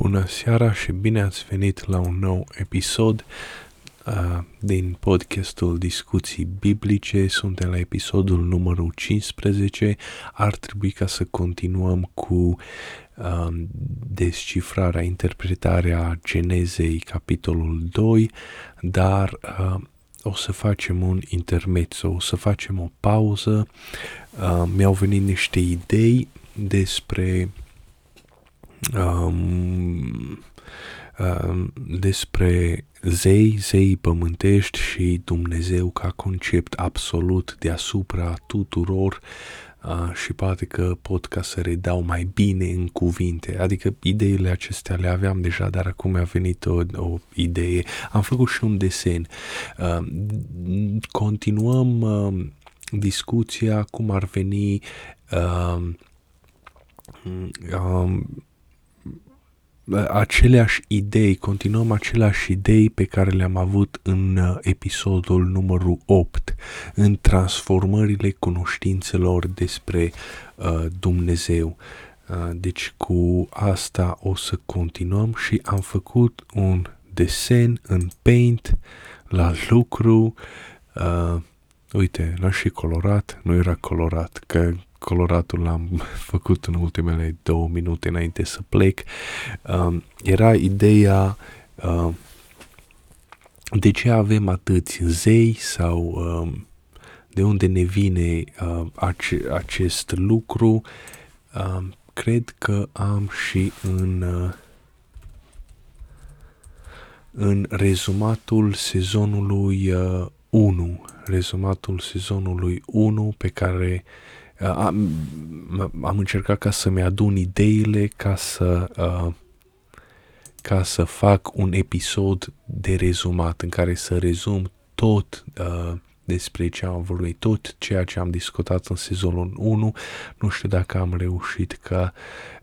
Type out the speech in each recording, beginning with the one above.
Bună seara și bine ați venit la un nou episod uh, din podcastul Discuții Biblice. Suntem la episodul numărul 15. Ar trebui ca să continuăm cu uh, descifrarea, interpretarea Genezei, capitolul 2, dar uh, o să facem un intermezzo, o să facem o pauză. Uh, mi-au venit niște idei despre um, um, despre zei, zei pământești și Dumnezeu ca concept absolut deasupra tuturor uh, și poate că pot ca să redau mai bine în cuvinte. Adică ideile acestea le aveam deja, dar acum a venit o, o idee. Am făcut și un desen. Uh, continuăm uh, discuția cum ar veni uh, um, aceleași idei, continuăm aceleași idei pe care le-am avut în uh, episodul numărul 8, în transformările cunoștințelor despre uh, Dumnezeu. Uh, deci cu asta o să continuăm și am făcut un desen în Paint la lucru. Uh, uite, l-am și colorat, nu era colorat, că coloratul l-am făcut în ultimele două minute înainte să plec, uh, era ideea uh, de ce avem atâți zei sau uh, de unde ne vine uh, ace- acest lucru. Uh, cred că am și în uh, în rezumatul sezonului uh, 1, rezumatul sezonului 1 pe care uh, am, am încercat ca să-mi adun ideile ca să uh, ca să fac un episod de rezumat în care să rezum tot uh, despre ce am vorbit, tot ceea ce am discutat în sezonul 1. Nu știu dacă am reușit ca...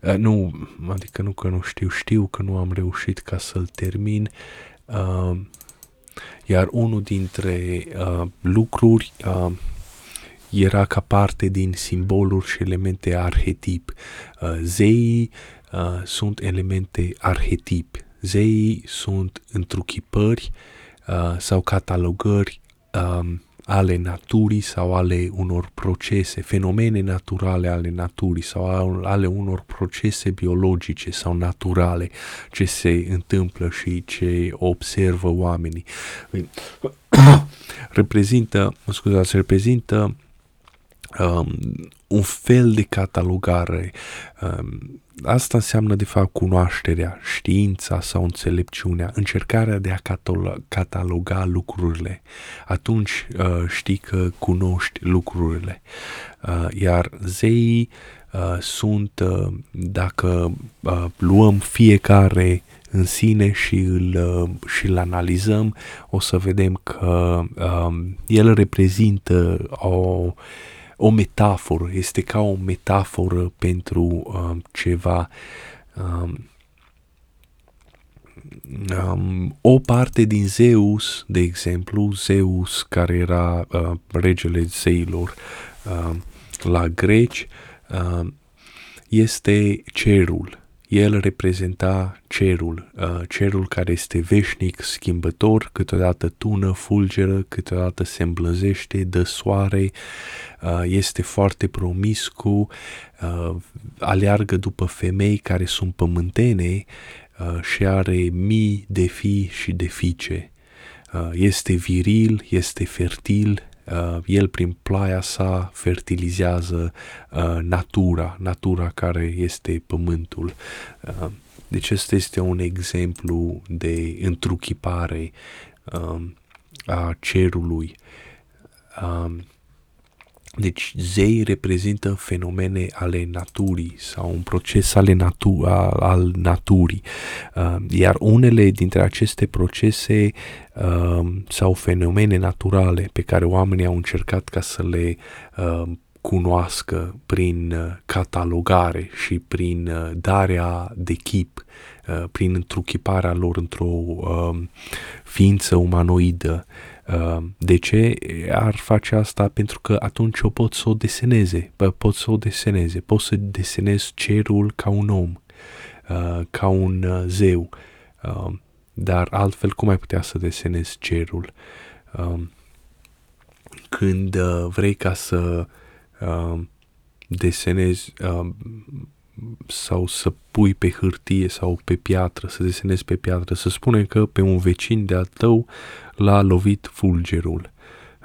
Uh, nu, adică nu că nu știu, știu că nu am reușit ca să-l termin. Uh, iar unul dintre uh, lucruri uh, era ca parte din simboluri și elemente arhetip. Uh, zeii uh, sunt elemente arhetip. Zeii sunt întruchipări uh, sau catalogări um, ale naturii sau ale unor procese, fenomene naturale ale naturii sau ale unor procese biologice sau naturale ce se întâmplă și ce observă oamenii. reprezintă, scuzați, reprezintă um, un fel de catalogare. Um, asta înseamnă, de fapt, cunoașterea, știința sau înțelepciunea, încercarea de a cataloga lucrurile. Atunci uh, știi că cunoști lucrurile. Uh, iar zeii uh, sunt, uh, dacă uh, luăm fiecare în sine și îl, uh, și îl analizăm, o să vedem că uh, el reprezintă o uh, o metaforă, este ca o metaforă pentru um, ceva. Um, um, o parte din Zeus, de exemplu, Zeus care era uh, regele zeilor uh, la greci, uh, este cerul el reprezenta cerul, uh, cerul care este veșnic, schimbător, câteodată tună, fulgeră, câteodată se îmblăzește, dă soare, uh, este foarte promiscu, uh, aleargă după femei care sunt pământene și are mii de fii și de fiice. Este viril, este fertil, uh, el prin ploaia sa fertilizează uh, natura, natura care este pământul. Uh, deci acesta este un exemplu de întruchipare uh, a cerului. Uh, deci zei reprezintă fenomene ale naturii sau un proces ale natu- al naturii, uh, iar unele dintre aceste procese uh, sau fenomene naturale pe care oamenii au încercat ca să le uh, cunoască prin catalogare și prin darea de chip, prin întruchiparea lor într-o ființă umanoidă, Uh, de ce ar face asta? Pentru că atunci o pot să o deseneze, pot să o deseneze, pot să desenez cerul ca un om, uh, ca un uh, zeu. Uh, dar altfel cum ai putea să desenezi cerul? Uh, când uh, vrei ca să uh, desenezi uh, sau să pui pe hârtie sau pe piatră, să desenezi pe piatră, să spunem că pe un vecin de-al tău l-a lovit fulgerul.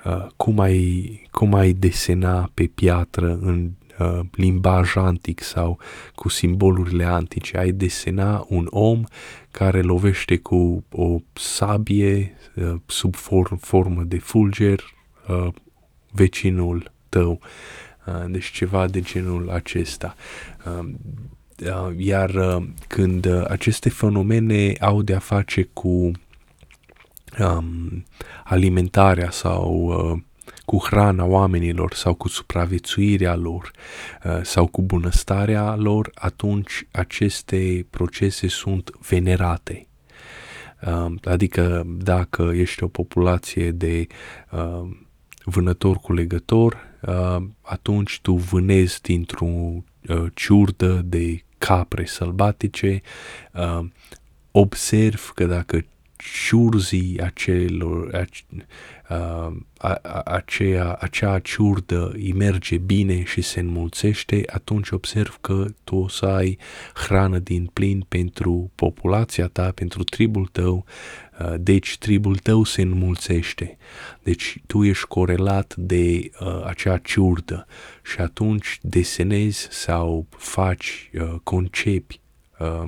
Uh, cum, ai, cum ai desena pe piatră în uh, limbaj antic sau cu simbolurile antice? Ai desena un om care lovește cu o sabie uh, sub form, formă de fulger uh, vecinul tău. Uh, deci ceva de genul acesta. Uh, uh, iar uh, când uh, aceste fenomene au de-a face cu um, alimentarea sau uh, cu hrana oamenilor sau cu supraviețuirea lor uh, sau cu bunăstarea lor, atunci aceste procese sunt venerate. Uh, adică dacă ești o populație de uh, vânător-culegător, uh, atunci tu vânezi dintr-o uh, ciurdă de capre sălbatice, uh, observ că dacă ciurzii acelor, ace, uh, a, a, aceea, acea ciurdă îi merge bine și se înmulțește, atunci observ că tu o să ai hrană din plin pentru populația ta, pentru tribul tău, uh, deci tribul tău se înmulțește. Deci tu ești corelat de uh, acea ciurdă și atunci desenezi sau faci, uh, concepi uh,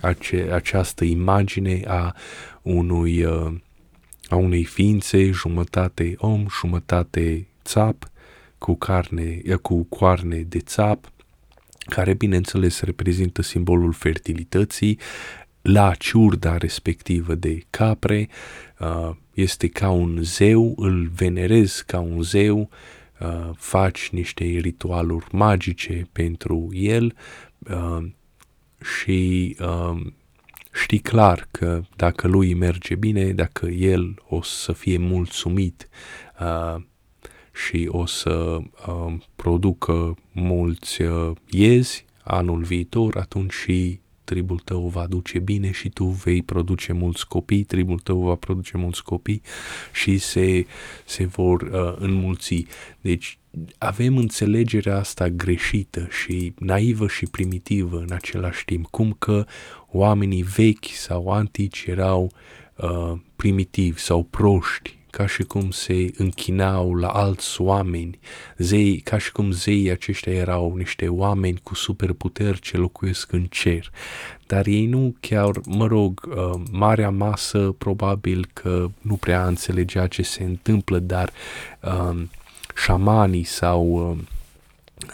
ace, această imagine a unui, uh, a unei ființe, jumătate om, jumătate țap, cu, carne, uh, cu coarne de țap, care bineînțeles reprezintă simbolul fertilității, la ciurda respectivă de capre, uh, este ca un zeu, îl venerezi ca un zeu, faci niște ritualuri magice pentru el, și um, știi clar că dacă lui merge bine, dacă el o să fie mulțumit uh, și o să uh, producă mulți uh, iezi anul viitor, atunci și tribul tău va duce bine și tu vei produce mulți copii, tribul tău va produce mulți copii și se, se vor uh, înmulți. Deci avem înțelegerea asta greșită și naivă și primitivă în același timp, cum că oamenii vechi sau antici erau uh, primitivi sau proști ca și cum se închinau la alți oameni, zei, ca și cum zeii aceștia erau niște oameni cu superputeri ce locuiesc în cer. Dar ei nu chiar, mă rog, uh, marea masă probabil că nu prea înțelegea ce se întâmplă, dar uh, șamanii sau uh,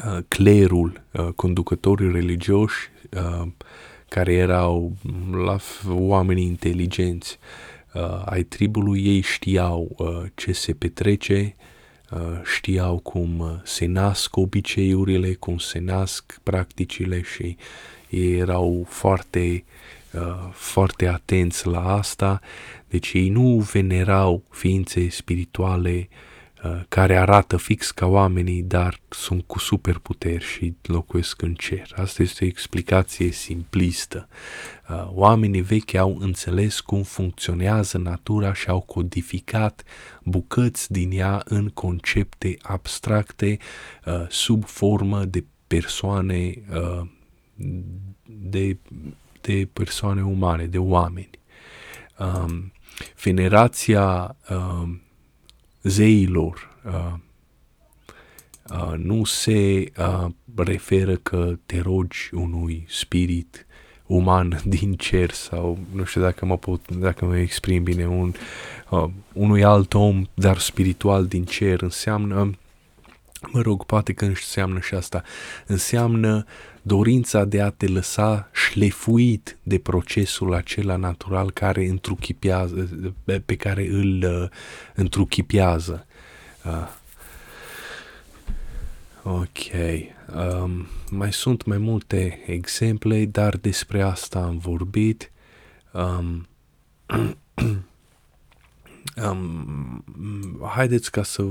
uh, clerul, uh, conducătorii religioși uh, care erau la oameni inteligenți, uh, ai tribului, ei știau uh, ce se petrece, uh, știau cum uh, se nasc obiceiurile, cum se nasc practicile și ei erau foarte, uh, foarte atenți la asta, deci ei nu venerau ființe spirituale uh, Uh, care arată fix ca oamenii, dar sunt cu superputeri și locuiesc în cer. Asta este o explicație simplistă. Uh, oamenii vechi au înțeles cum funcționează natura și au codificat bucăți din ea în concepte abstracte uh, sub formă de persoane de, de persoane umane, de oameni. Um, venerația um, zeilor uh, uh, nu se uh, referă că te rogi unui spirit uman din cer sau nu știu dacă mă pot, dacă mă exprim bine, un, uh, unui alt om, dar spiritual din cer înseamnă mă rog, poate că înseamnă și asta, înseamnă dorința de a te lăsa șlefuit de procesul acela natural care întruchipează, pe care îl uh, întruchipează. Uh. Ok. Um, mai sunt mai multe exemple, dar despre asta am vorbit. Um, Um, haideți ca să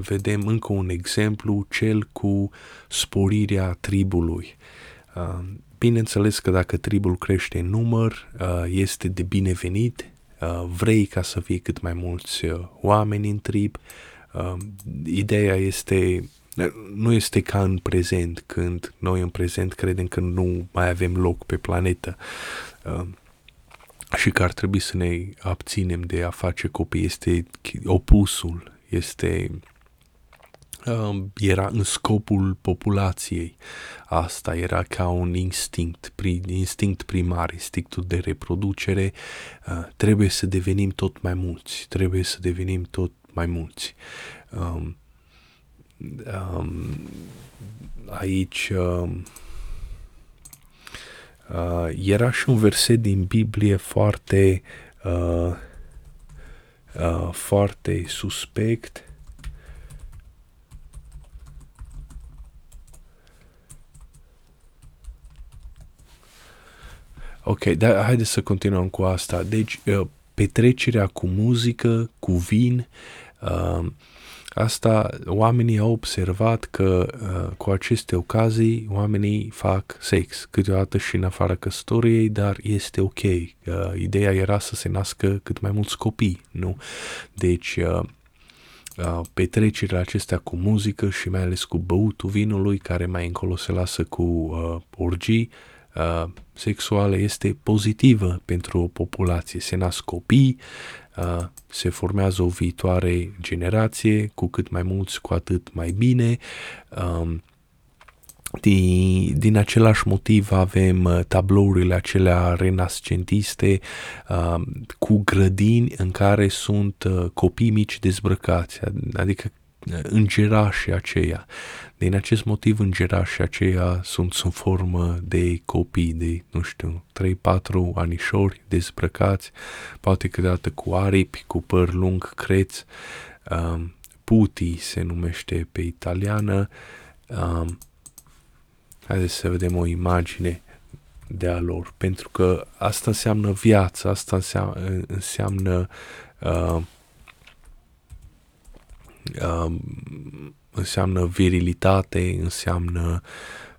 vedem încă un exemplu, cel cu sporirea tribului. Uh, bineînțeles că dacă tribul crește în număr, uh, este de binevenit, uh, vrei ca să fie cât mai mulți uh, oameni în trib. Uh, ideea este nu este ca în prezent, când noi în prezent credem că nu mai avem loc pe planetă uh, și că ar trebui să ne abținem de a face copii. Este opusul, este uh, era în scopul populației. Asta era ca un instinct, pri, instinct primar, instinctul de reproducere. Uh, trebuie să devenim tot mai mulți, trebuie să devenim tot mai mulți. Um, um, aici um, uh, era și un verset din Biblie foarte uh, uh, foarte suspect. Ok, dar haideți să continuăm cu asta. Deci, uh, petrecerea cu muzică, cu vin, uh, Asta oamenii au observat că uh, cu aceste ocazii oamenii fac sex, câteodată și în afara căsătoriei, dar este ok. Uh, ideea era să se nască cât mai mulți copii, nu? Deci uh, uh, petrecerea acestea cu muzică și mai ales cu băutul vinului, care mai încolo se lasă cu uh, orgii, uh, sexuală este pozitivă pentru o populație. Se nasc copii, uh, se formează o viitoare generație, cu cât mai mulți, cu atât mai bine. Um, din, din același motiv avem uh, tablourile acelea renascentiste uh, cu grădini în care sunt uh, copii mici dezbrăcați, adică îngerașii aceia. Din acest motiv îngerașii aceia sunt sub formă de copii de, nu știu, 3-4 anișori dezbrăcați, poate câteodată cu aripi, cu păr lung, creț, um, puti se numește pe italiană. Um, haideți să vedem o imagine de a lor, pentru că asta înseamnă viață, asta înseamnă, înseamnă uh, uh, înseamnă virilitate, înseamnă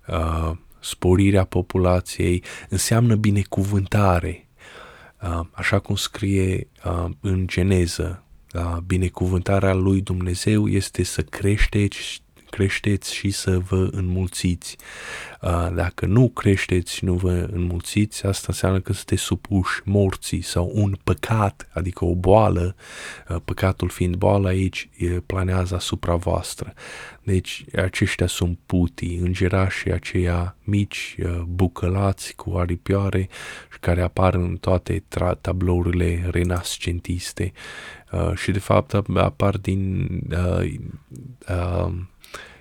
uh, sporirea populației, înseamnă binecuvântare. Uh, așa cum scrie uh, în Geneză, uh, binecuvântarea lui Dumnezeu este să creșteți creșteți și să vă înmulțiți. Dacă nu creșteți și nu vă înmulțiți, asta înseamnă că sunteți supuși morții sau un păcat, adică o boală, păcatul fiind boală aici, planează asupra voastră. Deci aceștia sunt putii, îngerașii aceia mici, bucălați cu aripioare și care apar în toate tablourile renascentiste și de fapt apar din uh, uh,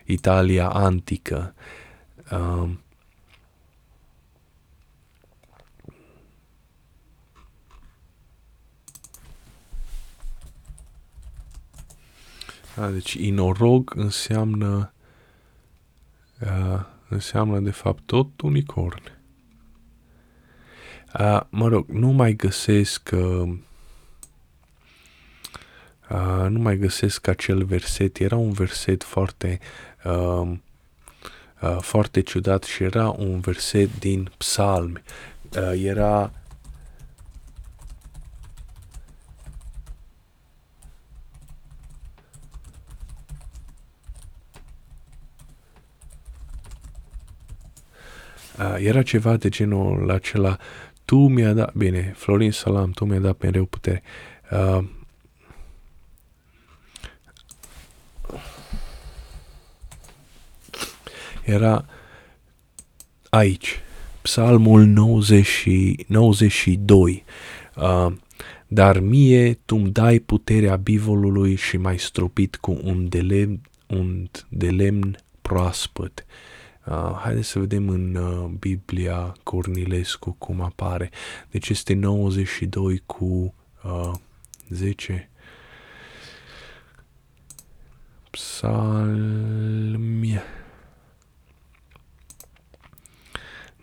Italia antică. Um, a, deci inorog înseamnă uh, înseamnă de fapt tot unicorn. Uh, mă rog, nu mai găsesc uh, uh, nu mai găsesc acel verset. Era un verset foarte uh, uh, foarte ciudat și era un verset din psalmi. Uh, era Uh, era ceva de genul acela, tu mi-a dat, bine, Florin Salam, tu mi-a dat mereu putere. Uh, era aici, psalmul 90, 92. Uh, dar mie tu-mi dai puterea bivolului și mai stropit cu un de lemn, un de lemn proaspăt. Uh, haideți să vedem în uh, Biblia Cornilescu cum apare. Deci este 92 cu uh, 10. Psalmia.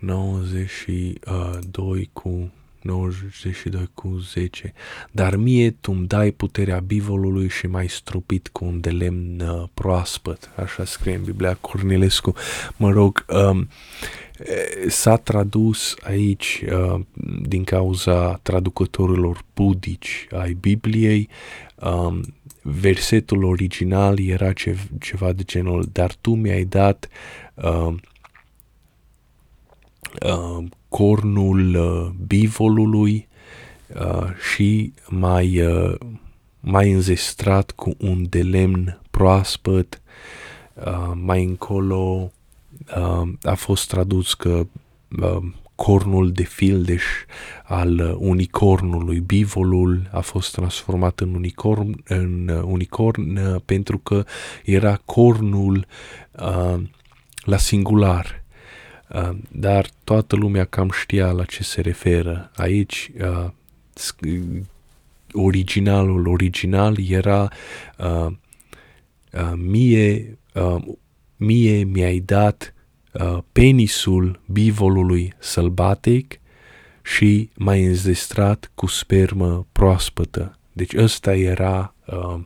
92 cu 92 cu 10. Dar mie tu-mi dai puterea bivolului și mai stropit cu un de lemn uh, proaspăt. Așa scrie în Biblia Cornilescu. Mă rog, um, s-a tradus aici uh, din cauza traducătorilor budici ai Bibliei. Um, versetul original era ce, ceva de genul, dar tu mi-ai dat uh, uh, cornul uh, bivolului uh, și mai, uh, mai înzestrat cu un de lemn proaspăt. Uh, mai încolo uh, a fost tradus că uh, cornul de fildeș al unicornului, bivolul a fost transformat în unicorn, în unicorn uh, pentru că era cornul uh, la singular. Uh, dar toată lumea cam știa la ce se referă. Aici uh, originalul original era uh, uh, mie, uh, mie mi-ai dat uh, penisul bivolului sălbatic și mai înzestrat cu spermă proaspătă. Deci ăsta era uh, uh,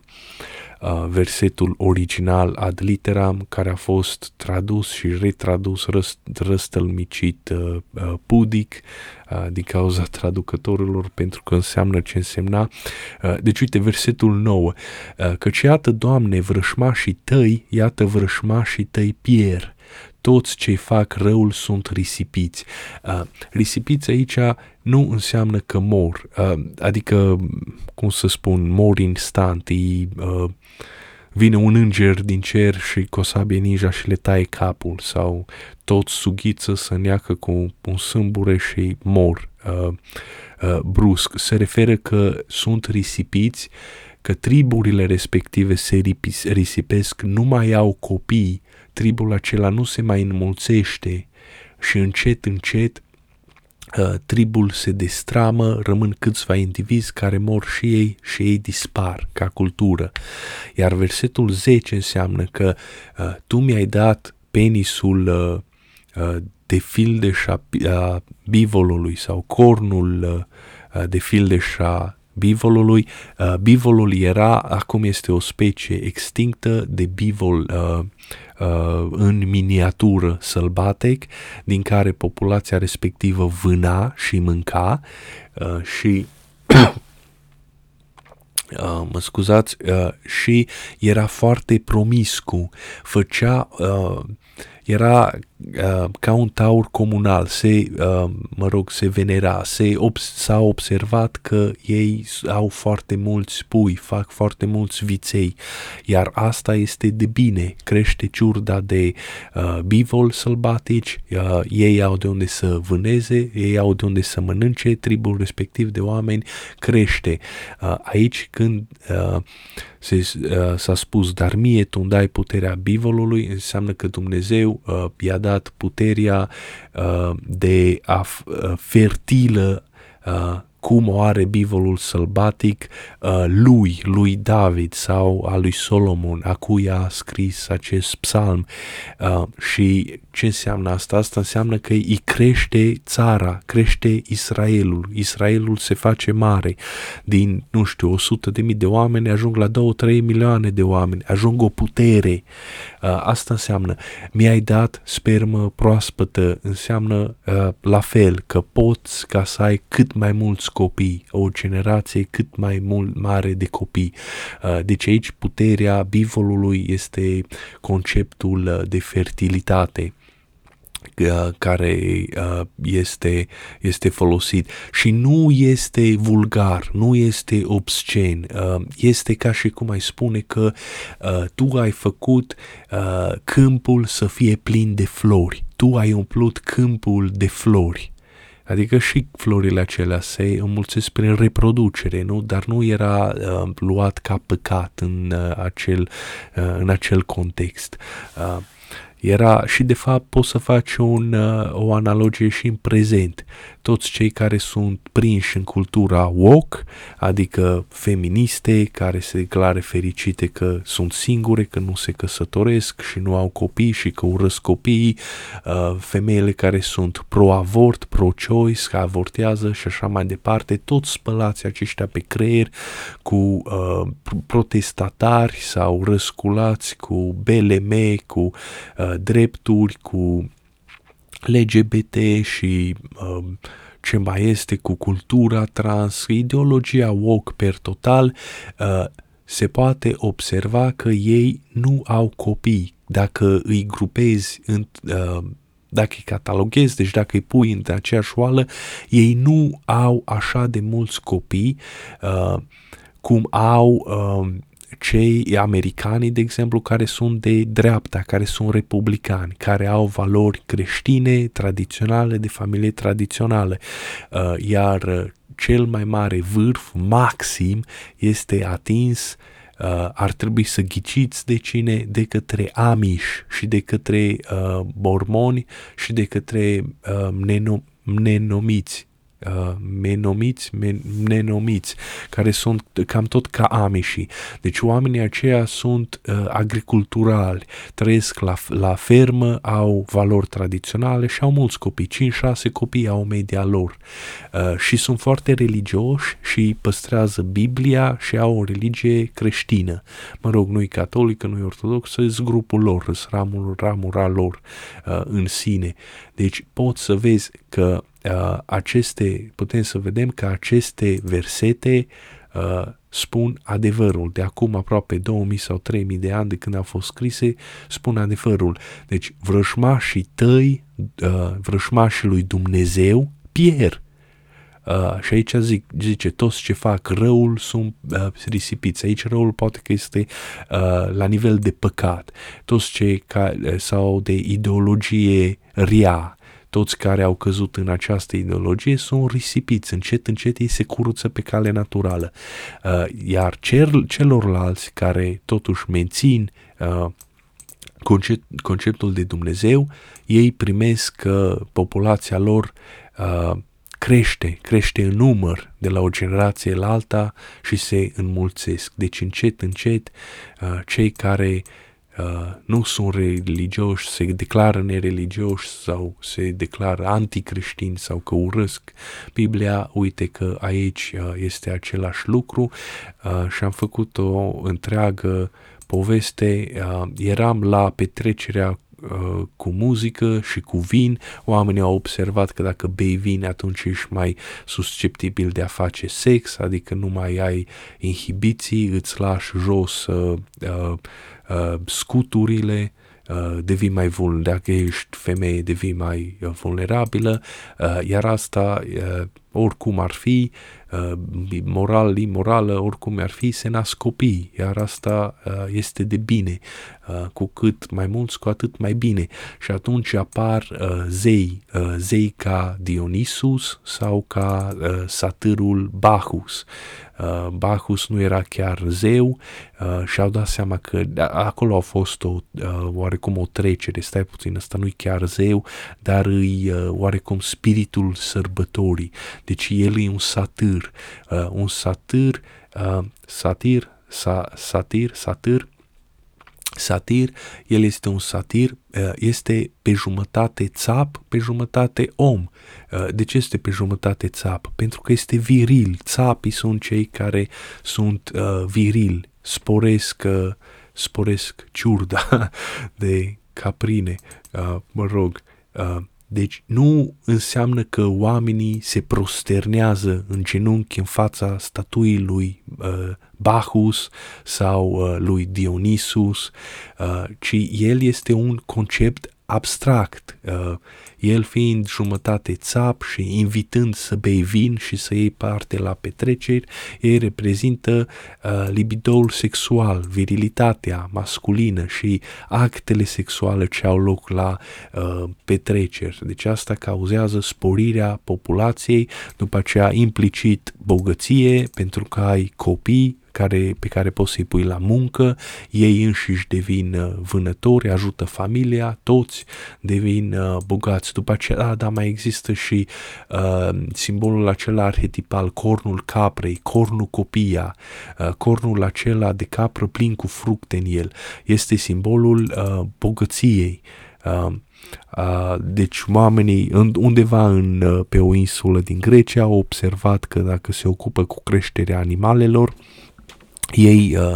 versetul original ad literam care a fost tradus și retradus răst, răstălmicit uh, uh, pudic uh, din cauza traducătorilor pentru că înseamnă ce însemna. Uh, deci uite versetul 9 uh, căci iată Doamne vrășmașii tăi, iată vrășmașii tăi pier toți cei fac răul sunt risipiți. Uh, risipiți aici nu înseamnă că mor, uh, adică, cum să spun, mor instant, e, uh, vine un înger din cer și cu o sabie ninja și le taie capul sau toți sughiță să neacă cu un sâmbure și mor uh, uh, brusc. Se referă că sunt risipiți, că triburile respective se risipesc, nu mai au copii, tribul acela nu se mai înmulțește și încet, încet uh, tribul se destramă, rămân câțiva indivizi care mor și ei și ei dispar ca cultură. Iar versetul 10 înseamnă că uh, tu mi-ai dat penisul uh, uh, de fildeș a bivolului sau cornul uh, de fildeș a bivolului. Uh, bivolul era, acum este o specie extinctă de bivol uh, uh, în miniatură sălbatic, din care populația respectivă vâna și mânca uh, și Uh, mă scuzați, uh, și era foarte promiscu, făcea, uh, era uh, ca un taur comunal, se, uh, mă rog, se venera, se ob- s-a observat că ei au foarte mulți pui, fac foarte mulți viței, iar asta este de bine, crește ciurda de uh, bivol sălbatici, uh, ei au de unde să vâneze, ei au de unde să mănânce, tribul respectiv de oameni crește. Uh, aici când uh, se, uh, s-a spus, dar mie tu îmi dai puterea bivolului, înseamnă că Dumnezeu uh, i-a dat puterea uh, de a uh, fertilă uh, cum o are bivolul sălbatic uh, lui, lui David sau a lui Solomon, a cui a scris acest psalm. Uh, și ce înseamnă asta? Asta înseamnă că îi crește țara, crește Israelul. Israelul se face mare. Din, nu știu, 100 de mii de oameni ajung la 2-3 milioane de oameni. Ajung o putere. Uh, asta înseamnă, mi-ai dat spermă proaspătă, înseamnă uh, la fel că poți ca să ai cât mai mulți copii, o generație cât mai mult mare de copii. Uh, deci aici puterea bivolului este conceptul de fertilitate care este, este folosit și nu este vulgar, nu este obscen, este ca și cum ai spune că tu ai făcut câmpul să fie plin de flori, tu ai umplut câmpul de flori. Adică și florile acelea se înmulțesc prin reproducere, nu? Dar nu era uh, luat ca păcat în, uh, acel, uh, în acel context. Uh, era și de fapt poți să faci un, uh, o analogie și în prezent. Toți cei care sunt prinși în cultura woke, adică feministe, care se declare fericite că sunt singure, că nu se căsătoresc și nu au copii și că urăsc copiii, uh, femeile care sunt pro-avort, pro-choice, că avortează și așa mai departe, toți spălați aceștia pe creier cu uh, protestatari sau răsculați cu BLM, cu uh, drepturi, cu LGBT și uh, ce mai este cu cultura trans, ideologia woke per total, uh, se poate observa că ei nu au copii. Dacă îi grupezi în, uh, dacă îi cataloghezi, deci dacă îi pui între aceeași oală, ei nu au așa de mulți copii uh, cum au uh, cei americani, de exemplu, care sunt de dreapta, care sunt republicani, care au valori creștine, tradiționale, de familie tradițională, uh, iar cel mai mare vârf, maxim, este atins uh, ar trebui să ghiciți de cine? De către Amish și de către uh, mormoni și de către uh, nenomiți uh, menomiți, men, nenomiți, care sunt cam tot ca amișii. Deci oamenii aceia sunt uh, agriculturali, trăiesc la, la fermă, au valori tradiționale și au mulți copii, 5-6 copii au media lor uh, și sunt foarte religioși și păstrează Biblia și au o religie creștină. Mă rog, nu-i catolică, nu-i ortodoxă, sunt grupul lor, sunt ramul, ramura lor uh, în sine. Deci poți să vezi că uh, aceste, putem să vedem că aceste versete uh, spun adevărul. De acum aproape 2000 sau 3000 de ani de când au fost scrise, spun adevărul. Deci vrășmașii tăi, uh, vrășmașii lui Dumnezeu pierd. Uh, și aici zic, zice, toți ce fac răul sunt uh, risipiți. Aici răul poate că este uh, la nivel de păcat. Toți cei care, sau de ideologie rea, toți care au căzut în această ideologie sunt risipiți, încet, încet ei se curăță pe cale naturală. Uh, iar cel, celorlalți care totuși mențin uh, concept, conceptul de Dumnezeu, ei primesc că populația lor uh, crește, crește în număr de la o generație la alta și se înmulțesc. Deci încet, încet, cei care Uh, nu sunt religioși, se declară nereligioși sau se declară anticreștini sau că urăsc Biblia, uite că aici uh, este același lucru. Uh, și am făcut o întreagă poveste. Uh, eram la petrecerea uh, cu muzică și cu vin, oamenii au observat că dacă bei vin atunci ești mai susceptibil de a face sex, adică nu mai ai inhibiții, îți lași jos uh, uh, uh, scuturile, uh, devii mai vulnerabil, dacă ești femeie devii mai uh, vulnerabilă, uh, iar asta uh, oricum ar fi, uh, moral, imorală, oricum ar fi, se nasc copii, iar asta uh, este de bine. Uh, cu cât mai mulți, cu atât mai bine. Și atunci apar uh, zei, uh, zei ca Dionisus sau ca uh, satârul Bacchus. Uh, Bacchus nu era chiar zeu uh, și au dat seama că acolo a fost o, uh, oarecum o trecere, stai puțin, ăsta nu-i chiar zeu, dar îi uh, oarecum spiritul sărbătorii. Deci el e un satir, uh, un satir, uh, satir, sa, satir, satir, satir, el este un satir, uh, este pe jumătate țap, pe jumătate om. Uh, de ce este pe jumătate țap? Pentru că este viril. Țapii sunt cei care sunt uh, virili, sporesc, sporesc ciurda de caprine, mă rog, deci nu înseamnă că oamenii se prosternează în genunchi în fața statuii lui uh, Bacchus sau uh, lui Dionysus, uh, ci el este un concept abstract, uh, el fiind jumătate țap și invitând să bei vin și să iei parte la petreceri, ei reprezintă uh, libidoul sexual, virilitatea masculină și actele sexuale ce au loc la uh, petreceri. Deci asta cauzează sporirea populației, după aceea implicit bogăție pentru că ai copii, care, pe care poți să-i pui la muncă, ei înșiși devin uh, vânători, ajută familia, toți devin uh, bogați. După aceea, da, da, mai există și uh, simbolul acela arhetipal, cornul caprei, cornul copia, uh, cornul acela de capră plin cu fructe în el. Este simbolul uh, bogăției. Uh, Uh, deci oamenii undeva în, uh, pe o insulă din Grecia au observat că dacă se ocupă cu creșterea animalelor, ei uh,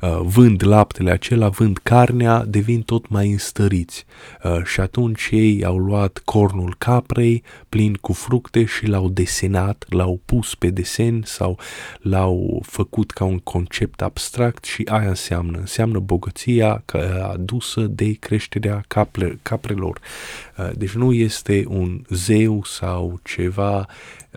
uh, vând laptele acela, vând carnea, devin tot mai înstăriți. Uh, și atunci ei au luat cornul caprei plin cu fructe și l-au desenat, l-au pus pe desen sau l-au făcut ca un concept abstract și aia înseamnă. Înseamnă bogăția adusă de creșterea capre, caprelor. Uh, deci nu este un zeu sau ceva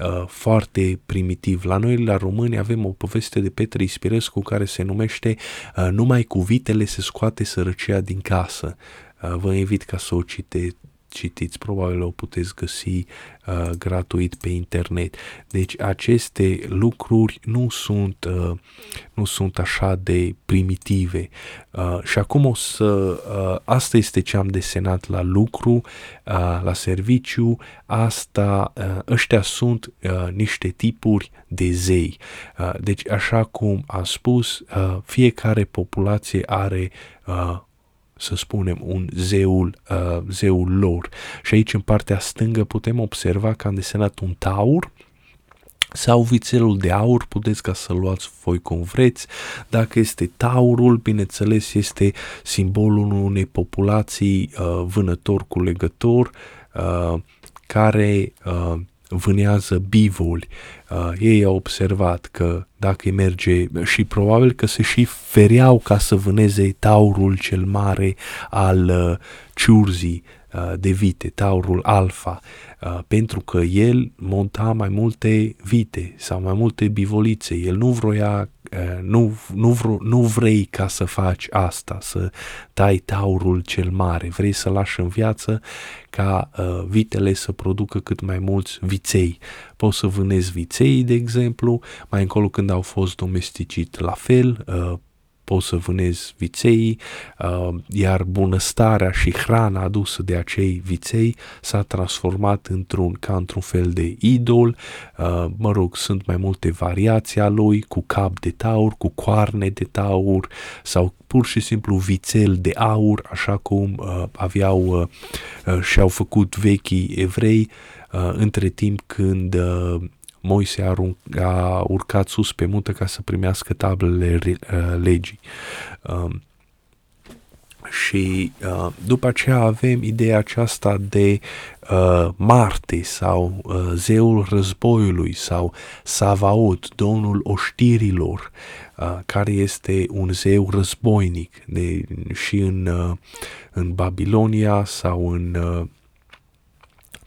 Uh, foarte primitiv. La noi, la români, avem o poveste de Petre Ispirescu care se numește uh, Numai cu vitele se scoate sărăcia din casă. Uh, vă invit ca să o cite, citiți, probabil o puteți găsi uh, gratuit pe internet. Deci aceste lucruri nu sunt, uh, nu sunt așa de primitive. Uh, și acum o să, uh, asta este ce am desenat la lucru, uh, la serviciu, asta, uh, ăștia sunt uh, niște tipuri de zei. Uh, deci așa cum am spus, uh, fiecare populație are uh, să spunem, un zeul, uh, zeul lor. Și aici, în partea stângă, putem observa că am desenat un taur, sau vițelul de aur, puteți ca să luați voi cum vreți. Dacă este taurul, bineînțeles, este simbolul unei populații uh, vânător cu legător uh, care uh, vânează bivoli. Uh, ei au observat că dacă îi merge și probabil că se și fereau ca să vâneze taurul cel mare al uh, ciurzii uh, de vite, taurul alfa, uh, pentru că el monta mai multe vite sau mai multe bivolițe. El nu vroia Eh, nu, nu, vr- nu vrei ca să faci asta, să tai taurul cel mare, vrei să lași în viață ca uh, vitele să producă cât mai mulți viței. Poți să vânezi viței, de exemplu, mai încolo când au fost domesticit la fel, uh, poți să vânezi viței, uh, iar bunăstarea și hrana adusă de acei viței s-a transformat într-un, ca într-un fel de idol, uh, mă rog, sunt mai multe variații a lui, cu cap de taur, cu coarne de taur sau pur și simplu vițel de aur, așa cum uh, aveau uh, uh, și-au făcut vechii evrei, uh, între timp când uh, Moise a, a urcat sus pe munte ca să primească tablele uh, legii. Um, și uh, după aceea avem ideea aceasta de uh, Marte sau uh, zeul războiului sau Savaot, domnul oștirilor, uh, care este un zeu războinic de, și în, uh, în Babilonia sau în uh,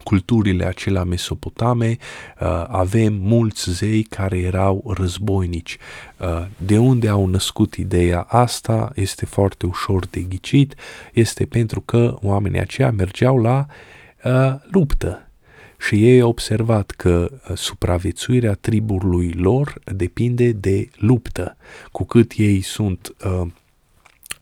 culturile acelea mesopotame uh, avem mulți zei care erau războinici. Uh, de unde au născut ideea asta este foarte ușor de ghicit, este pentru că oamenii aceia mergeau la uh, luptă, și ei au observat că supraviețuirea triburilor lor depinde de luptă. Cu cât ei sunt uh,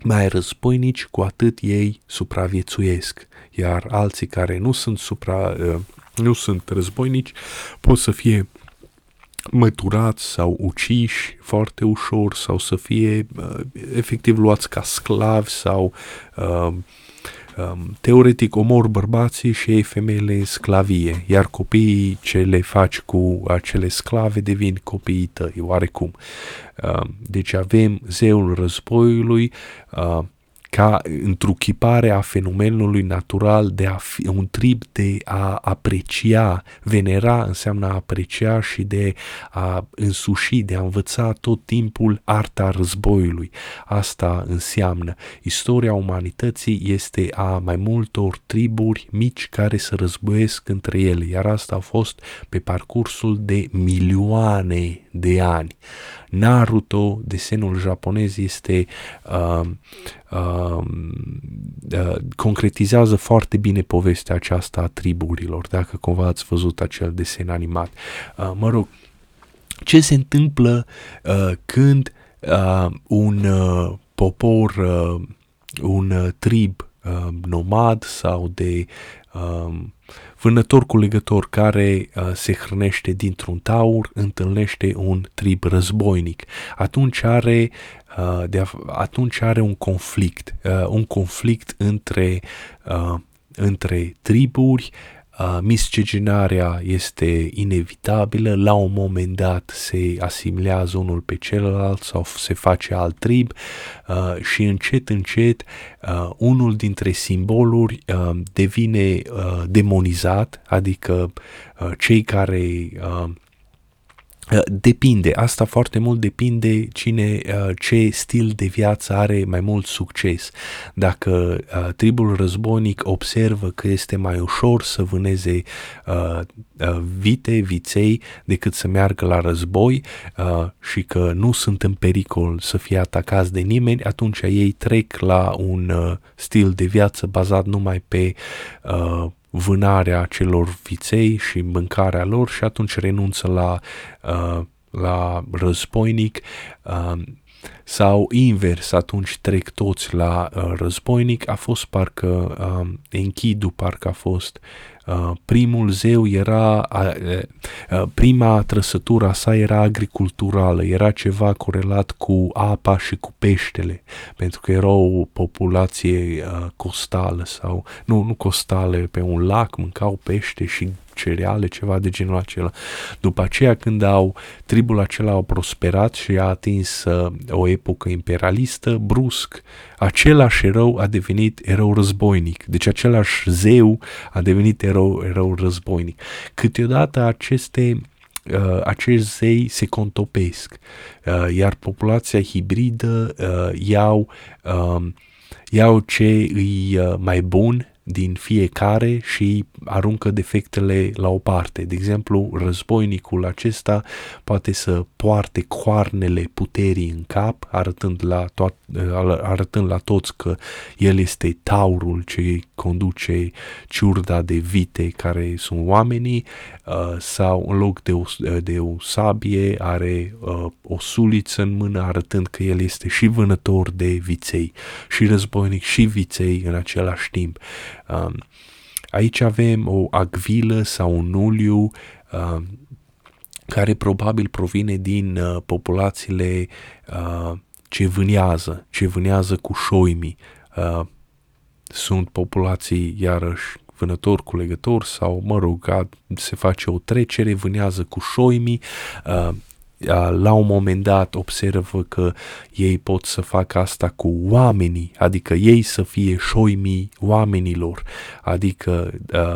mai războinici, cu atât ei supraviețuiesc iar alții care nu sunt supra, uh, nu sunt războinici pot să fie măturați sau uciși foarte ușor sau să fie uh, efectiv luați ca sclavi sau uh, um, teoretic omor bărbații și ei femeile în sclavie, iar copiii ce le faci cu acele sclave devin copiii tăi, oarecum. Uh, deci avem zeul războiului, uh, ca întruchipare a fenomenului natural de a fi un trip de a aprecia, venera înseamnă a aprecia și de a însuși, de a învăța tot timpul arta războiului. Asta înseamnă. Istoria umanității este a mai multor triburi mici care se războiesc între ele, iar asta a fost pe parcursul de milioane de ani. Naruto, desenul japonez, este uh, uh, uh, concretizează foarte bine povestea aceasta a triburilor, dacă cumva ați văzut acel desen animat. Uh, mă rog, ce se întâmplă uh, când uh, un uh, popor, uh, un uh, trib uh, nomad sau de uh, Vânător cu legător care uh, se hrănește dintr-un taur întâlnește un trib războinic. Atunci are, uh, de a, atunci are un conflict, uh, un conflict între, uh, între triburi uh, miscegenarea este inevitabilă, la un moment dat se asimilează unul pe celălalt sau se face alt trib. Uh, și încet, încet uh, unul dintre simboluri uh, devine uh, demonizat, adică uh, cei care uh, Uh, depinde, asta foarte mult depinde cine, uh, ce stil de viață are mai mult succes. Dacă uh, tribul războinic observă că este mai ușor să vâneze vite, viței, decât să meargă la război și că nu sunt în pericol să fie atacați de nimeni, atunci ei trec la un stil de viață bazat numai pe vânarea celor viței și mâncarea lor și atunci renunță la, uh, la războinic uh, sau invers, atunci trec toți la uh, războinic. A fost parcă uh, Enkidu, parcă a fost Uh, primul zeu era, uh, uh, prima trăsătura sa era agriculturală, era ceva corelat cu apa și cu peștele, pentru că era o populație costală sau, nu, nu costală, pe un lac mâncau pește și cereale, ceva de genul acela. După aceea, când au, tribul acela au prosperat și a atins uh, o epocă imperialistă, brusc, același erou a devenit erou războinic. Deci același zeu a devenit erou, erou războinic. Câteodată aceste uh, acești zei se contopesc, uh, iar populația hibridă uh, iau, uh, iau ce îi uh, mai bun din fiecare și aruncă defectele la o parte. De exemplu, războinicul acesta poate să poarte coarnele puterii în cap, arătând la, to- arătând la toți că el este taurul ce conduce ciurda de vite care sunt oamenii, uh, sau în loc de o, de o sabie are uh, o suliță în mână arătând că el este și vânător de viței, și războinic și viței în același timp. Um, aici avem o agvilă sau un uliu um, care probabil provine din uh, populațiile uh, ce vânează, ce vânează cu șoimii. Uh, sunt populații, iarăși, vânător cu legător sau, mă rog, se face o trecere, vânează cu șoimii, uh, la un moment dat observă că ei pot să facă asta cu oamenii, adică ei să fie șoimii oamenilor, adică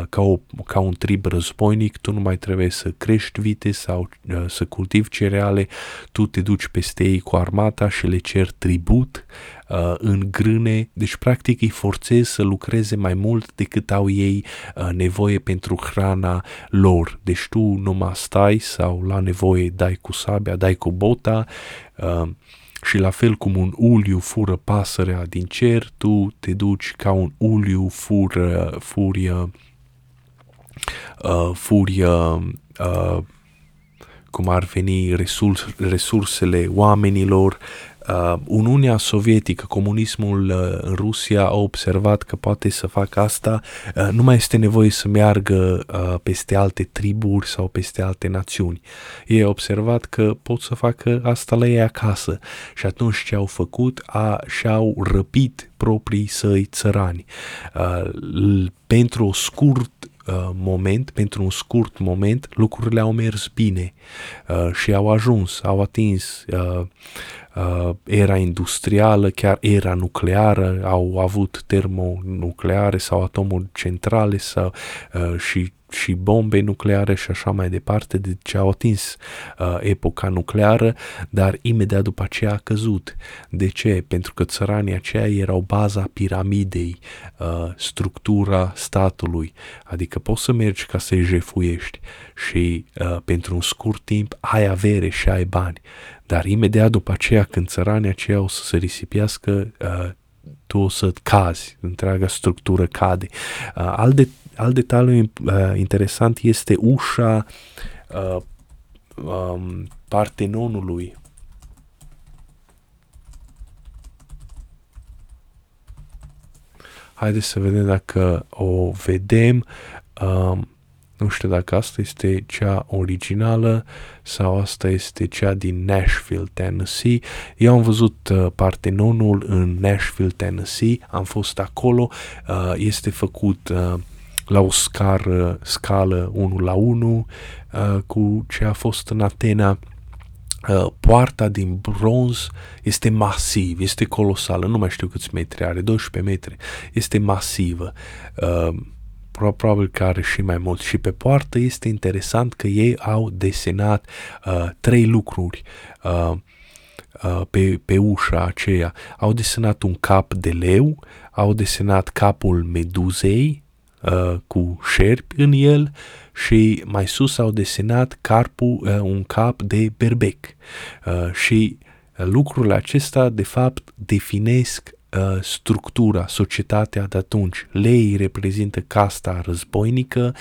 ca, o, ca un trib războinic, tu nu mai trebuie să crești vite sau să cultivi cereale, tu te duci peste ei cu armata și le cer tribut, uh, în grâne, deci practic îi forțezi să lucreze mai mult decât au ei uh, nevoie pentru hrana lor. Deci tu numai stai sau la nevoie dai cu sabia, dai cu bota uh, și la fel cum un uliu fură pasărea din cer, tu te duci ca un uliu fură, furie, uh, furie uh, cum ar veni resurs, resursele oamenilor, Uh, Uniunea Sovietică, comunismul uh, în Rusia a observat că poate să facă asta, uh, nu mai este nevoie să meargă uh, peste alte triburi sau peste alte națiuni. Ei au observat că pot să facă asta la ei acasă și atunci ce au făcut, a, și-au răpit proprii săi țărani. Uh, pentru o scurt uh, moment, pentru un scurt moment, lucrurile au mers bine uh, și au ajuns, au atins uh, uh, era industrială, chiar era nucleară, au avut termonucleare sau atomuri centrale sau, uh, și și bombe nucleare și așa mai departe, deci au atins uh, epoca nucleară, dar imediat după aceea a căzut. De ce? Pentru că țăranii aceia erau baza piramidei, uh, structura statului, adică poți să mergi ca să-i jefuiești și uh, pentru un scurt timp ai avere și ai bani, dar imediat după aceea când țăranii aceia o să se risipiască, uh, tu o să cazi, întreaga structură cade. Uh, alt, de, alt detaliu uh, interesant este ușa uh, um, Partenonului. Haideți să vedem dacă o vedem. Um, nu știu dacă asta este cea originală sau asta este cea din Nashville, Tennessee. Eu am văzut uh, Partenonul în Nashville, Tennessee, am fost acolo, uh, este făcut uh, la o scară, scală 1 la 1 uh, cu ce a fost în Atena. Uh, poarta din bronz este masiv, este colosală, nu mai știu câți metri are, 12 metri, este masivă. Uh, probabil că are și mai mult. Și pe poartă este interesant că ei au desenat uh, trei lucruri uh, uh, pe, pe ușa aceea. Au desenat un cap de leu, au desenat capul meduzei uh, cu șerpi în el și mai sus au desenat carpul, uh, un cap de berbec. Uh, și lucrurile acestea, de fapt, definesc Uh, structura, societatea de atunci. Lei reprezintă casta războinică,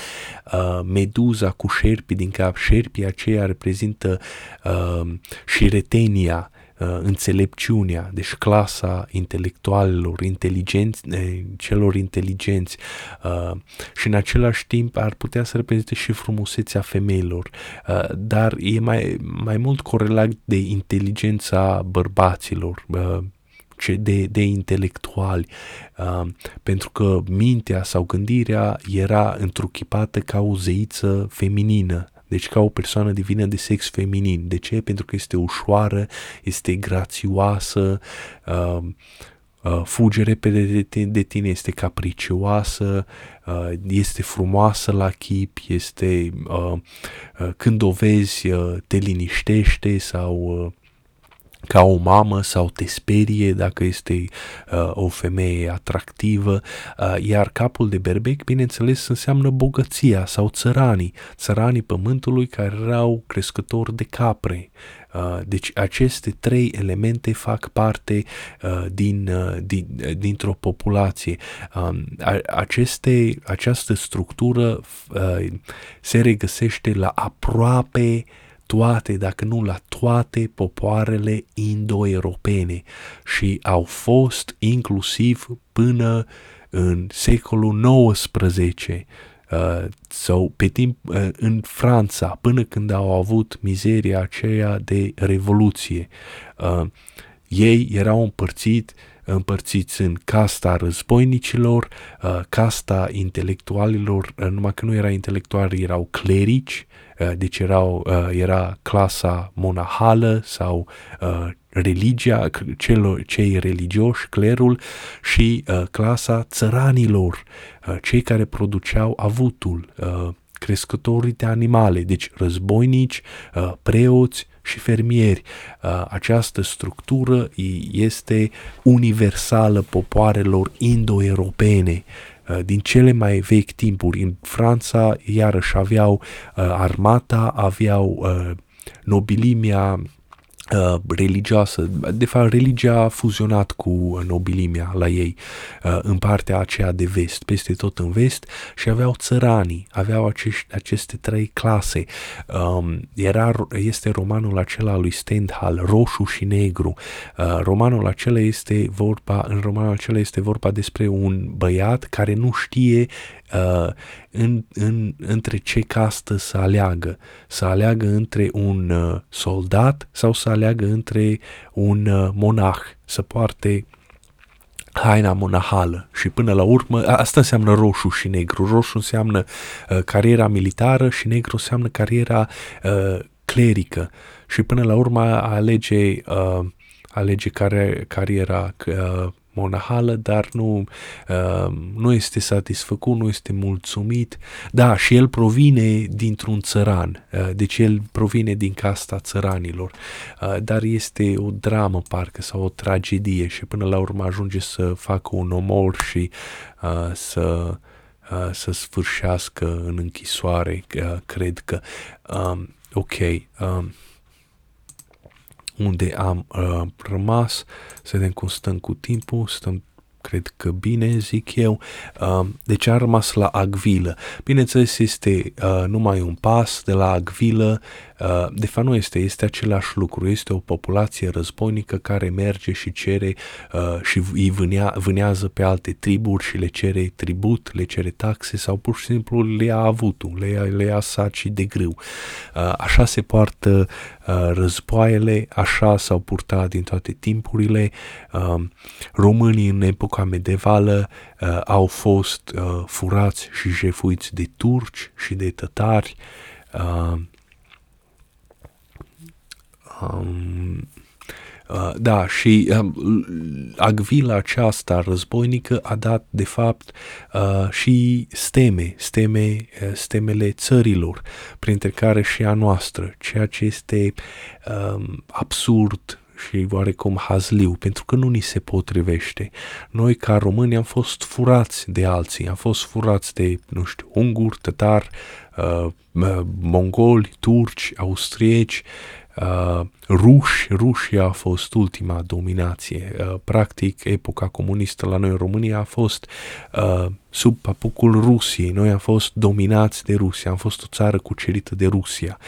uh, meduza cu șerpi din cap, șerpii aceia reprezintă uh, șiretenia, uh, înțelepciunea, deci clasa intelectualilor, inteligenți, eh, celor inteligenți. Uh, și în același timp ar putea să reprezinte și frumusețea femeilor, uh, dar e mai, mai mult corelat de inteligența bărbaților, uh, de, de intelectuali, uh, pentru că mintea sau gândirea era întruchipată ca o zeiță feminină, deci ca o persoană divină de sex feminin. De ce? Pentru că este ușoară, este grațioasă, uh, uh, fuge repede de tine, de tine, este capricioasă, uh, este frumoasă la chip, este uh, uh, când o vezi uh, te liniștește sau uh, ca o mamă sau te sperie dacă este uh, o femeie atractivă, uh, iar capul de berbec, bineînțeles, înseamnă bogăția sau țăranii, țăranii pământului care erau crescători de capre. Uh, deci aceste trei elemente fac parte uh, din, uh, din, uh, dintr-o populație. Uh, aceste, această structură uh, se regăsește la aproape uh, toate, dacă nu la toate popoarele indo-europene și au fost inclusiv până în secolul XIX uh, sau pe timp uh, în Franța, până când au avut mizeria aceea de revoluție. Uh, ei erau împărțit, împărțiți în casta războinicilor, uh, casta intelectualilor, uh, numai că nu era intelectuali, erau clerici, uh, deci erau, era clasa monahală sau religia, celor, cei religioși, clerul și clasa țăranilor, cei care produceau avutul, crescătorii de animale, deci războinici, preoți, și fermieri. Uh, această structură este universală popoarelor indo-europene uh, din cele mai vechi timpuri. În Franța, iarăși, aveau uh, armata, aveau nobilimia Uh, religioasă, de fapt religia a fuzionat cu nobilimea la ei uh, în partea aceea de vest, peste tot în vest și aveau țăranii, aveau acești, aceste trei clase. Um, era, este romanul acela lui Stendhal, roșu și negru. Uh, romanul acela este vorba, în romanul acela este vorba despre un băiat care nu știe uh, în, în, între ce castă să aleagă. Să aleagă între un uh, soldat sau să aleagă între un uh, monah, să poarte haina monahală și până la urmă, asta înseamnă roșu și negru. Roșu înseamnă uh, cariera militară și negru înseamnă cariera uh, clerică și până la urmă alege, uh, alege care, cariera uh, monahală, dar nu, uh, nu este satisfăcut, nu este mulțumit. Da, și el provine dintr-un țăran, uh, deci el provine din casta țăranilor, uh, dar este o dramă parcă sau o tragedie și până la urmă ajunge să facă un omor și uh, să uh, să sfârșească în închisoare, uh, cred că. Um, ok, um, unde am uh, rămas, să vedem cum stăm cu timpul, stăm cred că bine, zic eu. Uh, deci a rămas la Agvilă. Bineînțeles, este uh, numai un pas de la Agvilă Uh, de fapt nu este, este același lucru, este o populație războinică care merge și cere uh, și îi vânea, vânează pe alte triburi și le cere tribut, le cere taxe sau pur și simplu le ia avutul, le ia, le ia saci de grâu. Uh, așa se poartă războaiele, așa s-au purtat din toate timpurile. Românii în epoca epoca medievală uh, au fost uh, furați și jefuiți de turci și de tătari. Uh, um, Uh, da, și uh, agvila aceasta războinică a dat, de fapt, uh, și steme, steme, uh, stemele țărilor, printre care și a noastră, ceea ce este uh, absurd și oarecum hazliu, pentru că nu ni se potrivește. Noi, ca români, am fost furați de alții, am fost furați de, nu știu, unguri, tătari, uh, mongoli, turci, austrieci, uh, ruși, Rusia a fost ultima dominație. Uh, practic, epoca comunistă la noi în România a fost uh, sub papucul Rusiei. Noi am fost dominați de Rusia, am fost o țară cucerită de Rusia.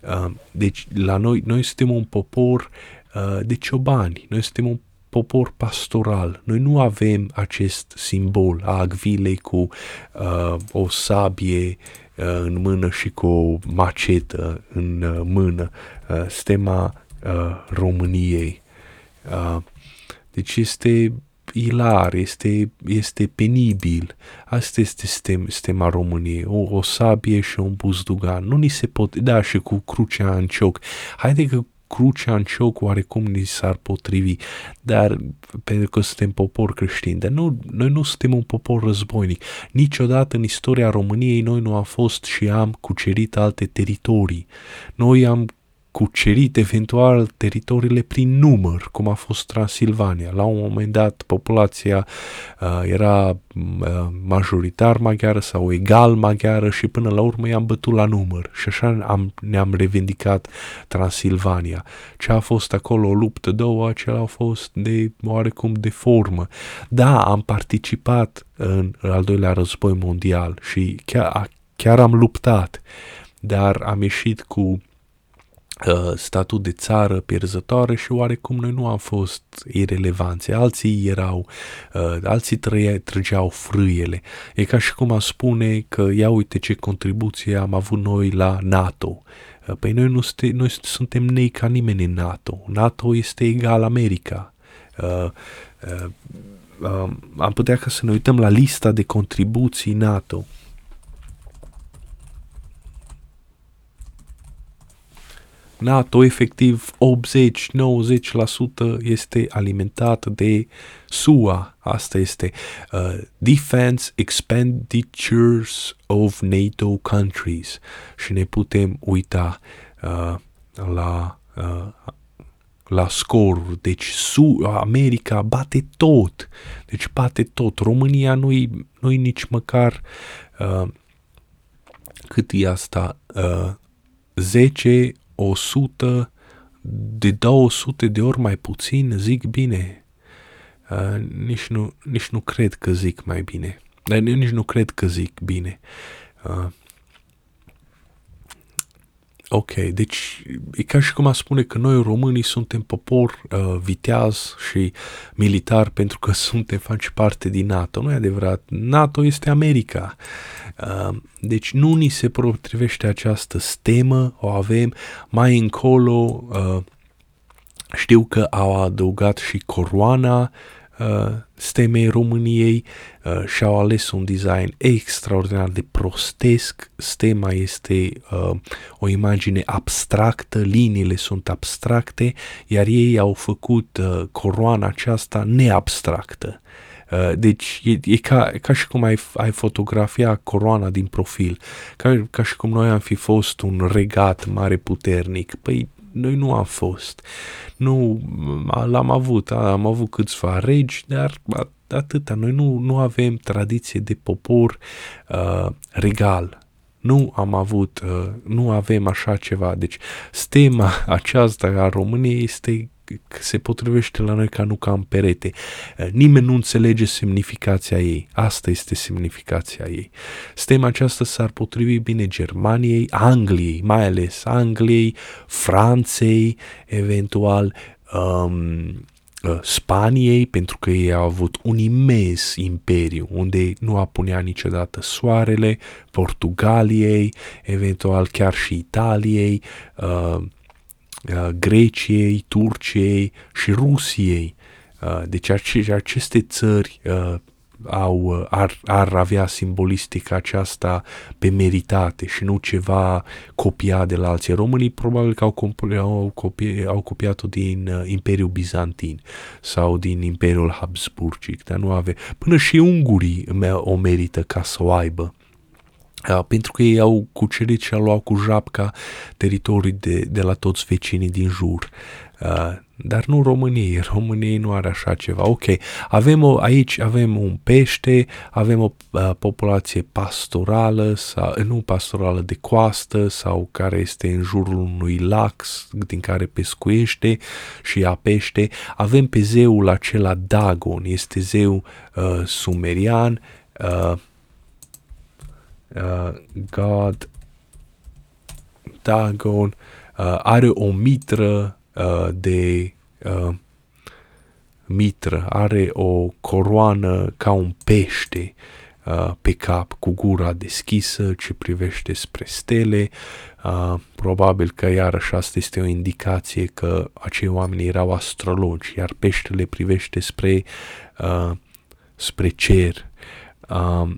Uh, deci, la noi, noi suntem un popor uh, de ciobani, noi suntem un popor pastoral. Noi nu avem acest simbol a agvilei cu uh, o sabie uh, în mână și cu o macetă în uh, mână, uh, stema uh, României. Uh, deci este ilar, este, este penibil. Asta este stem, stema României. O, o sabie și un buzdugan. Nu ni se pot... Da, și cu crucea în cioc. Haide că crucea în cioc oarecum ni s-ar potrivi, dar pentru că suntem popor creștin, dar nu, noi nu suntem un popor războinic. Niciodată în istoria României noi nu am fost și am cucerit alte teritorii. Noi am cucerit eventual teritoriile prin număr, cum a fost Transilvania. La un moment dat populația uh, era uh, majoritar maghiară sau egal maghiară și până la urmă i-am bătut la număr și așa am, ne-am revendicat Transilvania. Ce a fost acolo o luptă două, acela a fost de oarecum de formă. Da, am participat în al doilea război mondial și chiar, chiar am luptat, dar am ieșit cu Uh, statut de țară pierzătoare și oarecum noi nu am fost irelevanți. Alții erau, uh, alții trăia, trăgeau frâiele. E ca și cum a spune că ia uite ce contribuție am avut noi la NATO. Uh, păi noi, nu ste, noi suntem nei ca nimeni în NATO. NATO este egal America. Uh, uh, uh, am putea ca să ne uităm la lista de contribuții NATO. NATO efectiv 80-90% este alimentat de SUA. Asta este uh, Defense Expenditures of NATO Countries. Și ne putem uita uh, la uh, la scoruri. Deci Su- America bate tot. Deci bate tot. România nu-i, nu-i nici măcar uh, cât e asta? Uh, 10 100 de 200 de ori mai puțin, zic bine. Uh, nici, nu, nici nu cred că zic mai bine. Dar nici nu cred că zic bine. Uh, Ok, deci e ca și cum a spune că noi românii suntem popor uh, viteaz și militar pentru că suntem, face parte din NATO. Nu e adevărat. NATO este America. Uh, deci nu ni se potrivește această stemă, o avem mai încolo. Uh, știu că au adăugat și coroana uh, stemei României uh, și-au ales un design extraordinar de prostesc. Stema este uh, o imagine abstractă, liniile sunt abstracte, iar ei au făcut uh, coroana aceasta neabstractă. Uh, deci e, e ca, ca și cum ai, ai fotografia coroana din profil, ca, ca și cum noi am fi fost un regat mare puternic. Păi noi nu am fost. Nu, l-am avut, am avut câțiva regi, dar atâta. Noi nu, nu avem tradiție de popor uh, regal. Nu am avut, uh, nu avem așa ceva. Deci, stema aceasta a României este se potrivește la noi ca nu ca în perete. Eh, nimeni nu înțelege semnificația ei. Asta este semnificația ei. Stema aceasta s-ar potrivi bine Germaniei, Angliei, mai ales Angliei, Franței, eventual um, Spaniei, pentru că ei au avut un imens imperiu unde nu apunea niciodată soarele, Portugaliei, eventual chiar și Italiei, uh, Uh, Greciei, Turciei și Rusiei. Uh, deci aceste țări uh, au, ar, ar avea simbolistica aceasta pe meritate și nu ceva copiat de la alții. Românii probabil că au, copi, au, copi, au copiat-o din uh, Imperiul Bizantin sau din Imperiul Habsburgic, dar nu ave. Până și ungurii o merită ca să o aibă. Uh, pentru că ei au cucerit și au luat cu japca teritorii de, de la toți vecinii din jur. Uh, dar nu României. României nu are așa ceva. Ok, avem o, aici avem un pește, avem o uh, populație pastorală, sau, nu pastorală de coastă sau care este în jurul unui lac din care pescuiește și ia pește. Avem pe zeul acela Dagon, este zeu uh, sumerian, uh, uh, God Dagon, uh, are o mitră Uh, de uh, mitră, are o coroană ca un pește uh, pe cap cu gura deschisă ce privește spre stele. Uh, probabil că iarăși asta este o indicație că acei oameni erau astrologi, iar peștele privește spre, uh, spre cer. Uh,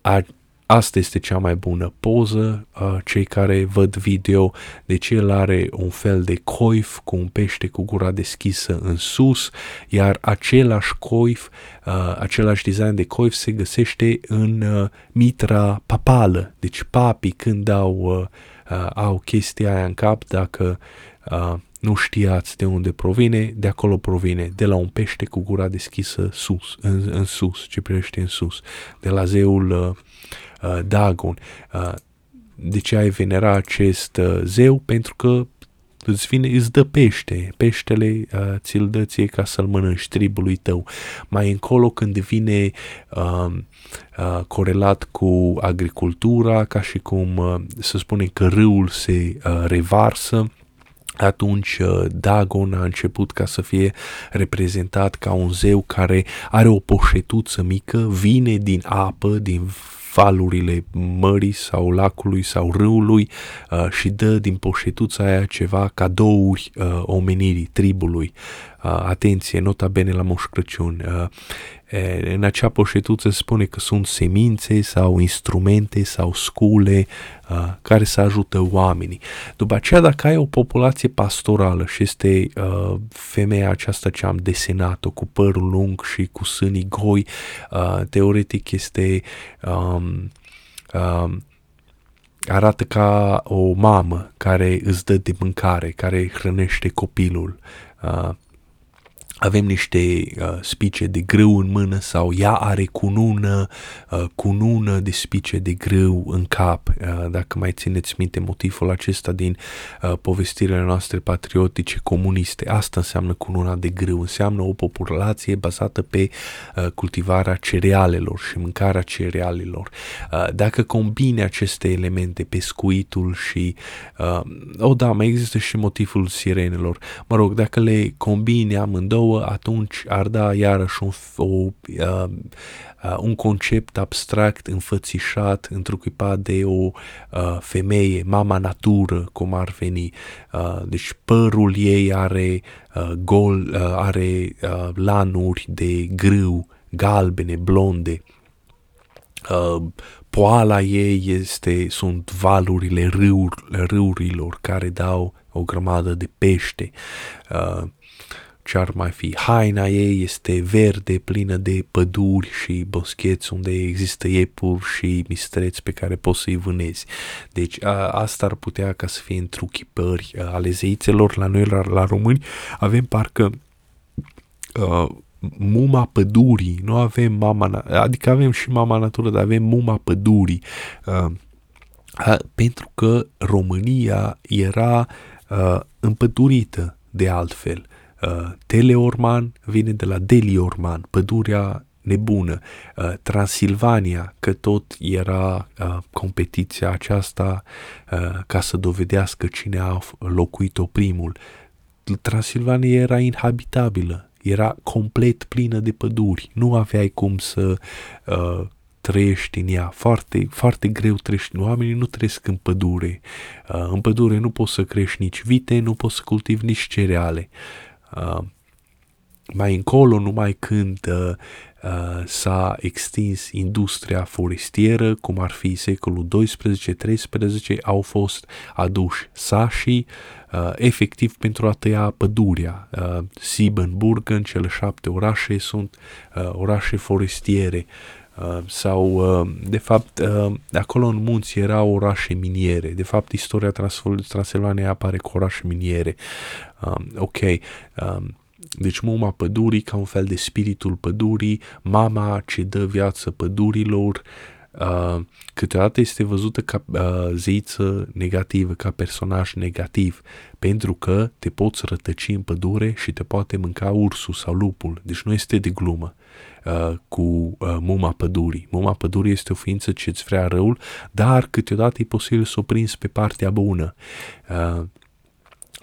a, Asta este cea mai bună poză, uh, cei care văd video, deci el are un fel de coif cu un pește cu gura deschisă în sus, iar același coif, uh, același design de coif se găsește în uh, mitra papală, deci papii când au, uh, uh, au chestia aia în cap, dacă uh, nu știați de unde provine, de acolo provine, de la un pește cu gura deschisă sus, în, în sus, ce privește în sus, de la zeul uh, uh, Dagon. Uh, de ce ai venera acest uh, zeu? Pentru că îți vine, îți dă pește, peștele uh, ți-l dă ție ca să-l mănânci tribului tău. Mai încolo când vine uh, uh, corelat cu agricultura, ca și cum uh, să spunem că râul se uh, revarsă, atunci uh, Dagon a început ca să fie reprezentat ca un zeu care are o poșetuță mică, vine din apă, din valurile mării sau lacului sau râului uh, și dă din poșetuța aia ceva cadouri uh, omenirii, tribului. Uh, atenție, nota bene la Moș Crăciun. Uh, în acea poșetuță se spune că sunt semințe sau instrumente sau scule uh, care să ajută oamenii. După aceea, dacă ai o populație pastorală și este uh, femeia aceasta ce am desenat-o cu părul lung și cu sânii goi, uh, teoretic este um, um, arată ca o mamă care îți dă de mâncare, care hrănește copilul. Uh, avem niște uh, spice de grâu în mână sau ea are cunună, uh, cunună de spice de grâu în cap. Uh, dacă mai țineți minte motivul acesta din uh, povestirile noastre patriotice comuniste, asta înseamnă cununa de grâu, înseamnă o populație bazată pe uh, cultivarea cerealelor și mâncarea cerealelor. Uh, dacă combine aceste elemente, pescuitul și, uh, oh da, mai există și motivul sirenelor, mă rog, dacă le combine amândouă, nouă, atunci ar da iarăși un, o, uh, uh, un concept abstract înfățișat, întruchipat de o uh, femeie, mama natură, cum ar veni. Uh, deci părul ei are uh, gol, uh, are uh, lanuri de grâu, galbene, blonde. Uh, poala ei este, sunt valurile râuri, râurilor care dau o grămadă de pește. Uh, ce ar mai fi. Haina ei este verde, plină de păduri și boscheți unde există iepuri și mistreți pe care poți să-i vânezi. Deci a, asta ar putea ca să fie întruchipări ale zeițelor. La noi, la, la români, avem parcă uh, muma pădurii, nu avem mama, adică avem și mama natură, dar avem muma pădurii. Uh, uh, pentru că România era uh, împădurită de altfel. Uh, Teleorman vine de la Deliorman, pădurea nebună. Uh, Transilvania, că tot era uh, competiția aceasta uh, ca să dovedească cine a locuit-o primul. Transilvania era inhabitabilă, era complet plină de păduri, nu aveai cum să uh, trăiești în ea, foarte, foarte greu trăiești. Oamenii nu trăiesc în pădure. Uh, în pădure nu poți să crești nici vite, nu poți să cultivi nici cereale. Uh, mai încolo, numai când uh, uh, s-a extins industria forestieră, cum ar fi secolul 12-13, au fost aduși sașii, uh, efectiv pentru a tăia pădurea. Uh, Siebenburgen, cele șapte orașe, sunt uh, orașe forestiere. Uh, sau, uh, de fapt, uh, acolo în munți erau orașe miniere. De fapt, istoria Transilvaniei apare cu orașe miniere. Uh, ok, uh, deci muma pădurii ca un fel de spiritul pădurii, mama ce dă viață pădurilor, uh, câteodată este văzută ca uh, zeiță negativă, ca personaj negativ, pentru că te poți rătăci în pădure și te poate mânca ursul sau lupul, deci nu este de glumă uh, cu uh, muma pădurii. Muma pădurii este o ființă ce îți vrea răul, dar câteodată e posibil să o prinzi pe partea bună. Uh,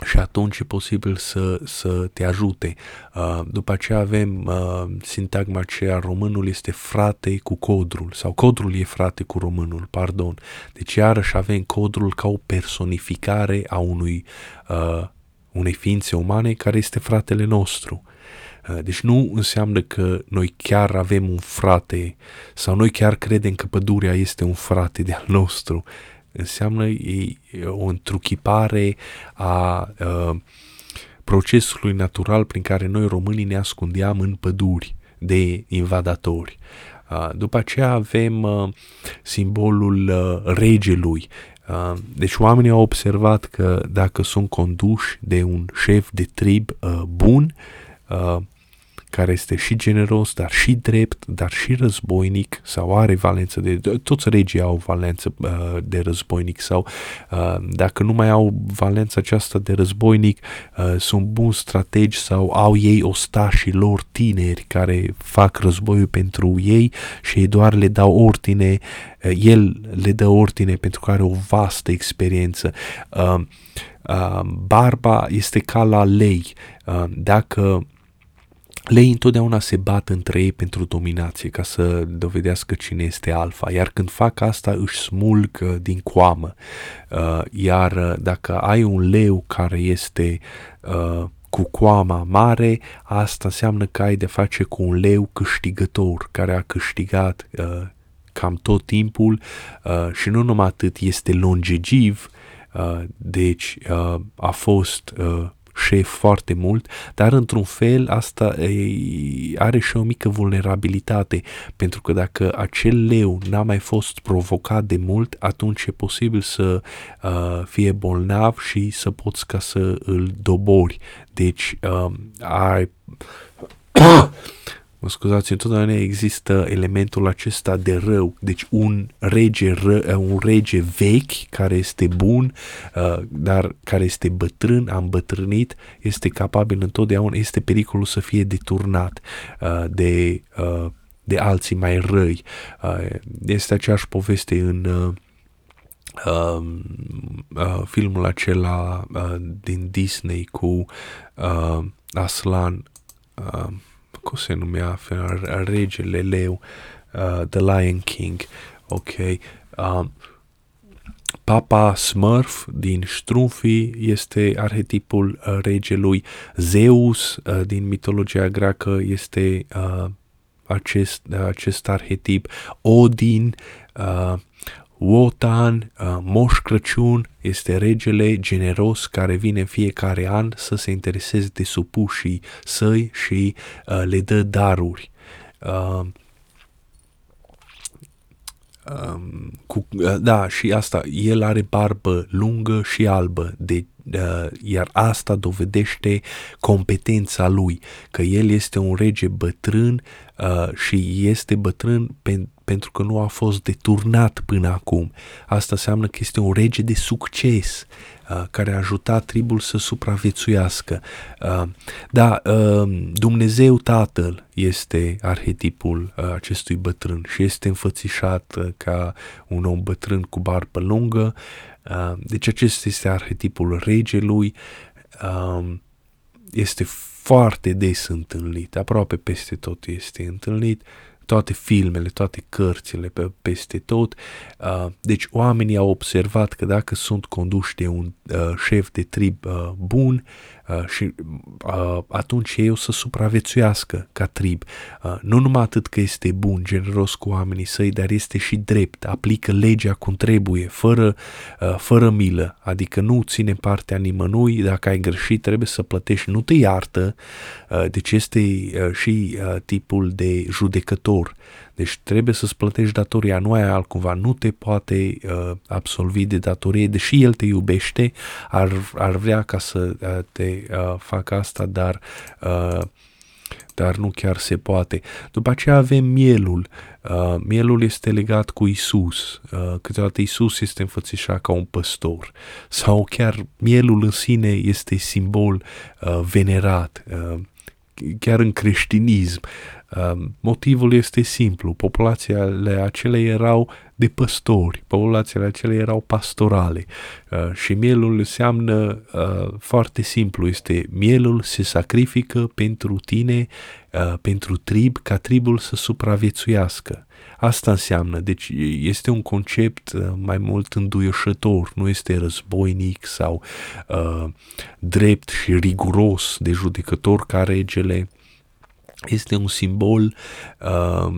și atunci e posibil să, să te ajute. Uh, după aceea avem uh, sintagma aceea, românul este frate cu codrul, sau codrul e frate cu românul, pardon. Deci iarăși avem codrul ca o personificare a unui, uh, unei ființe umane care este fratele nostru. Deci nu înseamnă că noi chiar avem un frate sau noi chiar credem că pădurea este un frate de-al nostru înseamnă e o întruchipare a uh, procesului natural prin care noi românii ne ascundeam în păduri de invadatori. Uh, după aceea avem uh, simbolul uh, regelui. Uh, deci oamenii au observat că dacă sunt conduși de un șef de trib uh, bun, uh, care este și generos, dar și drept, dar și războinic sau are valență de... Toți regii au valență uh, de războinic sau uh, dacă nu mai au valența aceasta de războinic, uh, sunt buni strategi sau au ei ostașii lor tineri care fac războiul pentru ei și ei doar le dau ordine, uh, el le dă ordine pentru că are o vastă experiență. Uh, uh, barba este ca la lei. Uh, dacă Lei întotdeauna se bat între ei pentru dominație, ca să dovedească cine este alfa, iar când fac asta își smulg uh, din coamă. Uh, iar uh, dacă ai un leu care este cu coama mare, asta înseamnă că ai de face cu un leu câștigător, care a câștigat cam tot timpul și nu numai atât, este longegiv, deci a fost șef foarte mult, dar într-un fel asta e, are și o mică vulnerabilitate, pentru că dacă acel leu n-a mai fost provocat de mult, atunci e posibil să uh, fie bolnav și să poți ca să îl dobori. Deci uh, ai mă scuzați, întotdeauna există elementul acesta de rău, deci un rege, ră, un rege vechi care este bun, uh, dar care este bătrân, a îmbătrânit, este capabil întotdeauna, este pericolul să fie deturnat uh, de, uh, de alții mai răi. Uh, este aceeași poveste în uh, Uh, uh, filmul acela uh, din Disney cu uh, Aslan uh, cum se numea, regele leu, uh, The Lion King, ok, uh, Papa Smurf din Strunfi este arhetipul uh, regelui. Zeus uh, din mitologia greacă este uh, acest, uh, acest arhetip. Odin, uh, Wotan, uh, Moș Crăciun, este regele generos care vine fiecare an să se intereseze de supușii săi și uh, le dă daruri. Uh, um, cu, uh, da, și asta, el are barbă lungă și albă, de, uh, iar asta dovedește competența lui, că el este un rege bătrân uh, și este bătrân pentru pentru că nu a fost deturnat până acum. Asta înseamnă că este un rege de succes uh, care a ajutat tribul să supraviețuiască. Uh, da, uh, Dumnezeu Tatăl este arhetipul uh, acestui bătrân și este înfățișat uh, ca un om bătrân cu barbă lungă. Uh, deci acesta este arhetipul regelui. Uh, este foarte des întâlnit, aproape peste tot este întâlnit toate filmele, toate cărțile pe, peste tot. Uh, deci oamenii au observat că dacă sunt conduși de un uh, șef de trib uh, bun, Uh, și uh, atunci ei o să supraviețuiască ca trib. Uh, nu numai atât că este bun, generos cu oamenii săi, dar este și drept, aplică legea cum trebuie, fără, fără milă, adică nu ține partea nimănui, dacă ai greșit trebuie să plătești, nu te iartă, deci este și tipul de judecător. Deci trebuie să-ți plătești datoria, nu ai altcumva, nu te poate uh, absolvi de datorie, deși el te iubește, ar, ar vrea ca să uh, te uh, facă asta, dar uh, dar nu chiar se poate. După aceea avem mielul. Uh, mielul este legat cu Isus. Uh, câteodată Isus este înfățișat ca un păstor. Sau chiar mielul în sine este simbol uh, venerat. Uh, chiar în creștinism. Um, motivul este simplu, populațiile acelea erau de păstori, populațiile acelea erau pastorale. Uh, și mielul înseamnă uh, foarte simplu, este mielul se sacrifică pentru tine, uh, pentru trib, ca tribul să supraviețuiască. Asta înseamnă, deci este un concept mai mult înduioșător, nu este războinic sau uh, drept și riguros de judecător ca regele, este un simbol uh,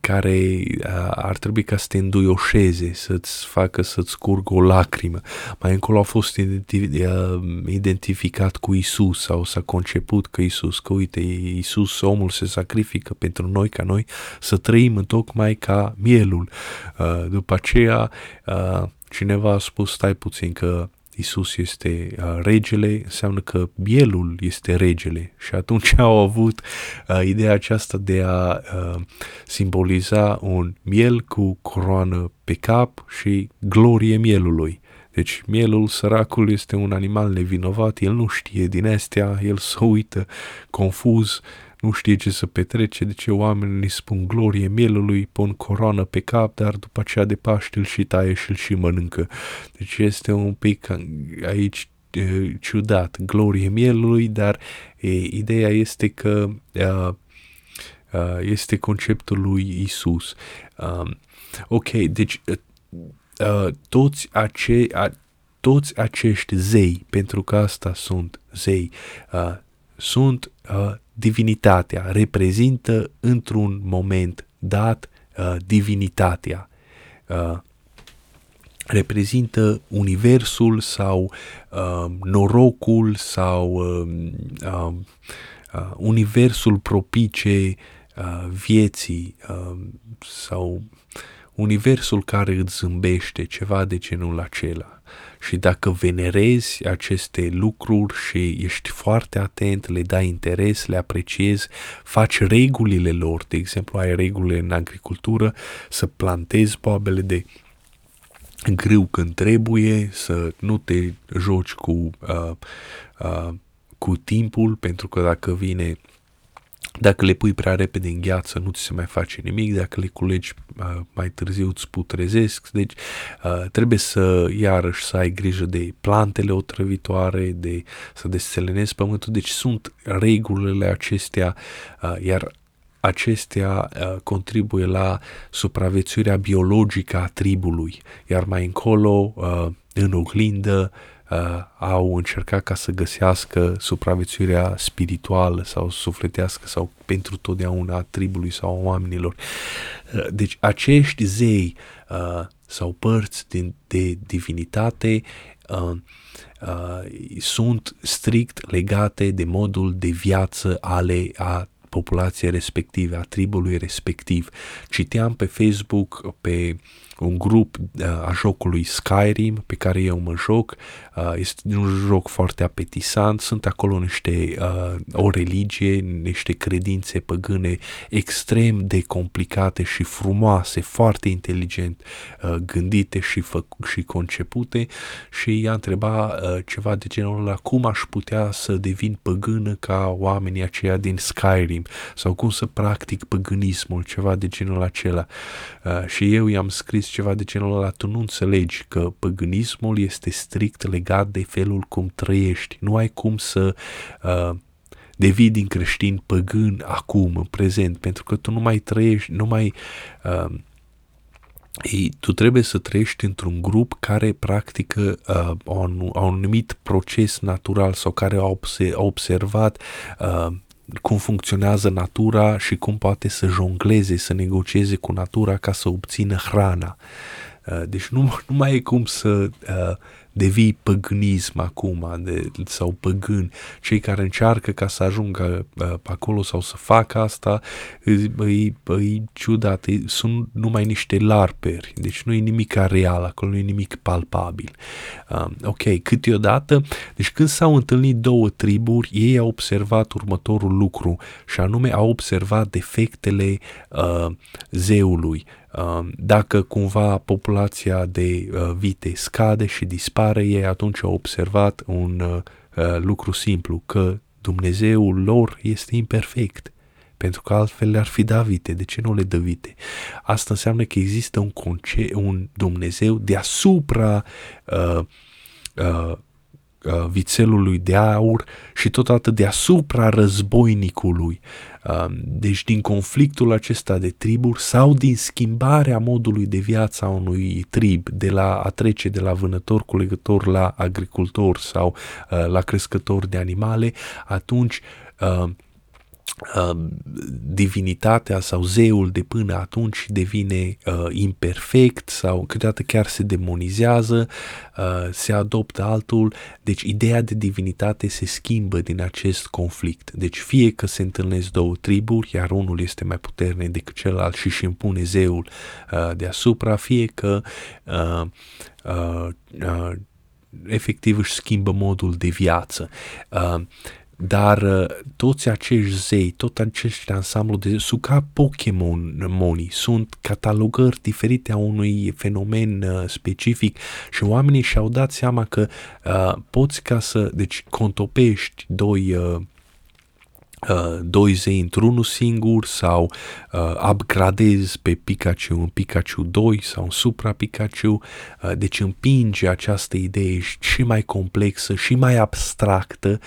care uh, ar trebui ca să te înduioșeze, să-ți facă să-ți curgă o lacrimă. Mai încolo a fost identi- uh, identificat cu Isus sau s-a conceput că Isus, că uite, Isus, omul se sacrifică pentru noi ca noi să trăim în tocmai ca mielul. Uh, după aceea, uh, cineva a spus, stai puțin, că Isus este uh, regele, înseamnă că mielul este regele și atunci au avut uh, ideea aceasta de a uh, simboliza un miel cu coroană pe cap și glorie mielului. Deci mielul săracul este un animal nevinovat, el nu știe din astea, el se uită confuz, nu știe ce să petrece, de ce oamenii spun glorie mielului, pun coroană pe cap, dar după aceea de Paște îl și taie și îl și mănâncă. Deci este un pic aici e, ciudat, glorie mielului, dar e, ideea este că a, a, este conceptul lui Isus. A, ok, deci a, toți, ace, a, toți acești zei, pentru că asta sunt zei, a, sunt uh, divinitatea, reprezintă într-un moment dat uh, divinitatea. Uh, reprezintă universul sau uh, norocul sau uh, uh, uh, universul propice uh, vieții uh, sau universul care îți zâmbește, ceva de genul acela. Și dacă venerezi aceste lucruri și ești foarte atent, le dai interes, le apreciezi, faci regulile lor, de exemplu ai regulile în agricultură, să plantezi boabele de grâu când trebuie, să nu te joci cu, uh, uh, cu timpul, pentru că dacă vine dacă le pui prea repede în gheață, nu ți se mai face nimic, dacă le culegi uh, mai târziu îți putrezesc, deci uh, trebuie să iarăși să ai grijă de plantele otrăvitoare, de să deselenezi pământul, deci sunt regulile acestea, uh, iar acestea uh, contribuie la supraviețuirea biologică a tribului, iar mai încolo, uh, în oglindă, uh, au încercat ca să găsească supraviețuirea spirituală sau sufletească sau pentru totdeauna a tribului sau a oamenilor. Uh, deci acești zei uh, sau părți din, de divinitate uh, uh, sunt strict legate de modul de viață ale a populației respective, a tribului respectiv. Citeam pe Facebook, pe un grup uh, a jocului Skyrim pe care eu mă joc. Uh, este un joc foarte apetisant, sunt acolo niște uh, o religie, niște credințe păgâne extrem de complicate și frumoase, foarte inteligent gândite și, fă, și concepute și i-a întrebat ceva de genul ăla, cum aș putea să devin păgână ca oamenii aceia din Skyrim sau cum să practic păgânismul, ceva de genul acela. Și eu i-am scris ceva de genul ăla, tu nu înțelegi că păgânismul este strict legat de felul cum trăiești. Nu ai cum să uh, devii din creștin păgân acum, în prezent, pentru că tu nu mai trăiești, nu mai... Uh, ei, tu trebuie să trăiești într-un grup care practică uh, un, un anumit proces natural sau care a, obse- a observat uh, cum funcționează natura și cum poate să jongleze, să negocieze cu natura ca să obțină hrana. Uh, deci nu, nu mai e cum să uh, devii păgânism acum de, sau păgân. Cei care încearcă ca să ajungă uh, acolo sau să facă asta, îi, îi ciudat, îi, sunt numai niște larperi, deci nu e nimic real, acolo nu e nimic palpabil. Uh, ok, câteodată, deci când s-au întâlnit două triburi, ei au observat următorul lucru și anume au observat defectele uh, zeului, Um, dacă cumva populația de uh, vite scade și dispare, ei atunci au observat un uh, uh, lucru simplu, că Dumnezeul lor este imperfect pentru că altfel le-ar fi da vite. De ce nu le dă vite? Asta înseamnă că există un, conce- un Dumnezeu deasupra uh, uh, uh, vițelului de aur și totodată deasupra războinicului. Uh, deci din conflictul acesta de triburi sau din schimbarea modului de viață a unui trib de la a trece de la vânător culegător la agricultor sau uh, la crescător de animale, atunci uh, uh, divinitatea sau zeul de până atunci devine uh, imperfect sau câteodată chiar se demonizează, uh, se adoptă altul, deci ideea de divinitate se schimbă din acest conflict. Deci fie că se întâlnesc două triburi, iar unul este mai puternic decât celălalt și își impune zeul uh, deasupra, fie că uh, uh, uh, efectiv își schimbă modul de viață. Uh, dar uh, toți acești zei, tot acești ansamblu de sunt ca Pokémon monii, sunt catalogări diferite a unui fenomen uh, specific și oamenii și-au dat seama că uh, poți ca să, deci contopești doi uh, uh, doi zei într-unul singur sau uh, upgradezi pe Pikachu în Pikachu 2 sau în Supra Pikachu, uh, deci împinge această idee și mai complexă și mai abstractă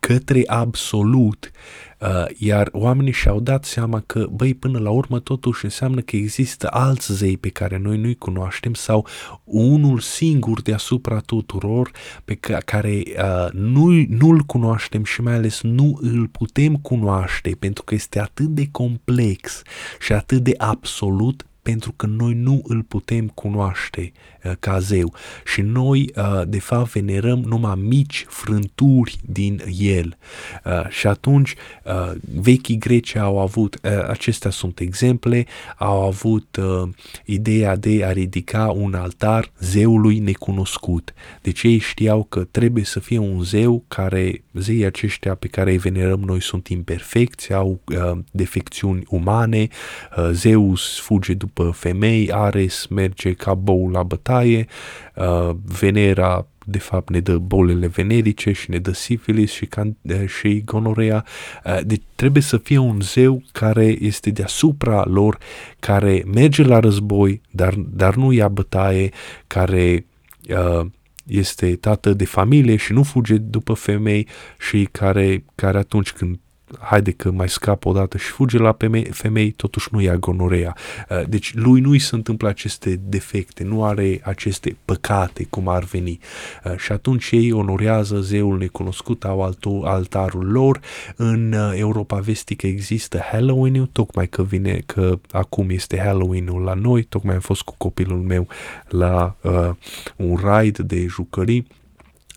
către absolut Uh, iar oamenii și-au dat seama că, băi, până la urmă totuși înseamnă că există alți zei pe care noi nu-i cunoaștem sau unul singur deasupra tuturor pe care uh, nu, nu-l cunoaștem și mai ales nu îl putem cunoaște pentru că este atât de complex și atât de absolut pentru că noi nu îl putem cunoaște uh, ca zeu și noi, uh, de fapt, venerăm numai mici frânturi din el. Uh, și atunci, uh, vechii greci au avut, uh, acestea sunt exemple, au avut uh, ideea de a ridica un altar zeului necunoscut. Deci ei știau că trebuie să fie un zeu care, zeii aceștia pe care îi venerăm noi sunt imperfecți, au uh, defecțiuni umane, uh, Zeus fuge după după femei, Ares merge ca bou la bătaie, uh, Venera de fapt ne dă bolile venerice și ne dă sifilis și, can- uh, și gonorea. Uh, deci trebuie să fie un zeu care este deasupra lor, care merge la război, dar, dar nu ia bătaie, care uh, este tată de familie și nu fuge după femei și care, care atunci când haide că mai scapă odată și fuge la femei, totuși nu ia gonorea. Uh, deci lui nu-i se întâmplă aceste defecte, nu are aceste păcate cum ar veni. Uh, și atunci ei onorează zeul necunoscut, au altul, altarul lor. În uh, Europa vestică există Halloween-ul, tocmai că vine, că acum este Halloween-ul la noi, tocmai am fost cu copilul meu la uh, un ride de jucării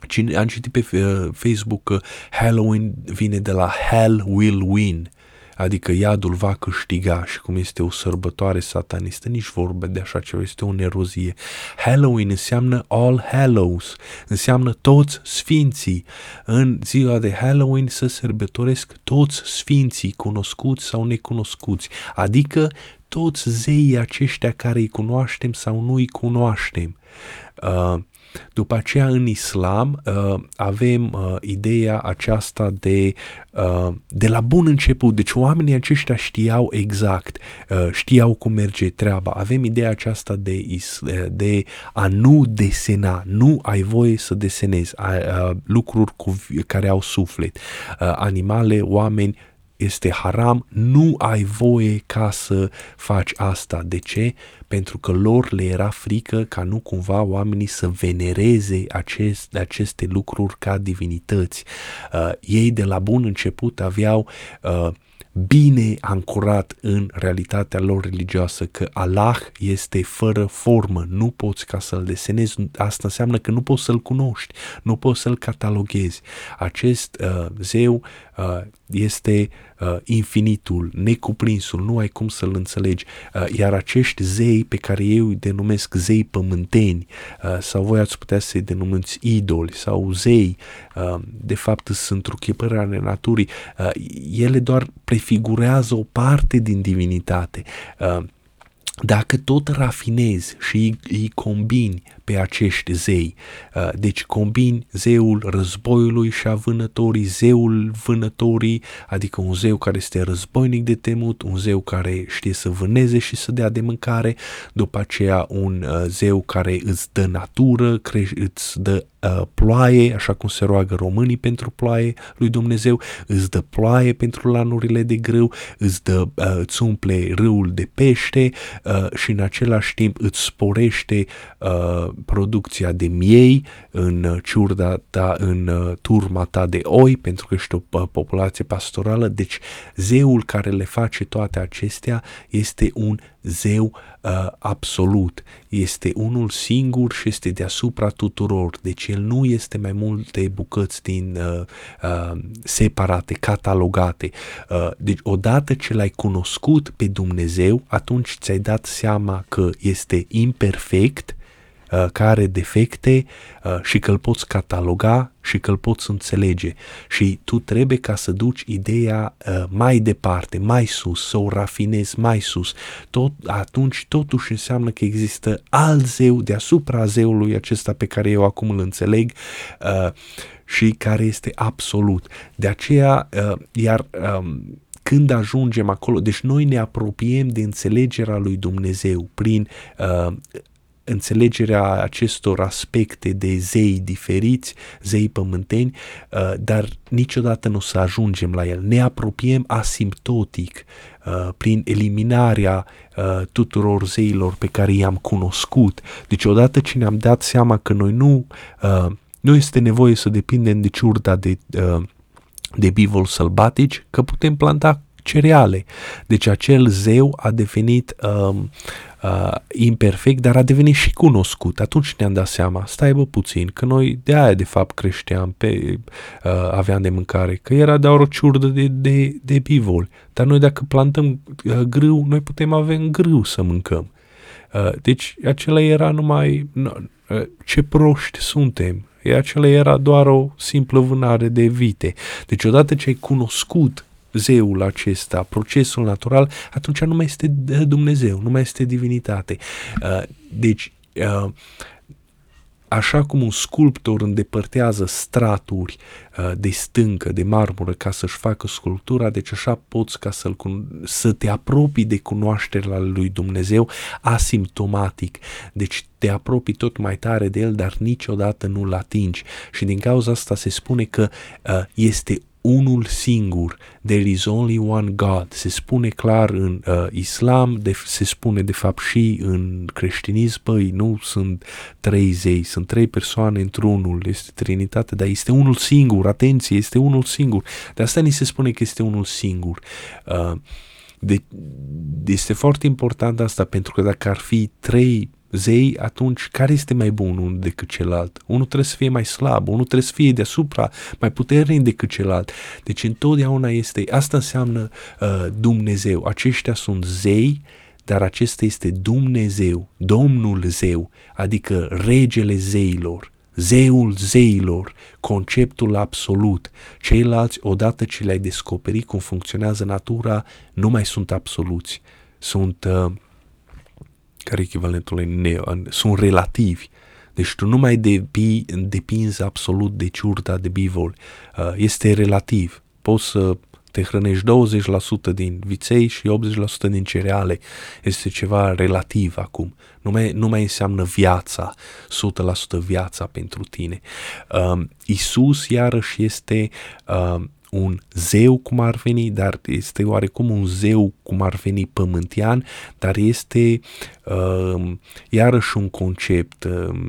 Cine, am citit pe uh, Facebook că Halloween vine de la Hell will win, adică iadul va câștiga și cum este o sărbătoare satanistă, nici vorbe de așa ceva, este o nerozie. Halloween înseamnă All Hallows, înseamnă toți sfinții. În ziua de Halloween să sărbătoresc toți sfinții, cunoscuți sau necunoscuți, adică toți zeii aceștia care îi cunoaștem sau nu îi cunoaștem. Uh, după aceea în islam uh, avem uh, ideea aceasta de, uh, de la bun început, deci oamenii aceștia știau exact, uh, știau cum merge treaba. Avem ideea aceasta de, de a nu desena, nu ai voie să desenezi uh, lucruri cu, care au suflet, uh, animale, oameni, este haram, nu ai voie ca să faci asta. De ce? Pentru că lor le era frică ca nu cumva oamenii să venereze acest, aceste lucruri ca divinități. Uh, ei de la bun început aveau uh, bine ancorat în realitatea lor religioasă că Allah este fără formă, nu poți ca să-l desenezi, asta înseamnă că nu poți să-l cunoști, nu poți să-l cataloghezi. Acest uh, zeu uh, este uh, infinitul, necuprinsul, nu ai cum să-l înțelegi. Uh, iar acești zei pe care eu îi denumesc zei pământeni uh, sau voi ați putea să-i denumiți idoli sau zei, uh, de fapt sunt truchipări ale naturii, uh, ele doar prefigurează o parte din divinitate. Uh, dacă tot rafinezi și îi, îi combini pe acești zei. Uh, deci combini zeul războiului și a vânătorii, zeul vânătorii, adică un zeu care este războinic de temut, un zeu care știe să vâneze și să dea de mâncare, după aceea un uh, zeu care îți dă natură, îți dă uh, ploaie, așa cum se roagă românii pentru ploaie lui Dumnezeu, îți dă ploaie pentru lanurile de grâu, îți, dă, îți umple râul de pește și în același timp îți sporește producția de miei în ciurda ta, în uh, turma ta de oi, pentru că ești o uh, populație pastorală, deci zeul care le face toate acestea este un zeu uh, absolut, este unul singur și este deasupra tuturor, deci el nu este mai multe bucăți din uh, uh, separate, catalogate. Uh, deci odată ce l-ai cunoscut pe Dumnezeu, atunci ți-ai dat seama că este imperfect, Uh, care are defecte uh, și că îl poți cataloga și că îl poți înțelege. Și tu trebuie ca să duci ideea uh, mai departe, mai sus, să o rafinezi mai sus. Tot, atunci totuși înseamnă că există alt zeu deasupra zeului acesta pe care eu acum îl înțeleg și care este absolut. De aceea, iar um, când ajungem acolo, deci noi ne apropiem de înțelegerea lui Dumnezeu prin uh, înțelegerea acestor aspecte de zei diferiți, zei pământeni, uh, dar niciodată nu o să ajungem la el. Ne apropiem asimptotic uh, prin eliminarea uh, tuturor zeilor pe care i-am cunoscut. Deci odată ce ne-am dat seama că noi nu, nu este nevoie să depindem de ciurda de, de bivol sălbatici, că putem planta cereale. Deci acel zeu a devenit um, uh, imperfect, dar a devenit și cunoscut. Atunci ne-am dat seama, stai bă puțin, că noi de aia de fapt creșteam, pe, uh, aveam de mâncare, că era doar o ciurdă de, de, de bivol. Dar noi dacă plantăm uh, grâu, noi putem avea grâu să mâncăm. Uh, deci acela era numai, uh, ce proști suntem, acela era doar o simplă vânare de vite. Deci odată ce ai cunoscut zeul acesta, procesul natural, atunci nu mai este Dumnezeu, nu mai este divinitate. Uh, deci, uh, așa cum un sculptor îndepărtează straturi uh, de stâncă, de marmură ca să-și facă sculptura, deci așa poți ca să să te apropii de cunoașterea lui Dumnezeu asimptomatic. Deci te apropii tot mai tare de el, dar niciodată nu-l atingi. Și din cauza asta se spune că este unul singur, there is only one God. Se spune clar în uh, islam, de, se spune de fapt și în creștinism, băi, nu sunt trei zei, sunt trei persoane într-unul, este Trinitate, dar este unul singur, atenție, este unul singur. De asta ni se spune că este unul singur. Uh, de, este foarte important asta pentru că dacă ar fi trei zei, atunci care este mai bun unul decât celălalt? Unul trebuie să fie mai slab, unul trebuie să fie deasupra, mai puternic decât celălalt. Deci întotdeauna este, asta înseamnă uh, Dumnezeu. Aceștia sunt zei, dar acesta este Dumnezeu, Domnul Zeu, adică regele zeilor, zeul zeilor, conceptul absolut. Ceilalți, odată ce le-ai descoperit cum funcționează natura, nu mai sunt absoluți. Sunt uh, care echivalentul în neo, sunt relativi. Deci tu nu mai depi, depinzi absolut de ciurda de bivol. Uh, este relativ. Poți să te hrănești 20% din viței și 80% din cereale. Este ceva relativ acum. Nu mai, nu mai înseamnă viața, 100% viața pentru tine. Uh, Isus iarăși este uh, un zeu cum ar veni, dar este oarecum un zeu cum ar veni pământian, dar este uh, iarăși un concept, uh,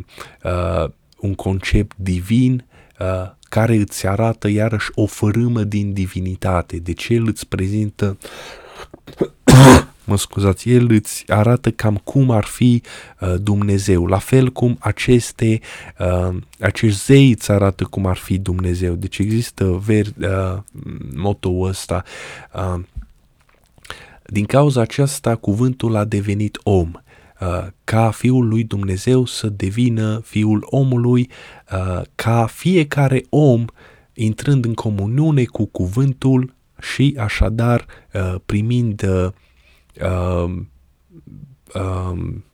uh, un concept divin uh, care îți arată iarăși o fărâmă din divinitate. Deci el îți prezintă mă scuzați, el îți arată cam cum ar fi uh, Dumnezeu, la fel cum aceste, uh, acești zei îți arată cum ar fi Dumnezeu. Deci există ver, uh, motul ăsta. Uh, din cauza aceasta, cuvântul a devenit om uh, ca fiul lui Dumnezeu să devină fiul omului, uh, ca fiecare om intrând în comuniune cu cuvântul și așadar uh, primind Um, um,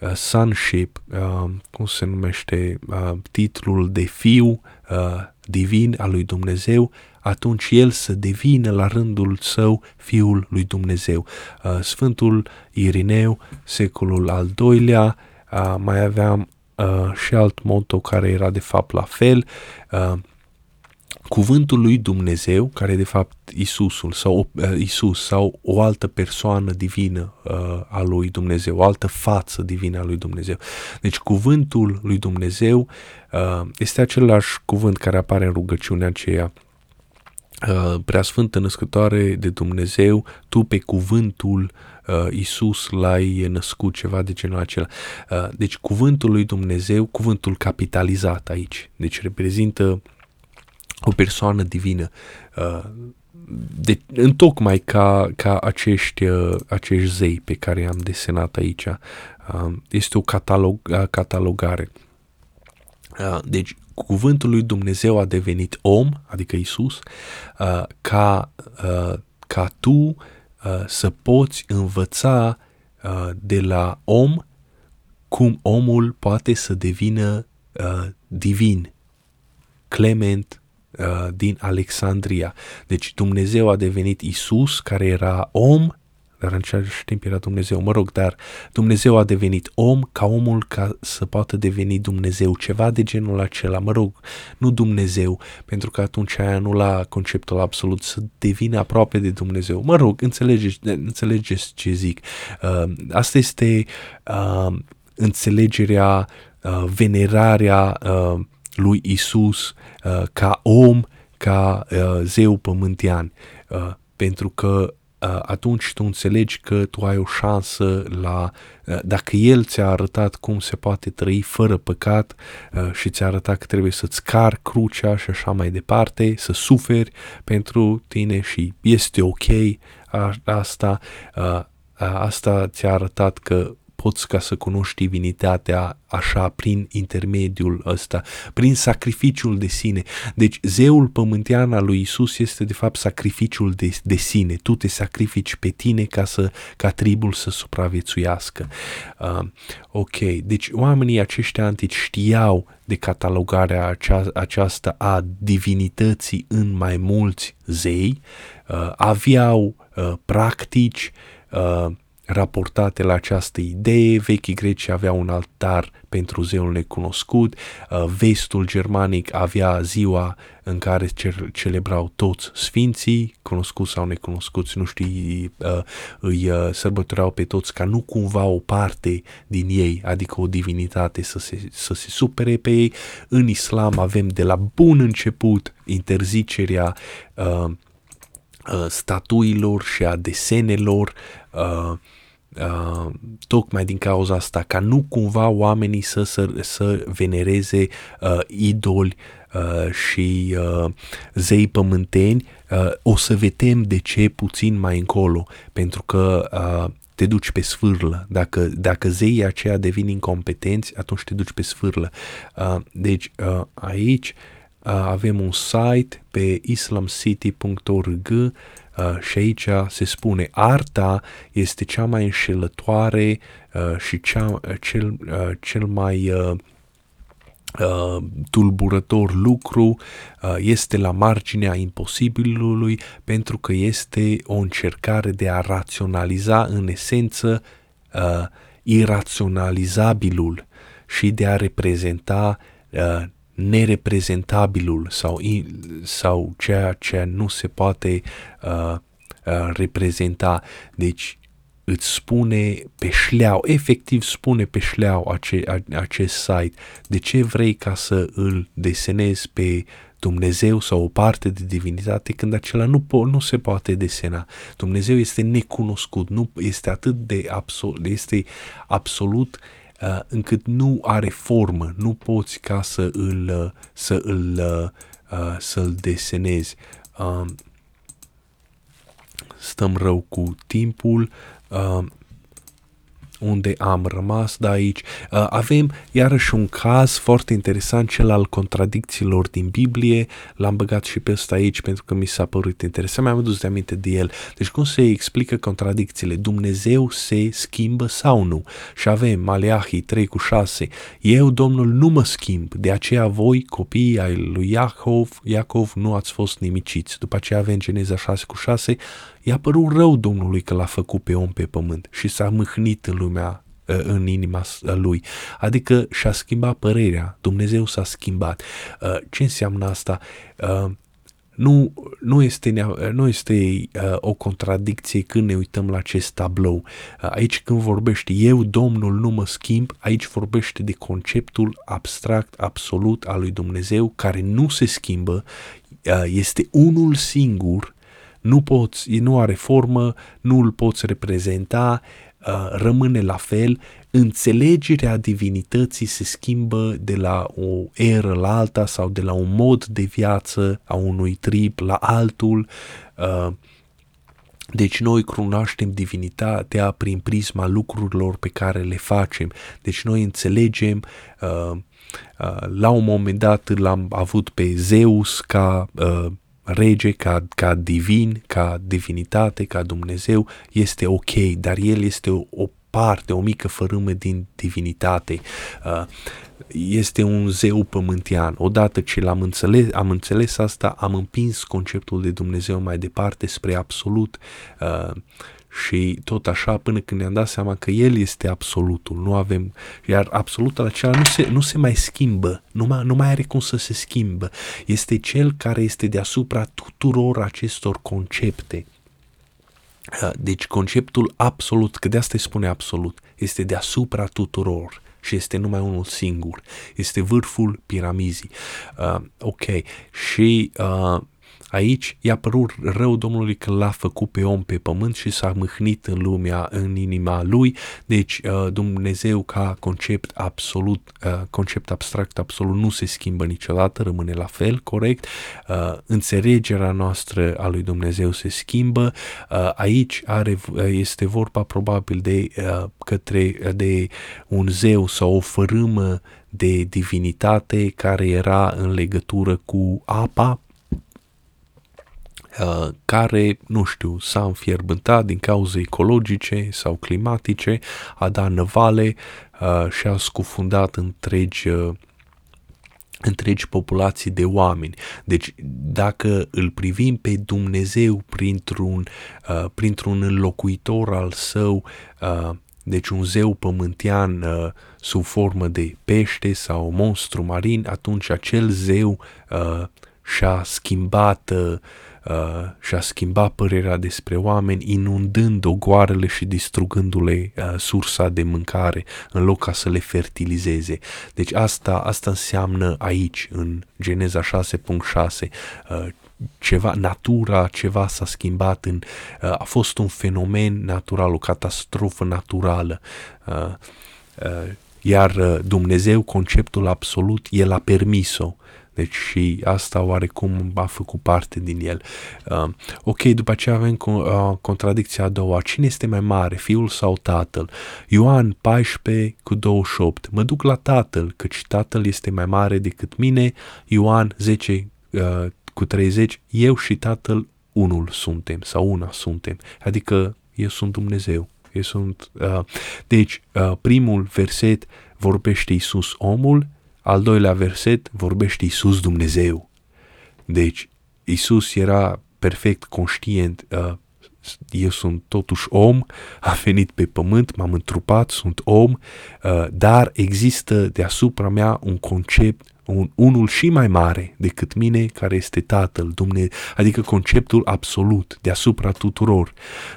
uh, sonship, uh, cum se numește, uh, titlul de fiu uh, divin al lui Dumnezeu, atunci el să devină la rândul său fiul lui Dumnezeu. Uh, Sfântul Irineu, secolul al doilea, uh, mai aveam uh, și alt motto care era de fapt la fel, uh, cuvântul lui Dumnezeu, care e de fapt Isusul sau uh, Isus sau o altă persoană divină uh, a lui Dumnezeu, o altă față divină a lui Dumnezeu. Deci cuvântul lui Dumnezeu uh, este același cuvânt care apare în rugăciunea aceea Uh, preasfântă născătoare de Dumnezeu, tu pe cuvântul uh, Isus l-ai născut, ceva de genul acela. Uh, deci cuvântul lui Dumnezeu, cuvântul capitalizat aici, deci reprezintă o persoană divină. Uh, de, întocmai ca, ca acești, uh, acești zei pe care i-am desenat aici. Uh, este o catalog, catalogare. Deci, cuvântul lui Dumnezeu a devenit om, adică Isus, ca, ca tu să poți învăța de la om cum omul poate să devină divin, clement, Uh, din Alexandria. Deci Dumnezeu a devenit Isus, care era om, dar în același timp era Dumnezeu, mă rog, dar Dumnezeu a devenit om ca omul ca să poată deveni Dumnezeu, ceva de genul acela, mă rog, nu Dumnezeu, pentru că atunci aia nu la conceptul absolut, să devină aproape de Dumnezeu. Mă rog, înțelegeți, înțelegeți ce zic. Uh, asta este uh, înțelegerea, uh, venerarea uh, lui Isus uh, ca om, ca uh, zeu pământean, uh, pentru că uh, atunci tu înțelegi că tu ai o șansă la, uh, dacă El ți-a arătat cum se poate trăi fără păcat uh, și ți-a arătat că trebuie să-ți car crucea și așa mai departe, să suferi pentru tine și este ok asta, uh, asta ți-a arătat că poți ca să cunoști divinitatea așa prin intermediul ăsta, prin sacrificiul de sine. Deci zeul pământean al lui Isus este de fapt sacrificiul de, de sine. Tu te sacrifici pe tine ca să ca tribul să supraviețuiască. Uh, ok, deci oamenii aceștia antici știau de catalogarea acea, aceasta a divinității în mai mulți zei, uh, aveau uh, practici uh, raportate la această idee. Vechii greci aveau un altar pentru zeul necunoscut, uh, vestul germanic avea ziua în care celebrau toți sfinții, cunoscuți sau necunoscuți, nu știi, uh, îi uh, sărbătoreau pe toți ca nu cumva o parte din ei, adică o divinitate să se, să se supere pe ei. În islam avem de la bun început interzicerea uh, Uh, statuilor și a desenelor, uh, uh, tocmai din cauza asta, ca nu cumva oamenii să, să, să venereze uh, idoli uh, și uh, zei pământeni, uh, o să vedem de ce puțin mai încolo, pentru că uh, te duci pe sfârlă. Dacă, dacă zeii aceia devin incompetenți, atunci te duci pe sfârlă. Uh, deci uh, aici avem un site pe islamcity.org și aici se spune arta este cea mai înșelătoare și cea, cel, cel mai uh, tulburător lucru, uh, este la marginea imposibilului pentru că este o încercare de a raționaliza în esență uh, iraționalizabilul și de a reprezenta uh, nereprezentabilul sau, sau ceea ce nu se poate uh, uh, reprezenta. Deci îți spune pe șleau, efectiv spune pe șleau ace, a, acest site de ce vrei ca să îl desenezi pe Dumnezeu sau o parte de divinitate când acela nu, po- nu se poate desena. Dumnezeu este necunoscut, nu este atât de absolut, este absolut uh, încât nu are formă, nu poți ca să îl, uh, să îl, uh, uh, să-l desenezi. Uh, stăm rău cu timpul, uh, unde am rămas de aici. Uh, avem iarăși un caz foarte interesant, cel al contradicțiilor din Biblie. L-am băgat și pe ăsta aici pentru că mi s-a părut interesant. Mi-am adus de aminte de el. Deci cum se explică contradicțiile? Dumnezeu se schimbă sau nu? Și avem Maleahii 3 cu 6. Eu, Domnul, nu mă schimb, de aceea voi, copiii ai lui Iacov, Iacov, nu ați fost nimiciți. După aceea avem Geneza 6 cu 6 I-a părut rău Domnului că l-a făcut pe om pe pământ și s-a mâhnit în lumea ă, în inima lui. Adică și-a schimbat părerea. Dumnezeu s-a schimbat. Ă, ce înseamnă asta? Ă, nu, nu este, nu este o contradicție când ne uităm la acest tablou. Aici când vorbește eu, Domnul, nu mă schimb, aici vorbește de conceptul abstract, absolut al lui Dumnezeu, care nu se schimbă, este unul singur nu poți, nu are formă, nu îl poți reprezenta, uh, rămâne la fel, înțelegerea divinității se schimbă de la o eră la alta sau de la un mod de viață a unui trip la altul. Uh, deci noi cunoaștem divinitatea prin prisma lucrurilor pe care le facem. Deci noi înțelegem uh, la un moment dat l-am avut pe Zeus ca rege, ca, ca divin, ca divinitate, ca Dumnezeu, este ok, dar el este o, o parte, o mică fărâmă din divinitate. Uh, este un zeu pământian. Odată ce l-am înțeles, am înțeles asta, am împins conceptul de Dumnezeu mai departe spre absolut uh, și tot așa până când ne-am dat seama că El este absolutul, nu avem, iar absolutul acela nu se, nu se mai schimbă, nu mai, nu mai are cum să se schimbă, este Cel care este deasupra tuturor acestor concepte. Deci conceptul absolut, că de asta îi spune absolut, este deasupra tuturor și este numai unul singur. Este vârful piramizii. Uh, ok. Și uh, Aici i-a părut rău Domnului că l-a făcut pe om pe pământ și s-a mâhnit în lumea, în inima lui, deci uh, Dumnezeu ca concept absolut, uh, concept abstract absolut nu se schimbă niciodată, rămâne la fel, corect, uh, înțelegerea noastră a lui Dumnezeu se schimbă, aici are, este vorba probabil de către de un zeu sau o fărâmă de divinitate care era în legătură cu apa Uh, care, nu știu, s-a înfierbântat din cauze ecologice sau climatice, a dat năvale uh, și a scufundat întregi uh, întregi populații de oameni. Deci dacă îl privim pe Dumnezeu printr-un, uh, printr-un înlocuitor al său, uh, deci un zeu pământean uh, sub formă de pește sau monstru marin, atunci acel zeu uh, și-a schimbat uh, uh, și-a schimbat părerea despre oameni, inundând ogoarele și distrugându-le uh, sursa de mâncare, în loc ca să le fertilizeze. Deci asta, asta înseamnă aici, în Geneza 6.6, uh, ceva, natura, ceva s-a schimbat în, uh, a fost un fenomen natural, o catastrofă naturală. Uh, uh, iar uh, Dumnezeu, conceptul absolut, El a permis-o deci și asta oarecum a făcut parte din el. Uh, ok, după aceea avem uh, contradicția a doua. Cine este mai mare, fiul sau tatăl? Ioan 14 cu 28. Mă duc la tatăl, căci tatăl este mai mare decât mine. Ioan 10 uh, cu 30. Eu și tatăl unul suntem sau una suntem. Adică eu sunt Dumnezeu. Eu sunt, uh, deci, uh, primul verset vorbește Iisus omul, al doilea verset vorbește Isus Dumnezeu. Deci, Isus era perfect conștient, uh, eu sunt totuși om, am venit pe pământ, m-am întrupat, sunt om, uh, dar există deasupra mea un concept, un, unul și mai mare decât mine, care este Tatăl, Dumnezeu, adică conceptul absolut deasupra tuturor.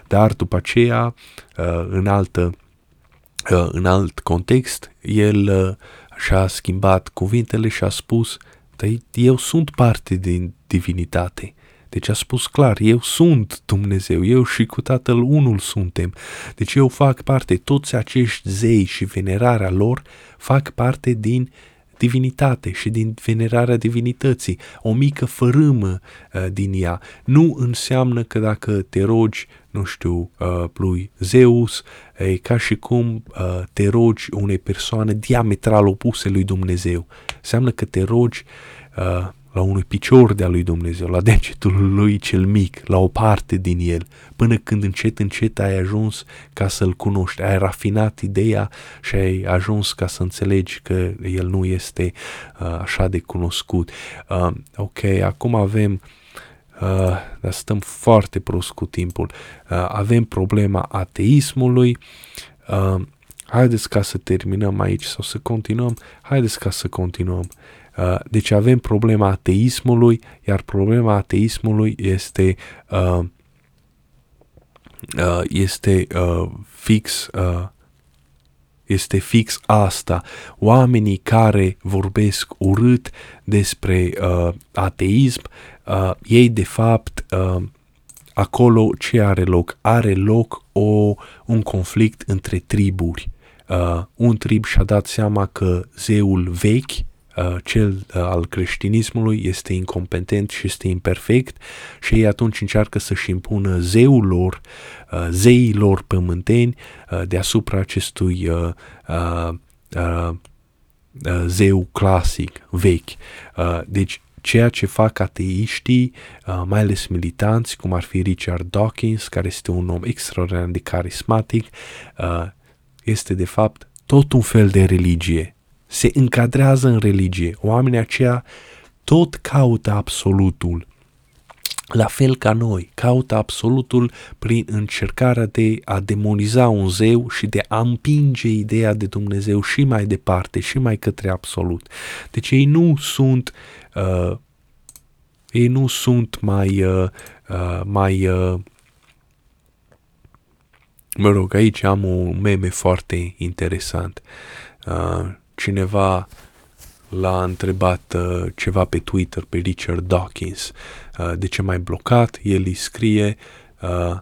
Dar după aceea, uh, în altă uh, în alt context, el și-a schimbat cuvintele și a spus, eu sunt parte din divinitate. Deci a spus clar, eu sunt Dumnezeu, eu și cu Tatăl unul suntem. Deci eu fac parte, toți acești zei și venerarea lor fac parte din divinitate și din venerarea divinității, o mică fărâmă uh, din ea. Nu înseamnă că dacă te rogi, nu știu, uh, lui Zeus, e ca și cum uh, te rogi unei persoane diametral opuse lui Dumnezeu. Înseamnă că te rogi uh, la unui picior de-a lui Dumnezeu, la degetul lui cel mic, la o parte din el, până când încet, încet ai ajuns ca să-l cunoști, ai rafinat ideea și ai ajuns ca să înțelegi că el nu este uh, așa de cunoscut. Uh, ok, acum avem Uh, dar stăm foarte prost cu timpul. Uh, avem problema ateismului. Uh, haideți ca să terminăm aici sau să continuăm. Haideți ca să continuăm. Uh, deci avem problema ateismului, iar problema ateismului este uh, uh, este uh, fix uh, este fix asta. Oamenii care vorbesc urât despre uh, ateism, uh, ei de fapt uh, acolo ce are loc? Are loc o, un conflict între triburi. Uh, un trib și-a dat seama că zeul vechi Uh, cel uh, al creștinismului este incompetent și este imperfect și ei atunci încearcă să-și impună zeul lor, uh, zeii lor pământeni deasupra acestui zeu clasic, vechi. Deci ceea ce fac ateiștii, mai ales militanți, cum ar fi Richard Dawkins, care este un om extraordinar de carismatic, este de fapt tot un fel de religie se încadrează în religie. Oamenii aceia tot caută absolutul. La fel ca noi, caută absolutul prin încercarea de a demoniza un zeu și de a împinge ideea de Dumnezeu și mai departe, și mai către absolut. Deci ei nu sunt uh, ei nu sunt mai uh, uh, mai uh, mă rog, aici am un meme foarte interesant. Uh, cineva l-a întrebat uh, ceva pe Twitter pe Richard Dawkins uh, de ce mai blocat, el îi scrie uh,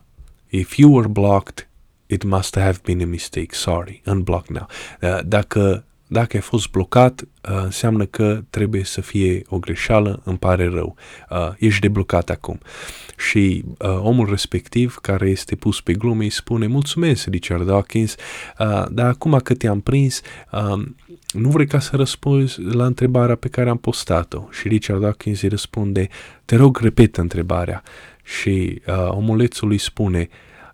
If you were blocked, it must have been a mistake, sorry, unblock now. Uh, dacă dacă ai fost blocat, uh, înseamnă că trebuie să fie o greșeală, îmi pare rău, uh, ești deblocat acum. Și uh, omul respectiv, care este pus pe glume, îi spune, mulțumesc, Richard Dawkins, uh, dar acum că te-am prins, uh, nu vrei ca să răspunzi la întrebarea pe care am postat-o? Și Richard Dawkins îi răspunde, te rog, repetă întrebarea. Și uh, omulețul îi spune,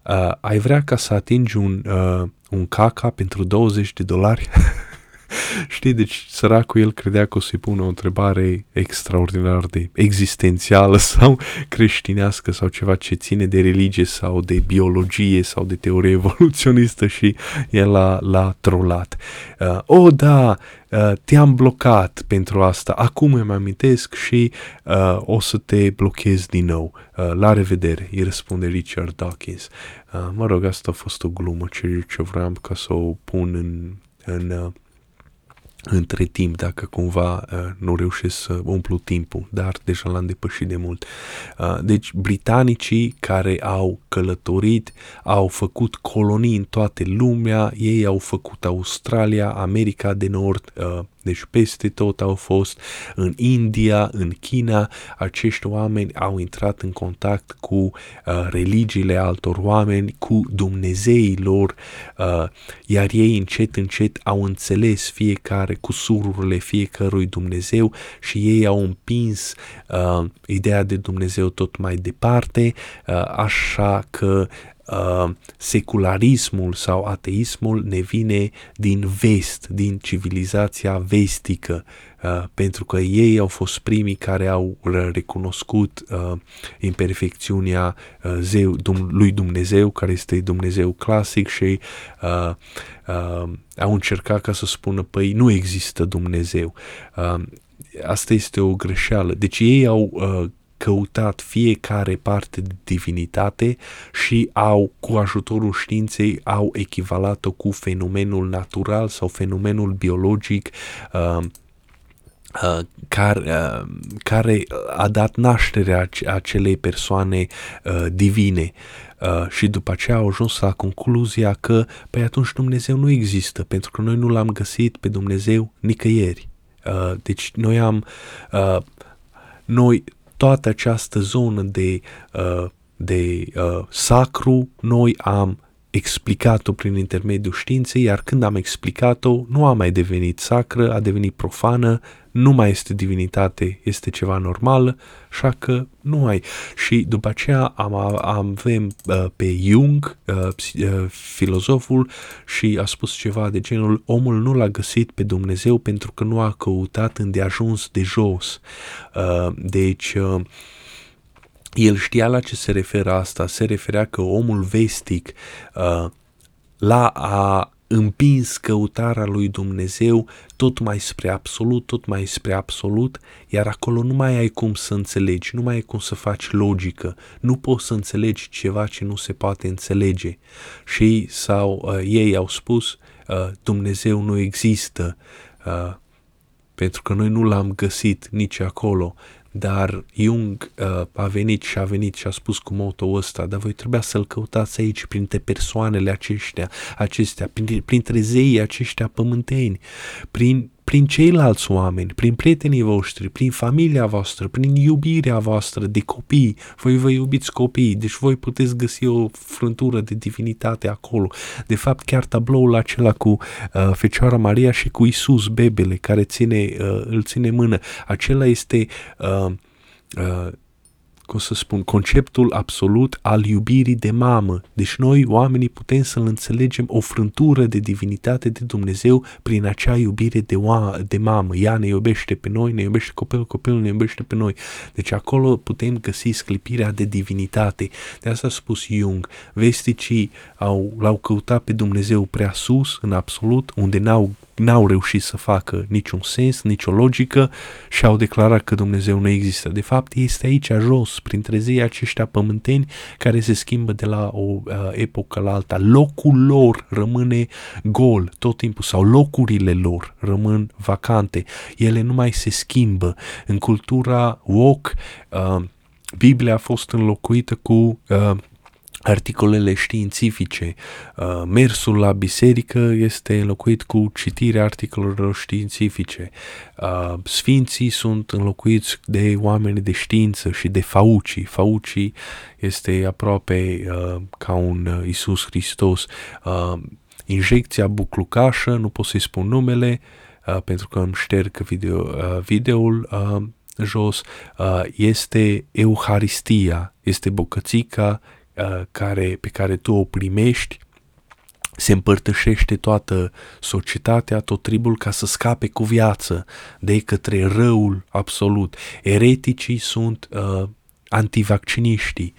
uh, ai vrea ca să atingi un, uh, un caca pentru 20 de dolari? Știi, deci săracul el credea că o să-i pună o întrebare extraordinar de existențială sau creștinească sau ceva ce ține de religie sau de biologie sau de teorie evoluționistă și el l-a, l-a trolat. Uh, oh, da, uh, te-am blocat pentru asta, acum îmi amintesc și uh, o să te blochez din nou. Uh, la revedere, îi răspunde Richard Dawkins. Uh, mă rog, asta a fost o glumă ce, ce vreau ca să o pun în, în uh, între timp, dacă cumva uh, nu reușesc să umplu timpul, dar deja l-am depășit de mult. Uh, deci, britanicii care au călătorit, au făcut colonii în toată lumea, ei au făcut Australia, America de Nord, uh, deci peste tot au fost în India, în China, acești oameni au intrat în contact cu uh, religiile altor oameni, cu Dumnezeii lor, uh, iar ei încet, încet au înțeles fiecare cu sururile fiecărui Dumnezeu și ei au împins uh, ideea de Dumnezeu tot mai departe, uh, așa că uh, secularismul sau ateismul ne vine din vest, din civilizația vestică, uh, pentru că ei au fost primii care au recunoscut uh, imperfecțiunea uh, zeu, dum, lui Dumnezeu, care este Dumnezeu clasic și uh, uh, au încercat ca să spună, păi nu există Dumnezeu. Uh, asta este o greșeală. Deci ei au uh, căutat fiecare parte de divinitate și au, cu ajutorul științei, au echivalat-o cu fenomenul natural sau fenomenul biologic uh, Uh, care, uh, care a dat nașterea acelei persoane uh, divine uh, și după aceea au ajuns la concluzia că, păi atunci Dumnezeu nu există, pentru că noi nu l-am găsit pe Dumnezeu nicăieri. Uh, deci noi am, uh, noi toată această zonă de, uh, de uh, sacru, noi am explicat-o prin intermediul științei, iar când am explicat-o, nu a mai devenit sacră, a devenit profană, nu mai este divinitate, este ceva normal, așa că nu ai. Și după aceea am, avem uh, pe Jung, uh, uh, filozoful, și a spus ceva de genul, omul nu l-a găsit pe Dumnezeu pentru că nu a căutat îndeajuns de jos. Uh, deci, uh, el știa la ce se referă asta, se referea că omul vestic uh, la a împins căutarea lui Dumnezeu tot mai spre absolut, tot mai spre absolut, iar acolo nu mai ai cum să înțelegi, nu mai ai cum să faci logică, nu poți să înțelegi ceva ce nu se poate înțelege. Și sau uh, ei au spus, uh, Dumnezeu nu există, uh, pentru că noi nu l-am găsit nici acolo, dar Jung uh, a venit și a venit și a spus cu moto ăsta, dar voi trebuia să-l căutați aici printre persoanele aceștia, acestea, printre, printre zeii aceștia pământeni, prin prin ceilalți oameni, prin prietenii voștri, prin familia voastră, prin iubirea voastră de copii. Voi vă iubiți copiii, deci voi puteți găsi o frântură de divinitate acolo. De fapt, chiar tabloul acela cu uh, Fecioara Maria și cu Isus bebele care ține, uh, îl ține mână, acela este uh, uh, cum să spun, conceptul absolut al iubirii de mamă. Deci noi, oamenii, putem să-l înțelegem o frântură de divinitate de Dumnezeu prin acea iubire de, oa- de mamă. Ea ne iubește pe noi, ne iubește copilul, copilul ne iubește pe noi. Deci acolo putem găsi sclipirea de divinitate. De asta a spus Jung. Vesticii au, l-au căutat pe Dumnezeu prea sus, în absolut, unde n-au n-au reușit să facă niciun sens, nicio logică și au declarat că Dumnezeu nu există. De fapt, este aici jos, printre zei aceștia pământeni care se schimbă de la o uh, epocă la alta. Locul lor rămâne gol tot timpul sau locurile lor rămân vacante. Ele nu mai se schimbă. În cultura woke, uh, Biblia a fost înlocuită cu uh, articolele științifice. Uh, mersul la biserică este înlocuit cu citirea articolelor științifice. Uh, sfinții sunt înlocuiți de oameni de știință și de fauci. Fauci este aproape uh, ca un Isus Hristos. Injecția buclucașă, nu pot să-i spun numele, pentru că îmi șterg video, videoul jos, este Euharistia, este bucățica Uh, care, pe care tu o primești, se împărtășește toată societatea, tot tribul ca să scape cu viață de către răul absolut. Ereticii sunt uh, antivacciniștii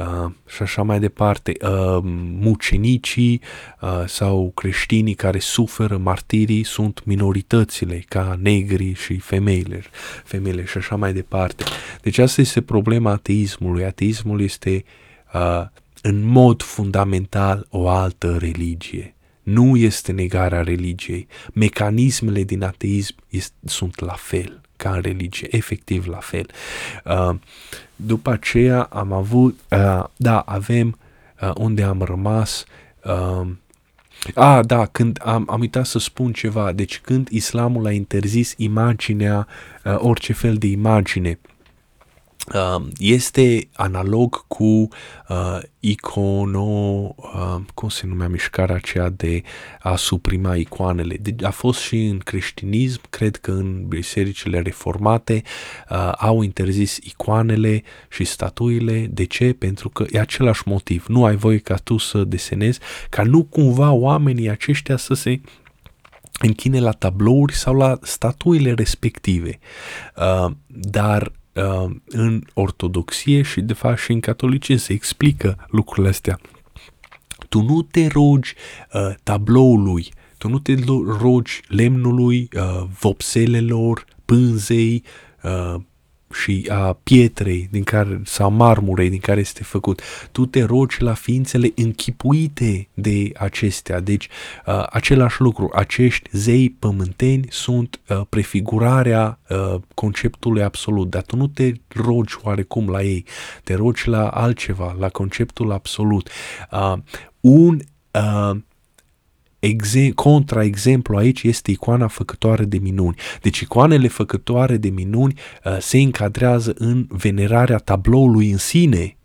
uh, și așa mai departe, uh, mucenicii uh, sau creștinii care suferă martirii sunt minoritățile ca negri și femeile, femeile și așa mai departe. Deci asta este problema ateismului. Ateismul este uh, uh, în mod fundamental o altă religie. Nu este negarea religiei. Mecanismele din ateism este, sunt la fel ca în religie, efectiv la fel. Uh, după aceea am avut, uh, da, avem uh, unde am rămas, uh, a, da, când am, am uitat să spun ceva, deci când islamul a interzis imaginea, uh, orice fel de imagine, Uh, este analog cu uh, icono, uh, cum se numea mișcarea aceea de a suprima icoanele. De, a fost și în creștinism, cred că în bisericile reformate uh, au interzis icoanele și statuile. De ce? Pentru că e același motiv. Nu ai voie ca tu să desenezi, ca nu cumva oamenii aceștia să se închine la tablouri sau la statuile respective. Uh, dar uh, în ortodoxie și de fapt și în catolicism se explică lucrurile astea. Tu nu te rogi uh, tabloului, tu nu te rogi lemnului, uh, vopselelor, pânzei, uh, și a pietrei din care, sau marmurei din care este făcut. Tu te rogi la ființele închipuite de acestea. Deci, uh, același lucru, acești zei pământeni sunt uh, prefigurarea uh, conceptului absolut, dar tu nu te rogi oarecum la ei, te rogi la altceva, la conceptul absolut. Uh, un uh, Exe- contraexemplu aici este icoana făcătoare de minuni. Deci icoanele făcătoare de minuni uh, se încadrează în venerarea tabloului în sine,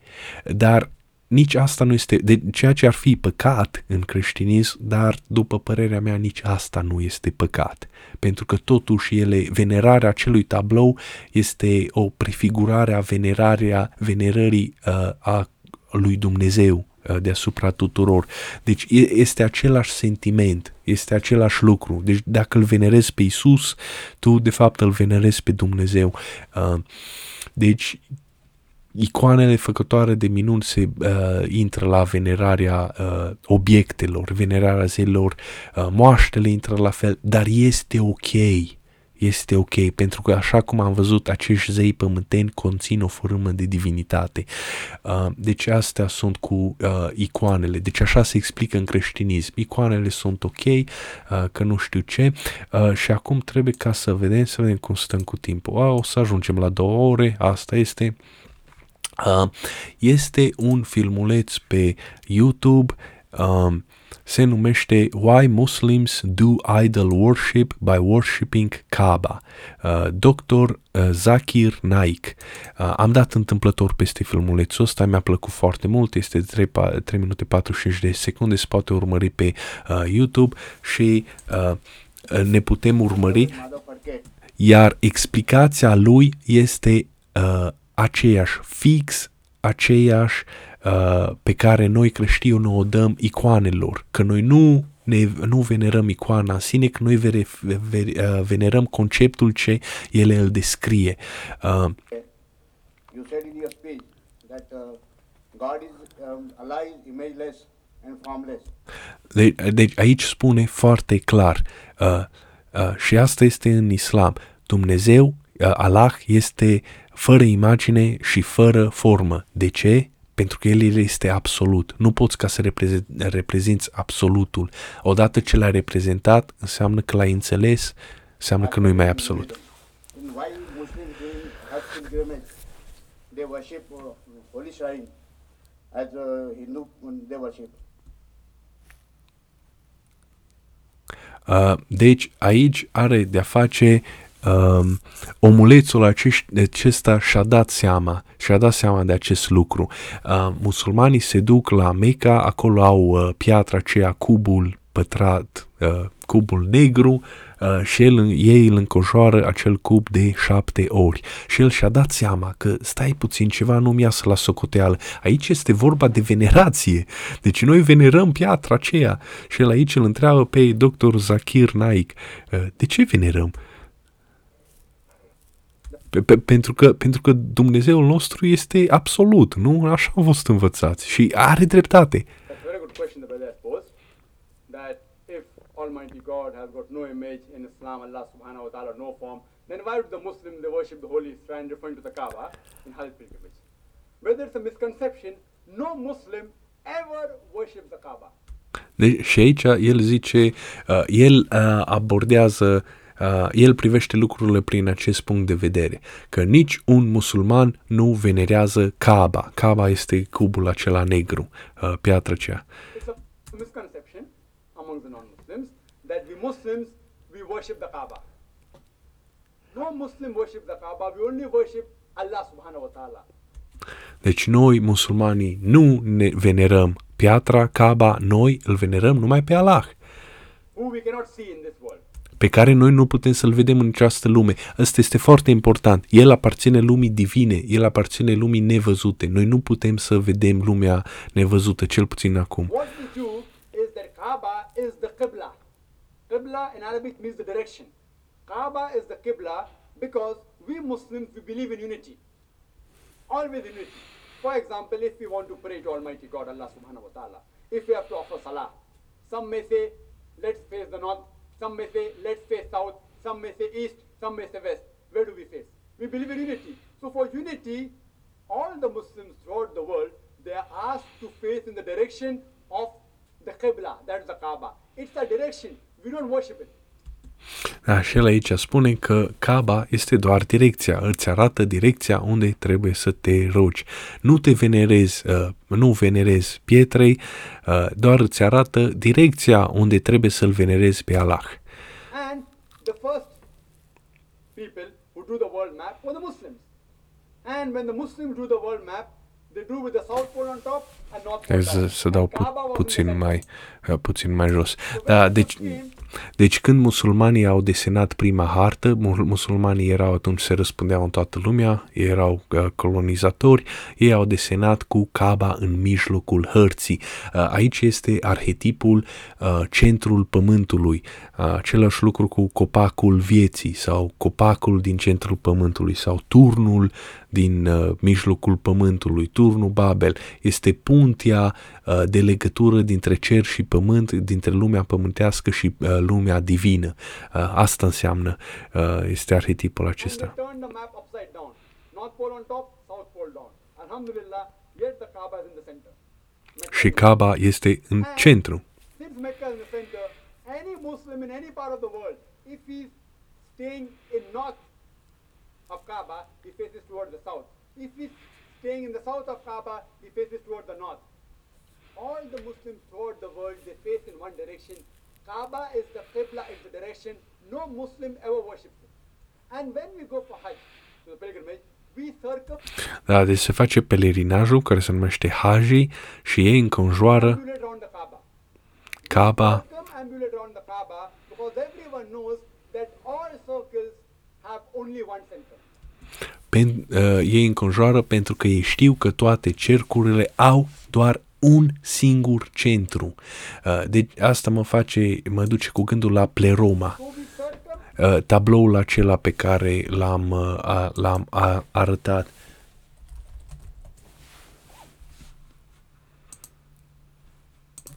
dar nici asta nu este, de ceea ce ar fi păcat în creștinism, dar după părerea mea nici asta nu este păcat, pentru că totuși ele, venerarea acelui tablou este o prefigurare a venerarea, venerării uh, a lui Dumnezeu Uh, deasupra tuturor. Deci este același sentiment, este același lucru. Deci dacă îl venerezi pe Isus, tu de fapt îl venerezi pe Dumnezeu. Uh, deci icoanele făcătoare de minuni se uh, intră la venerarea uh, obiectelor, venerarea zeilor, uh, moaștele intră la fel, dar este ok este ok, pentru că așa cum am văzut, acești zei pământeni conțin o formă de divinitate. Uh, deci astea sunt cu uh, icoanele. Deci așa se explică în creștinism. Icoanele sunt ok, uh, că nu știu ce. Uh, și acum trebuie ca să vedem, să vedem cum stăm cu timpul. Uh, o să ajungem la două ore, asta este. Uh, este un filmuleț pe YouTube uh, se numește Why Muslims Do Idol Worship by Worshipping Kaaba. Uh, Dr. Uh, Zakir Naik. Uh, am dat întâmplător peste filmulețul ăsta, mi-a plăcut foarte mult, este 3, 3 minute 45 de secunde, se poate urmări pe uh, YouTube și uh, ne putem urmări, iar explicația lui este uh, aceeași, fix aceeași uh, pe care noi creștinii o dăm icoanelor, că noi nu ne, nu venerăm icoana în sine, că noi vere, vere, uh, venerăm conceptul ce ele îl descrie. Uh, you said in your speech that uh, God is um, alive, imageless and formless. De, deci aici spune foarte clar uh, uh, și asta este în islam. Dumnezeu, uh, Allah, este fără imagine și fără formă. De ce? Pentru că el este absolut. Nu poți ca să reprezinți absolutul. Odată ce l-ai reprezentat, înseamnă că l-ai înțeles, înseamnă că nu-i mai absolut. Uh, deci aici are de-a face uh, omulețul acesta și-a dat seama, și-a dat seama de acest lucru. Uh, musulmanii se duc la Mecca, acolo au uh, piatra aceea, cubul pătrat, uh, cubul negru, uh, și el, ei îl încojoară acel cub de șapte ori. Și el și-a dat seama că stai puțin, ceva nu-mi iasă la socoteală. Aici este vorba de venerație. Deci noi venerăm piatra aceea. Și el aici îl întreabă pe doctor Zakir Naik, uh, de ce venerăm? Uh, pe, pe, pentru, că, pentru că Dumnezeul nostru este absolut, nu? Așa au fost învățați și are dreptate. Almighty God has got no image in Islam, Allah subhanahu wa ta'ala, no form, then why would the Muslim they worship the holy shrine referring to the Kaaba in Hajj pilgrimage? Whether it's a misconception, no Muslim ever worships the Kaaba. De, și aici el zice, uh, el uh, abordează uh, el privește lucrurile prin acest punct de vedere, că nici un musulman nu venerează Kaaba. Kaaba este cubul acela negru, uh, piatra aceea. misconception among the non-Muslims that we Muslims we worship the Kaaba. No Muslim worship the Kaaba, we only worship Allah subhanahu wa ta'ala. Deci noi, musulmanii, nu ne venerăm piatra Kaaba, noi îl venerăm numai pe Allah, who we cannot see in this world. Pe care noi nu putem să-l vedem în această lume. Ăsta este foarte important. El aparține lumii divine, el aparține lumii nevăzute. Noi nu putem să vedem lumea nevăzută, cel puțin acum. What we do is that Kaaba is the Qibla. Qibla in Arabic means the direction. Kaaba is the Qibla because we Muslims we believe in unity. Always unity. For example, if we want to pray to Almighty God, Allah subhanahu wa ta'ala, if we have to offer salah, some may say, let's face the north, some may say, let's face south, some may say east, some may say west. Where do we face? We believe in unity. So for unity, all the Muslims throughout the world, they are asked to face in the direction of the Qibla, that is the Kaaba. It's a direction. We don't worship it. Da, și el aici spune că Kaaba este doar direcția, îți arată direcția unde trebuie să te rogi. Nu te venerezi, uh, nu venerezi pietrei, uh, doar îți arată direcția unde trebuie să-l venerezi pe Allah. And the first people who drew the world map were the Muslims. And when the Muslims drew the world map, they drew with the south pole on top and north pole Deci să, down. să dau And pu- Kaaba was in the puțin center. mai, uh, puțin mai jos. So when Da, the deci, Muslims came, deci când musulmanii au desenat prima hartă, mu- musulmanii erau atunci, se răspundeau în toată lumea, erau uh, colonizatori, ei au desenat cu Kaaba în mijlocul hărții. Uh, aici este arhetipul uh, centrul pământului, uh, același lucru cu copacul vieții sau copacul din centrul pământului sau turnul din uh, mijlocul pământului, turnul Babel, este puntea uh, de legătură dintre cer și pământ, dintre lumea pământească și uh, lumea divină. Uh, asta înseamnă, uh, este arhetipul and acesta. they turned the map upside down. North pole on top, south pole down. Alhamdulillah, yet the Kaaba is in the center. Mecca Și is in the Kaaba este în centru. Since Mecca is in the center, any Muslim in any part of the world, if he's staying in north of Kaaba, he faces toward the south. If he's staying in the south of Kaaba, he faces toward the north. All the Muslims throughout the world, they face in one direction. Kaaba is the Qibla, is the direction. No Muslim ever worships it. And when we go for Hajj, to the pilgrimage, we circum Da, deci se face pelerinajul care se numește Haji și ei înconjoară ambulate around the Kaaba. Kaaba circumambulate around the Kaaba because everyone knows that all circles have only one center. Pen, uh, ei înconjoară pentru că ei știu că toate cercurile au doar un singur centru. Uh, deci asta mă face, mă duce cu gândul la pleroma, So we circum uh, tabloul acela pe care l-am, uh, a, l-am a, arătat.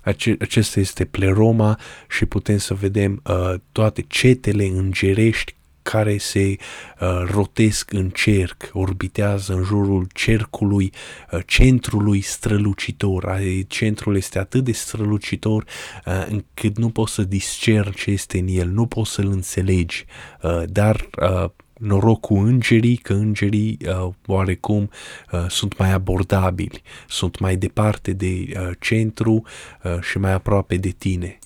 Ace- acesta este pleroma și putem să vedem uh, toate cetele îngerești care se uh, rotesc în cerc, orbitează în jurul cercului, uh, centrului strălucitor. Ai- Centrul este atât de strălucitor uh, încât nu poți să discerni ce este în el, nu poți să-l înțelegi, uh, dar uh, noroc cu îngerii, că îngerii uh, oarecum uh, sunt mai abordabili, sunt mai departe de uh, centru uh, și mai aproape de tine.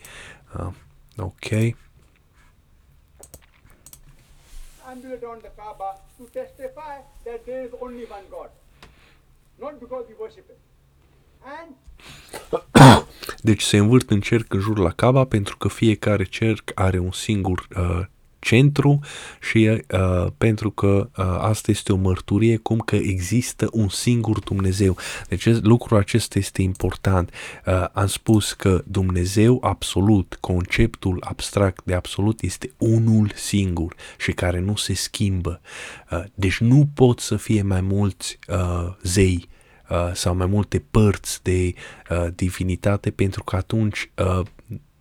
Uh, ok. ambulate around the Kaaba to testify that there is only one God. Not because we worship it. And Deci se învârt în cerc în jur la Kaaba pentru că fiecare cerc are un singur uh, centru și uh, pentru că uh, asta este o mărturie cum că există un singur Dumnezeu. Deci lucrul acesta este important. Uh, am spus că Dumnezeu absolut, conceptul abstract de absolut este unul singur și care nu se schimbă. Uh, deci nu pot să fie mai mulți uh, zei uh, sau mai multe părți de uh, divinitate pentru că atunci uh,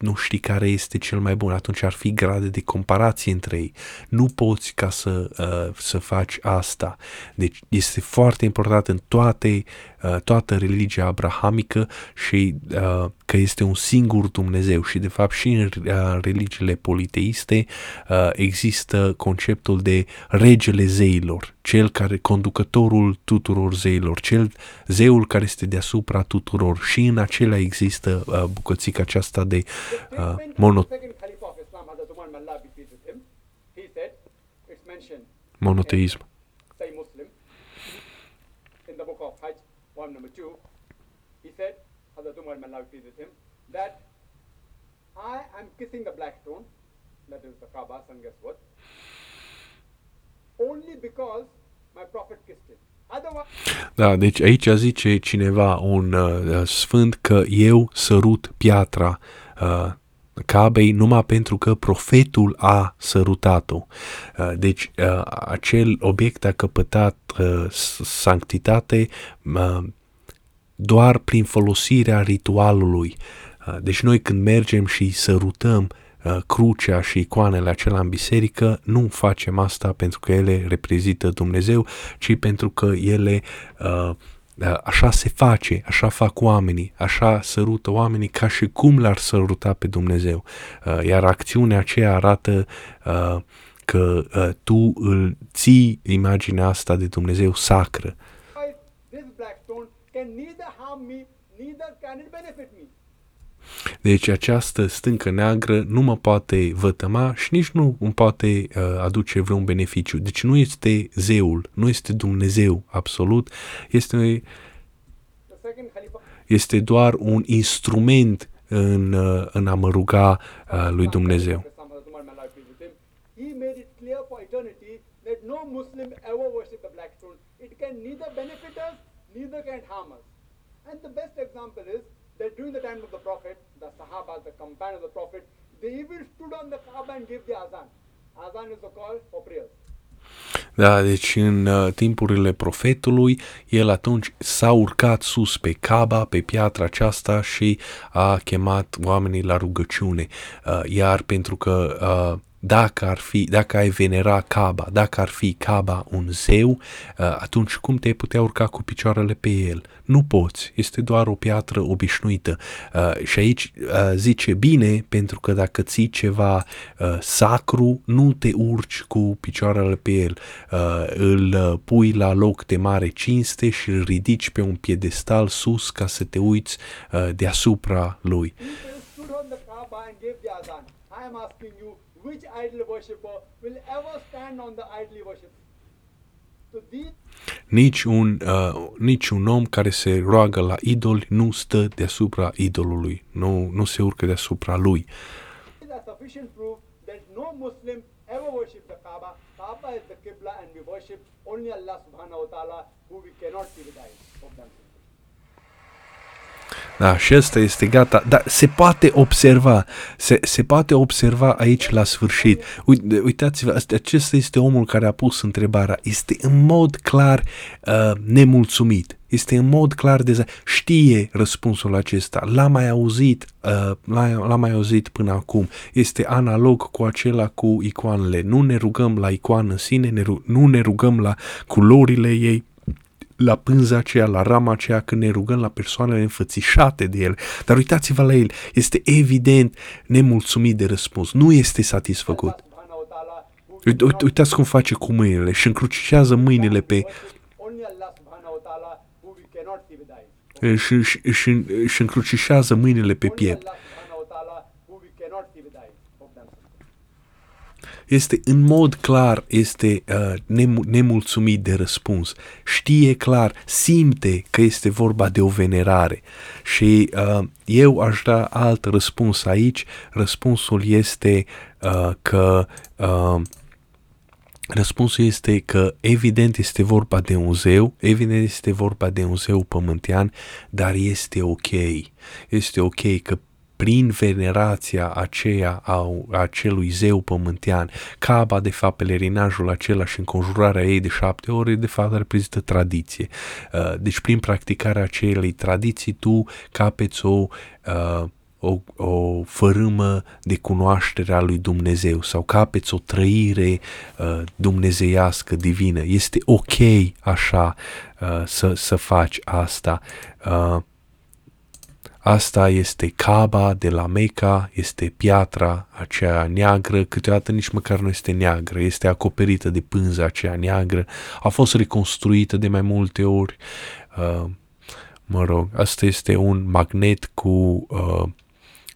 nu știi care este cel mai bun, atunci ar fi grade de comparație între ei. Nu poți ca să, uh, să faci asta. Deci este foarte important în toate, uh, toată religia abrahamică și uh, că este un singur Dumnezeu și de fapt și în uh, religiile politeiste uh, există conceptul de regele zeilor, cel care, conducătorul tuturor zeilor, cel zeul care este deasupra tuturor și în acelea există uh, bucățica aceasta de the uh, statement mono, of the second Caliph of Islam, Hazrat Umar bin Allah, be pleased with him, he said, it's mentioned monoteism. Sahih Muslim, in the book of Hajj, poem number two, he said, Hazrat Umar, may Allah be pleased with him, that I am kissing the black stone, that is the Kaaba, and guess what? Only because my prophet kissed it. Otherwise, Da, deci aici zice cineva, un uh, sfânt, că eu sărut piatra uh, Cabei numai pentru că profetul a sărutat-o. Uh, deci uh, acel obiect a căpătat uh, s- sanctitate uh, doar prin folosirea ritualului. Uh, Deci noi când mergem și sărutăm uh, crucea și icoanele acelea în biserică, nu facem asta pentru că ele reprezintă Dumnezeu, ci pentru că ele uh, uh, așa se face, așa fac oamenii, așa sărută oamenii ca și cum l-ar săruta pe Dumnezeu. Uh, Iar acțiunea aceea arată uh, că uh, tu îl ții imaginea asta de Dumnezeu sacră. this black stone can neither harm me, neither can it benefit me. Deci această stâncă neagră nu mă poate vătăma și nici nu îmi poate uh, aduce vreun beneficiu. Deci nu este zeul, nu este Dumnezeu absolut, este, The second Khalifa este doar un instrument în, uh, în a mă ruga uh, lui Dumnezeu. Islam, Hazrat Umar, may Allah be pleased with him, He made it clear for eternity that no Muslim ever worship the black stone. It can neither benefit us, neither can it harm us. And the best example is that during the time of the Prophet, the Sahaba, the companions of the Prophet, they even stood on the Kaaba and gave the azan. Azan is the call for prayers. Da, deci în uh, timpurile profetului, el atunci s-a urcat sus pe Caba, pe piatra aceasta și a chemat oamenii la rugăciune. Uh, iar pentru că uh, dacă ar fi, dacă ai venera Caba, dacă ar fi Caba un zeu, uh, atunci cum te putea urca cu picioarele pe el? Nu poți, este doar o piatră obișnuită. Uh, și aici uh, zice bine, pentru că dacă ții ceva uh, sacru, nu te urci cu picioarele pe el. Uh, îl uh, pui la loc de mare cinste și îl ridici pe un piedestal sus ca să te uiți uh, deasupra lui. People stood on the Kaaba and gave the azan. I am asking you, which idol worshipper will ever stand on the idol he worships? So these Nici un, uh, nici un om care se roagă la idol nu stă deasupra idolului, nu, nu se urcă deasupra lui. are sufficient proof that no Muslim ever worships the Kaaba. Kaaba is the Qibla and we worship only Allah subhanahu wa ta'ala who we cannot see with eyes. Hope that answers. Da, și ăsta este gata, dar se poate observa, se, se poate observa aici la sfârșit. Uite, uitați-vă, asta- acesta este omul care a pus întrebarea, este în mod clar uh, nemulțumit, este în mod clar deza- știe răspunsul acesta, l-a mai auzit, uh, l-a, l-a mai auzit până acum, este analog cu acela cu icoanele, nu ne rugăm la icoană în sine, ne, ru- nu ne rugăm la culorile ei, la pânza aceea, la rama aceea, când ne rugăm la persoanele înfățișate de el. Dar uitați-vă la el, este evident nemulțumit de răspuns, nu este satisfăcut. Allah subhanahu wa ta'ala who we Uite, uite, uitați cum face cu mâinile și încrucișează mâinile pe worship only Allah subhanahu wa ta'ala who we cannot see with eyes. și, și, și, și încrucișează mâinile pe Only piept. Allah subhanahu wa ta'ala who we cannot see with eyes. Hope that answers. Este în mod clar, este uh, nemu- nemulțumit de răspuns. Știe clar, simte că este vorba de o venerare. Și uh, eu aș da alt răspuns aici. Răspunsul este uh, că uh, Răspunsul este că evident este vorba de un zeu, evident este vorba de un zeu pământean, dar este ok. Este ok că prin venerația aceea a acelui zeu pământean, Caba, de fapt, pelerinajul acela și înconjurarea ei de șapte ore, de fapt, reprezintă tradiție. Uh, Deci, prin practicarea acelei tradiții, tu capeți o uh, o, o fărâmă de cunoaștere a lui Dumnezeu sau capeți o trăire uh, dumnezeiască, divină. Este ok așa uh, să, să faci asta. Uh, Asta este Caba de la Meca, este piatra aceea neagră, câteodată nici măcar nu este neagră, este acoperită de pânza aceea neagră, a fost reconstruită de mai multe ori. Uh, mă rog, asta este un magnet cu uh,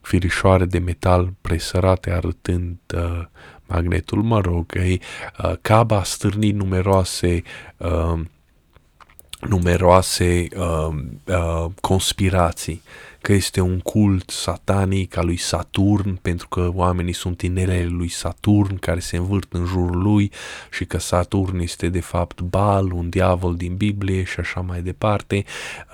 firișoare de metal presărate arătând uh, magnetul, mă rog, ei, uh, Caba a stârnit numeroase uh, numeroase uh, uh, conspirații că este un cult satanic al lui Saturn, pentru că oamenii sunt inelele lui Saturn care se învârt în jurul lui și că Saturn este de fapt Bal, un diavol din Biblie și așa mai departe.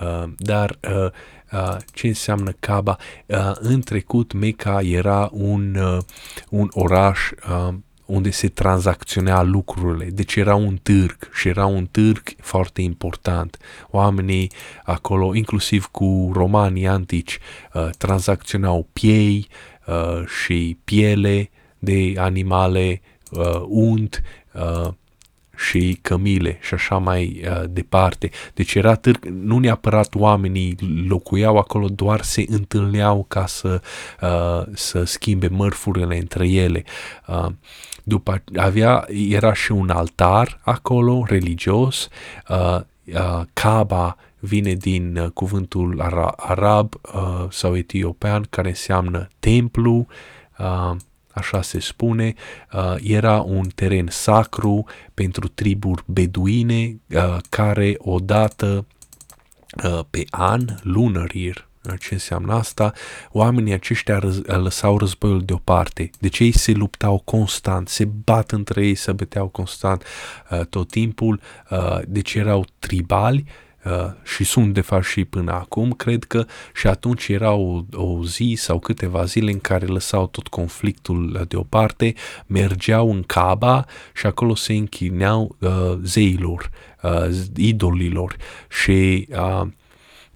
Uh, dar uh, uh, ce înseamnă Kaaba? Uh, în trecut Mecca era un, uh, un oraș uh, unde se tranzacționa lucrurile. Deci era un târg și era un târg foarte important. Oamenii acolo, inclusiv cu romanii antici, uh, tranzacționau piei uh, și piele de animale, uh, unt, uh, și cămile și așa mai uh, departe. Deci era târg, nu neapărat oamenii locuiau acolo, doar se întâlneau ca să, uh, să schimbe mărfurile între ele. Uh, după avea, era și un altar acolo, religios, uh, uh, Kaaba vine din uh, cuvântul ara- arab uh, sau etiopean care înseamnă templu, uh, așa se spune, uh, era un teren sacru pentru triburi beduine uh, care odată uh, pe an, lunar year, ce înseamnă asta, oamenii aceștia răz- lăsau războiul deoparte. Deci ei se luptau constant, se bat între ei, se băteau constant uh, tot timpul, uh, deci erau tribali Uh, și sunt de fapt și până acum, cred că și atunci era o, o zi sau câteva zile în care lăsau tot conflictul deoparte, mergeau în Caba și acolo se închineau uh, zeilor, uh, idolilor. Și uh,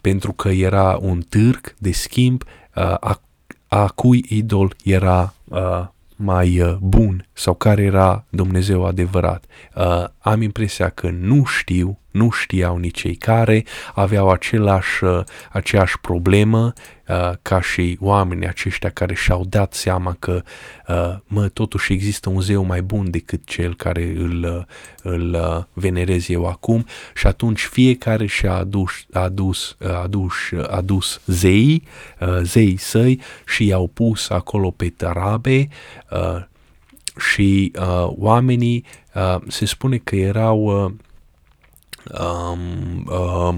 pentru că era un târg de schimb, uh, a, a cui idol era uh, mai uh, bun sau care era Dumnezeu adevărat. Uh, am impresia că nu știu, nu știau nici cei care aveau același, uh, aceeași problemă uh, ca și oamenii aceștia care și-au dat seama că uh, mă, totuși există un zeu mai bun decât cel care îl, uh, îl uh, venerez eu acum. Și atunci fiecare și-a adus, adus, adus, adus zei, uh, zei săi și i-au pus acolo pe tarabe uh, și uh, oamenii uh, se spune că erau uh, um, uh,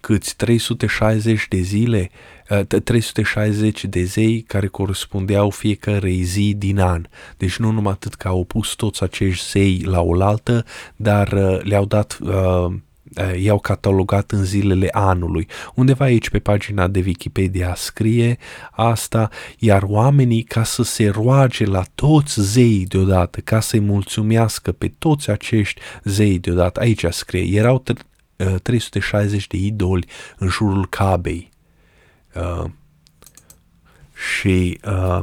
câți 360 de zile, uh, 360 de zei care corespundeau fiecare zi din an. Deci nu numai atât că au pus toți acești zei la oaltă, dar uh, le-au dat uh, Eh, i-au catalogat în zilele anului. Undeva aici pe pagina de Wikipedia scrie asta, iar oamenii ca să se roage la toți zeii deodată, ca să-i mulțumească pe toți acești zei deodată, aici scrie, erau 360 de idoli în jurul Cabei. Uh, și uh,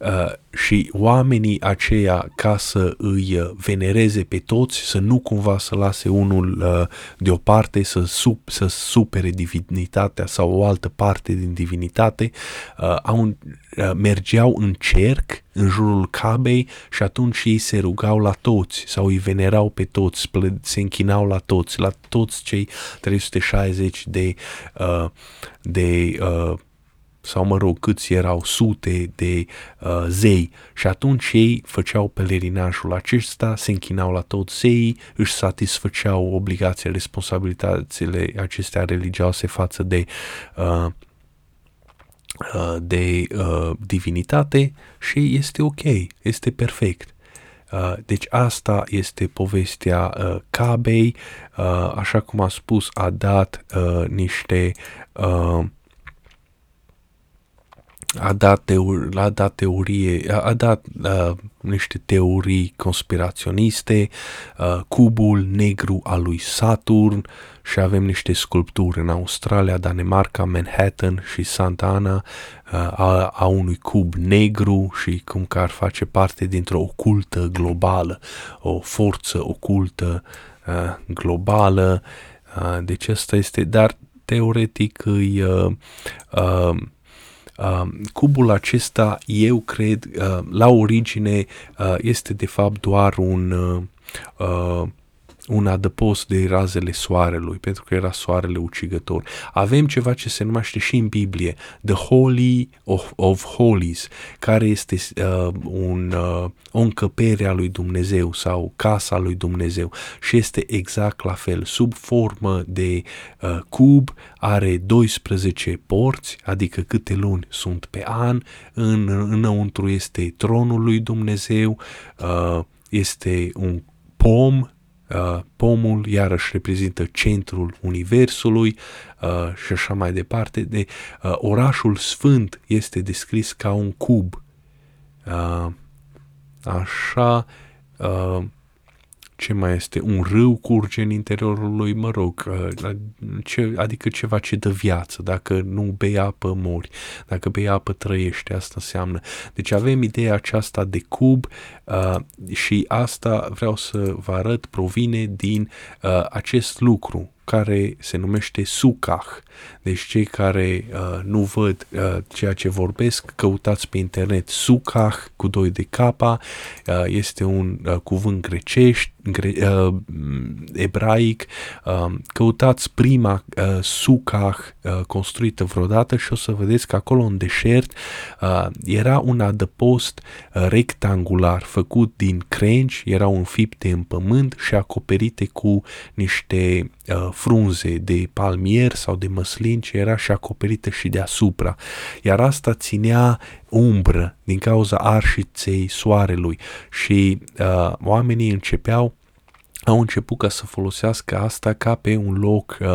Uh, și oamenii aceia ca să îi uh, venereze pe toți, să nu cumva să lase unul uh, deoparte, să, sub, să supere divinitatea sau o altă parte din divinitate, uh, au, uh, mergeau în cerc în jurul cabei și atunci ei se rugau la toți sau îi venerau pe toți, se închinau la toți, la toți cei 360 de, uh, de uh, sau mă rog, câți erau sute de uh, zei și atunci ei făceau pelerinajul acesta, se închinau la toți zeii, își satisfăceau obligațiile, responsabilitățile acestea religioase față de uh, uh, de uh, divinitate și este ok, este perfect. Uh, deci asta este povestea uh, Cabei, uh, așa cum a spus, a dat uh, niște uh, a dat, teori, a dat teorie, a, a dat uh, niște teorii conspiraționiste, uh, cubul negru al lui Saturn și avem niște sculpturi în Australia, Danemarca, Manhattan și Santa Ana uh, a, a unui cub negru și cum că ar face parte dintr-o ocultă globală, o forță ocultă uh, globală. Uh, deci asta este, dar teoretic îi uh, uh, Uh, cubul acesta, eu cred, uh, la origine uh, este de fapt doar un, uh, uh un adăpost de razele soarelui, pentru că era soarele ucigător. Avem ceva ce se numește și în Biblie, The Holy of, of Holies, care este uh, un, uh, o încăpere a lui Dumnezeu sau casa lui Dumnezeu și este exact la fel, sub formă de uh, cub, are 12 porți, adică câte luni sunt pe an, în, înăuntru este tronul lui Dumnezeu, uh, este un pom Uh, pomul iarăși reprezintă centrul universului uh, și așa mai departe. De, uh, orașul sfânt este descris ca un cub. Uh, așa, uh, ce mai este, un râu curge în interiorul lui, mă rog, uh, ce, adică ceva ce dă viață, dacă nu bei apă mori, dacă bei apă trăiește, asta înseamnă. Deci avem ideea aceasta de cub uh, și asta vreau să vă arăt provine din uh, acest lucru care se numește Sukah. Deci cei care uh, nu văd uh, ceea ce vorbesc, căutați pe internet Sukah cu doi de capa, uh, este un uh, cuvânt grecești, gre, uh, ebraic, uh, căutați prima uh, Sukah uh, construită vreodată și o să vedeți că acolo în deșert uh, era un adăpost uh, rectangular făcut din crengi, erau înfipte în pământ și acoperite cu niște uh, frunze de palmier sau de măslin ce era și acoperită și deasupra. Iar asta ținea umbră din cauza arșiței soarelui și uh, oamenii începeau au început ca să folosească asta ca pe un loc uh,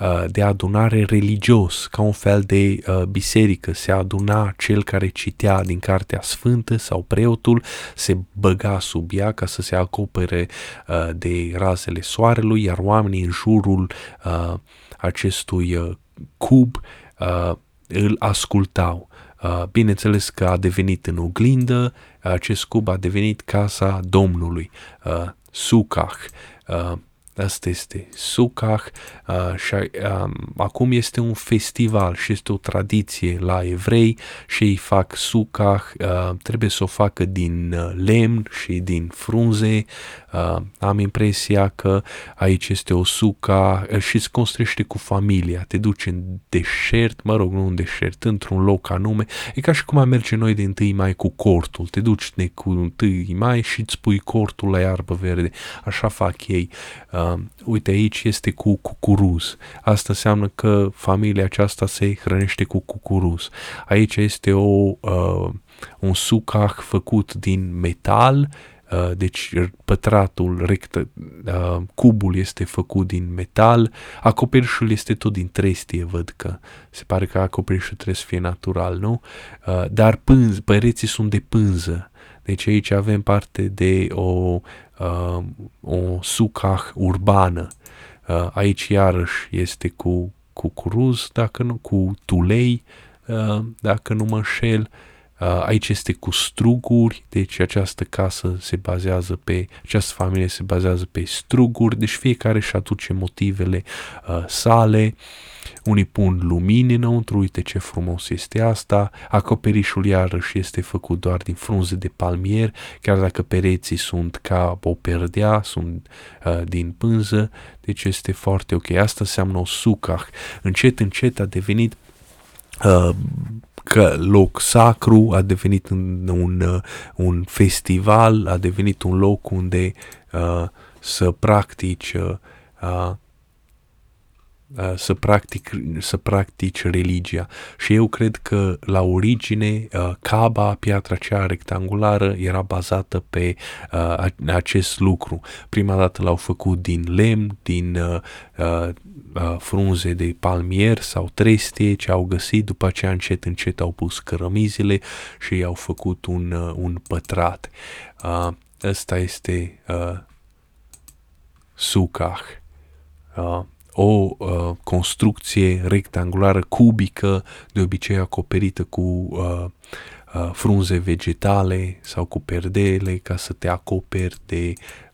uh, de adunare religios, ca un fel de uh, biserică. Se aduna cel care citea din Cartea Sfântă sau preotul, se băga sub ea ca să se acopere uh, de razele soarelui, iar oamenii în jurul uh, acestui uh, cub uh, îl ascultau. Uh, bineînțeles că a devenit în oglindă, acest cub a devenit casa Domnului. Uh, Sukach. Uh, asta este Sukach uh, și uh, acum este un festival și este o tradiție la evrei și ei fac Sukach, uh, trebuie să o facă din uh, lemn și din frunze. Uh, am impresia că aici este o suca uh, și se construiește cu familia. Te duci în deșert, mă rog, nu în deșert, într-un loc anume. E ca și cum am merge noi de întâi mai cu cortul. Te duci de cu întâi mai și îți pui cortul la iarbă verde. Așa fac ei. Uh, uite, aici este cu cucuruz. Asta înseamnă că familia aceasta se hrănește cu cucuruz. Aici este o, uh, un sucah făcut din metal, uh, deci pătratul, rectă, uh, cubul este făcut din metal, acoperișul este tot din trestie, văd că se pare că acoperișul trebuie să fie natural, nu? Uh, dar pânz, păreții sunt de pânză, deci aici avem parte de o uh, o sucah urbană. Uh, aici iarăși este cu cucuruz, dacă nu, cu tulei, uh, dacă nu mă înșel. Uh, aici este cu struguri, deci această casă se bazează pe, această familie se bazează pe struguri, deci fiecare își aduce motivele uh, sale. Uh, unii pun lumini înăuntru, uite ce frumos este asta, acoperișul iarăși este făcut doar din frunze de palmier, chiar dacă pereții sunt ca o perdea, sunt uh, din pânză, deci este foarte ok. Asta înseamnă o sucah. Încet, încet a devenit uh, că loc sacru, a devenit un, un, uh, un festival, a devenit un loc unde uh, să practici uh, uh, Uh, să, practic, să practici religia. Și eu cred că la origine uh, Caba, piatra cea rectangulară, era bazată pe uh, acest lucru. Prima dată l-au făcut din lemn, din frunze de palmier sau trestie ce au găsit, după aceea încet încet au pus cărămizile și i-au făcut un, un pătrat. Ăsta este uh, Sukach. Uh, o uh, construcție rectangulară cubică, de obicei acoperită cu uh, uh, frunze vegetale sau cu perdele ca să te acoperi de,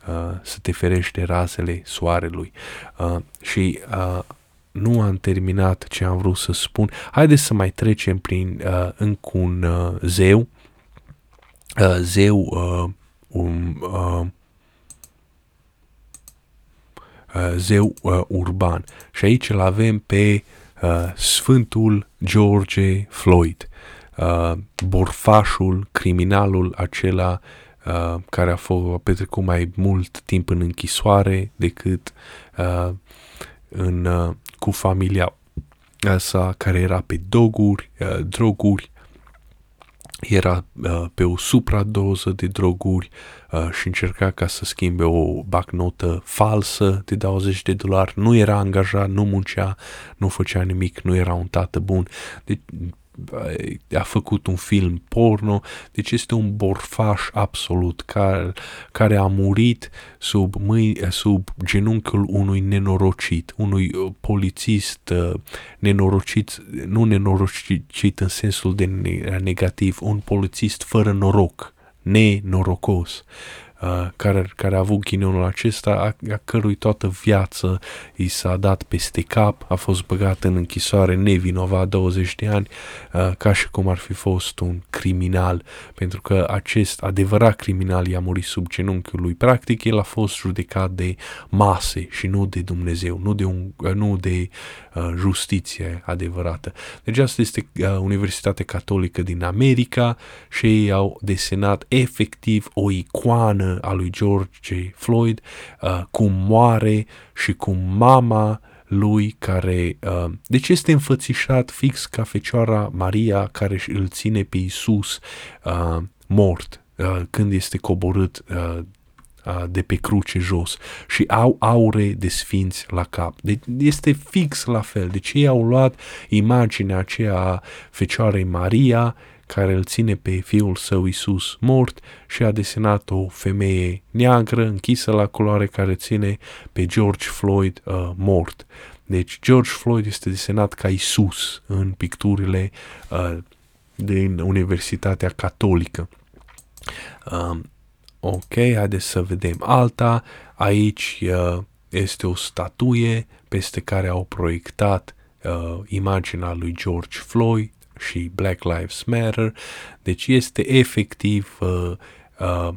uh, să te ferești de razele soarelui. Uh, și uh, nu am terminat ce am vrut să spun. Haideți să mai trecem prin uh, încă un uh, zeu. Uh, zeu uh, un, uh, uh, zeu uh, urban. Și aici îl avem pe uh, Sfântul George Floyd, uh, borfașul, criminalul acela uh, care a, fost, a petrecut mai mult timp în închisoare decât uh, în, uh, cu familia sa care era pe doguri, uh, droguri, era uh, pe o supradoză de droguri uh, și încerca ca să schimbe o bacnotă falsă de 20 de dolari. Nu era angajat, nu muncea, nu făcea nimic, nu era un tată bun. Deci a făcut un film porno, deci este un borfaș absolut care, care a murit sub, mâini, sub genunchiul unui nenorocit, unui uh, polițist uh, nenorocit, nu nenorocit în sensul de negativ, un polițist fără noroc, nenorocos, Uh, care, care a avut ghinionul acesta, a, a cărui toată viață i s-a dat peste cap, a fost băgat în închisoare nevinovat 20 de ani, uh, ca și cum ar fi fost un criminal, pentru că acest adevărat criminal i-a murit sub genunchiul lui. Practic, el a fost judecat de mase și nu de Dumnezeu, nu de, un, uh, nu de uh, justiție adevărată. Deci asta este uh, Universitatea Catolică din America și ei au desenat efectiv o icoană a lui George Floyd, uh, cum moare și cum mama lui care, uh, deci este înfățișat fix ca Fecioara Maria care îl ține pe Isus uh, mort uh, când este coborât uh, uh, de pe cruce jos și au aure de sfinți la cap. Deci este fix la fel. Deci ei au luat imaginea aceea a Fecioarei Maria care îl ține pe fiul său Isus mort și a desenat o femeie neagră închisă la culoare care ține pe George Floyd uh, mort. Deci George Floyd este desenat ca Isus în picturile uh, din Universitatea Catolică. Um, ok, haideți să vedem alta. Aici uh, este o statuie peste care au proiectat uh, imaginea lui George Floyd și Black Lives Matter, deci este efectiv uh, uh,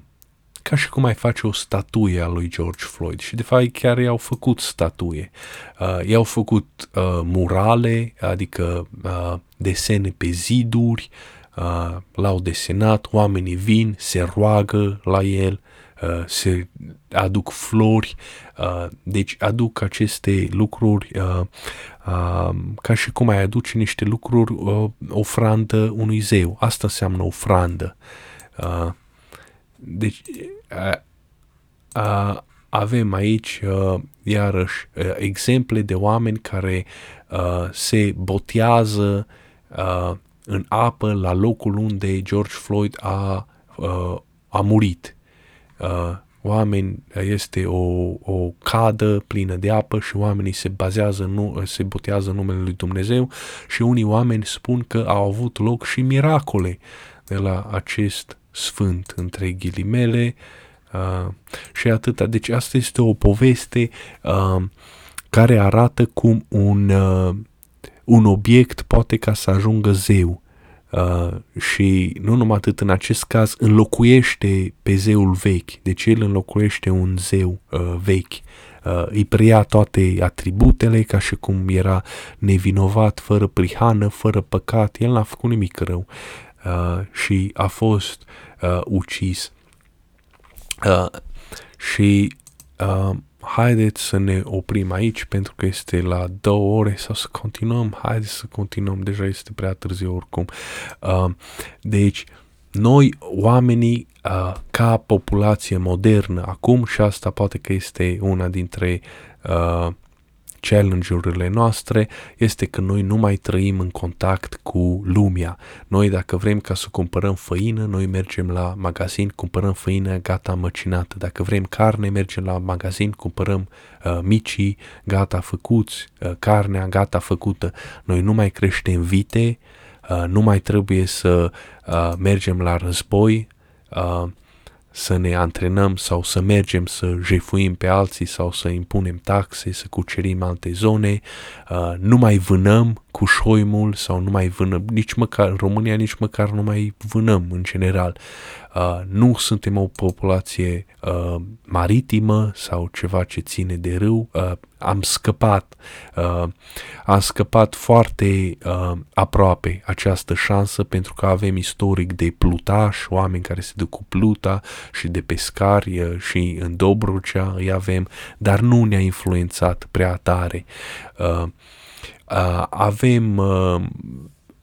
ca și cum ai face o statuie a lui George Floyd și de fapt chiar i-au făcut statuie. Uh, i-au făcut uh, murale, adică uh, desene pe ziduri, uh, l-au desenat, oamenii vin, se roagă la el, uh, se aduc flori, uh, deci aduc aceste lucruri uh, uh, ca și cum ai aduce niște lucruri, uh, ofrandă unui zeu. Asta înseamnă ofrandă. Uh, deci uh, uh, avem aici uh, iarăși uh, exemple de oameni care uh, se botează uh, în apă la locul unde George Floyd a, uh, a murit. Uh, oameni, este o, o cadă plină de apă și oamenii se bazează, nu, se botează numele lui Dumnezeu și unii oameni spun că au avut loc și miracole de la acest sfânt, între ghilimele, uh, și atâta. Deci asta este o poveste uh, care arată cum un, uh, un obiect poate ca să ajungă zeu. Uh, și nu numai atât, în acest caz înlocuiește pe zeul vechi, deci el înlocuiește un zeu uh, vechi, uh, îi preia toate atributele ca și cum era nevinovat, fără prihană, fără păcat, el n-a făcut nimic rău uh, și a fost uh, ucis. Uh, și uh, haideți să ne oprim aici pentru că este la două ore sau să continuăm, haideți să continuăm, deja este prea târziu oricum. Uh, deci, noi, oamenii, uh, ca populație modernă, acum și asta poate că este una dintre uh, challenge-urile noastre este că noi nu mai trăim în contact cu lumea. Noi dacă vrem ca să cumpărăm făină, noi mergem la magazin, cumpărăm făină gata măcinată. Dacă vrem carne, mergem la magazin, cumpărăm uh, micii gata făcuți, uh, carnea gata făcută. Noi nu mai creștem vite, uh, nu mai trebuie să uh, mergem la război, uh, să ne antrenăm sau să mergem să jefuim pe alții sau să impunem taxe, să cucerim alte zone, uh, nu mai vânăm cu șoimul sau nu mai vânăm, nici măcar în România nici măcar nu mai vânăm în general. Uh, nu suntem o populație uh, maritimă sau ceva ce ține de râu, uh, am scăpat, uh, am scăpat foarte uh, aproape această șansă pentru că avem istoric de plutași, oameni care se duc cu pluta și de pescari uh, și în Dobrogea îi avem, dar nu ne-a influențat prea tare. Uh, uh, avem uh,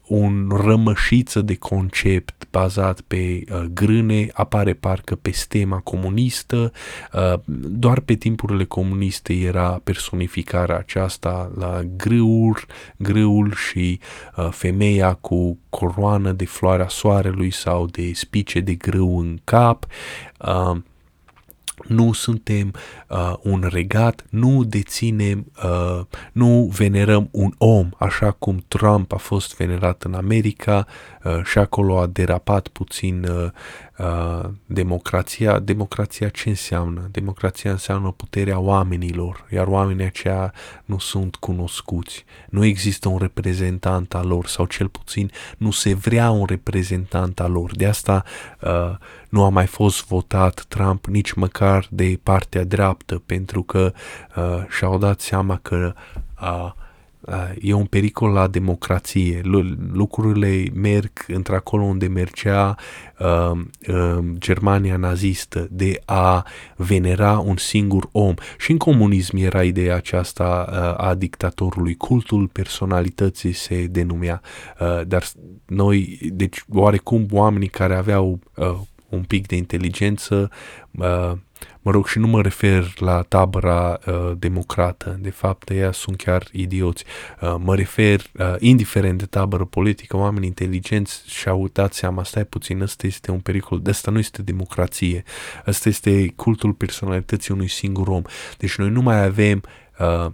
un rămășiță de concept bazat pe uh, grâne, apare parcă pe stema comunistă, uh, doar pe timpurile comuniste era personificarea aceasta la grâul, grâul și uh, femeia cu coroană de floarea soarelui sau de spice de grâu în cap. Uh, nu suntem uh, un regat, nu deținem, uh, nu venerăm un om, așa cum Trump a fost venerat în America uh, și acolo a derapat puțin uh, uh, democrația. Democrația ce înseamnă? Democrația înseamnă puterea oamenilor, iar oamenii aceia nu sunt cunoscuți. Nu există un reprezentant al lor sau cel puțin nu se vrea un reprezentant al lor. De asta uh, nu a mai fost votat Trump nici măcar de partea dreaptă, pentru că uh, și-au dat seama că uh, e un pericol la democrație. Lucrurile merg într-acolo unde mergea uh, uh, Germania nazistă de a venera un singur om. Și în comunism era ideea aceasta uh, a dictatorului. Cultul personalității se denumea. Uh, dar noi, deci oarecum oamenii care aveau uh, un pic de inteligență, uh, mă rog, și nu mă refer la tabăra uh, democrată, de fapt, ea sunt chiar idioți. Uh, mă refer, uh, indiferent de tabără politică, oameni inteligenți și-au dat seama, stai puțin, ăsta este un pericol, de asta nu este democrație, ăsta este cultul personalității unui singur om. Deci noi nu mai avem uh,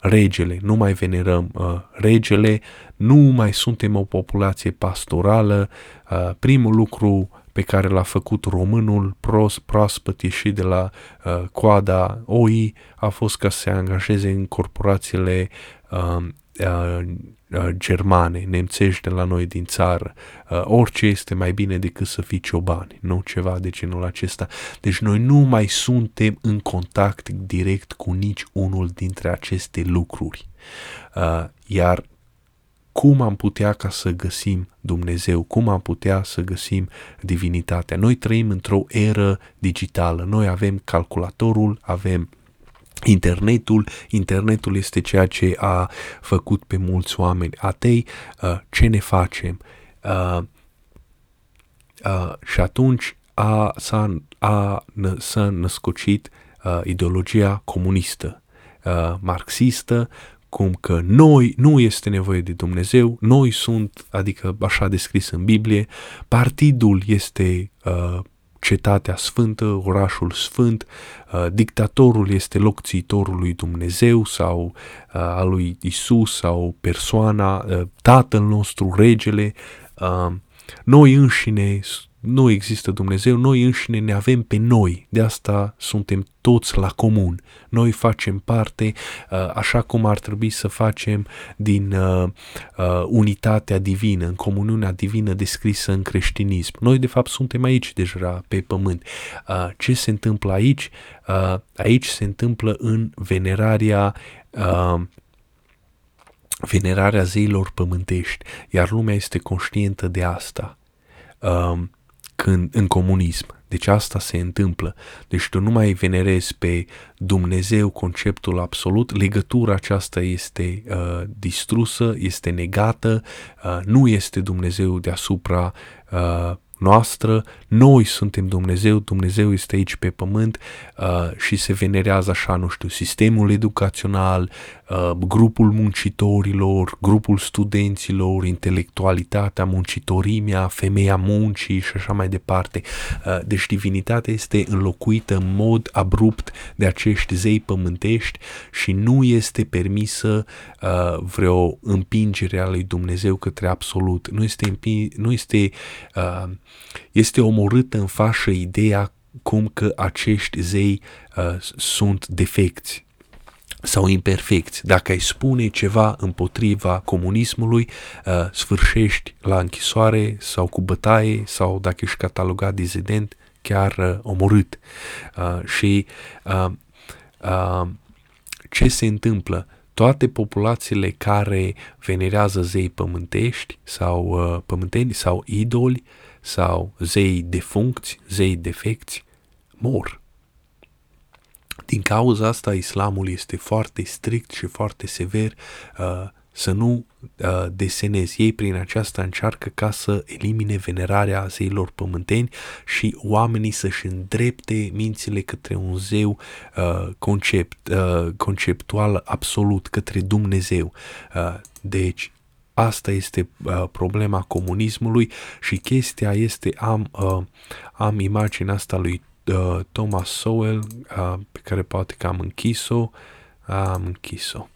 regele, nu mai venerăm uh, regele, nu mai suntem o populație pastorală. Uh, primul lucru pe care l-a făcut românul pros, proaspăt ieșit de la uh, coada OI a fost ca să se angajeze în corporațiile uh, uh, uh, germane, nemțești de la noi din țară. Uh, orice este mai bine decât să fii cioban, nu ceva de genul acesta. Deci noi nu mai suntem în contact direct cu nici unul dintre aceste lucruri. Uh, iar cum am putea ca să găsim Dumnezeu, cum am putea să găsim divinitatea. Noi trăim într-o eră digitală, noi avem calculatorul, avem internetul, internetul este ceea ce a făcut pe mulți oameni atei, uh, ce ne facem? Uh, uh, și atunci a, s-a, a, s-a născocit uh, ideologia comunistă, uh, marxistă, cum că noi nu este nevoie de Dumnezeu, noi sunt, adică așa descris în Biblie, partidul este uh, cetatea sfântă, orașul sfânt, uh, dictatorul este locțitorul lui Dumnezeu sau uh, al lui Isus sau persoana, uh, tatăl nostru, regele, uh, noi înșine nu există Dumnezeu, noi înșine ne avem pe noi, de asta suntem toți la comun. Noi facem parte uh, așa cum ar trebui să facem din uh, uh, unitatea divină, în comuniunea divină descrisă în creștinism. Noi de fapt suntem aici deja pe pământ. Ce se întâmplă aici? Aici se întâmplă în venerarea venerarea zeilor pământești, iar lumea este conștientă de asta când, în comunism. Deci asta se întâmplă. Deci tu nu mai venerezi pe Dumnezeu conceptul absolut, legătura aceasta este uh, distrusă, este negată, uh, nu este Dumnezeu deasupra uh, noastră, noi suntem Dumnezeu, Dumnezeu este aici pe pământ uh, și se venerează așa, nu știu, sistemul educațional, uh, grupul muncitorilor, grupul studenților, intelectualitatea, muncitorimea, femeia muncii și așa mai departe. Uh, deci divinitatea este înlocuită în mod abrupt de acești zei pământești și nu este permisă uh, vreo împingere a lui Dumnezeu către absolut. Nu este, nu este uh, este omorâtă în fașă ideea cum că acești zei uh, sunt defecți sau imperfecți. Dacă ai spune ceva împotriva comunismului, uh, sfârșești la închisoare sau cu bătaie sau dacă ești catalogat dizident, chiar uh, omorât. Uh, și uh, uh, ce se întâmplă? Toate populațiile care venerează zei pământești sau uh, pământeni sau idoli sau zei defuncți, zei defecți, mor. Din cauza asta, islamul este foarte strict și foarte sever uh, să nu uh, desenezi. Ei prin aceasta încearcă ca să elimine venerarea zeilor pământeni și oamenii să-și îndrepte mințile către un zeu uh, concept, uh, conceptual absolut, către Dumnezeu. Uh, deci, Asta este uh, problema comunismului și chestia este, am, uh, am imaginea asta lui uh, Thomas Sowell, uh, pe care poate că am închis-o, am închis-o.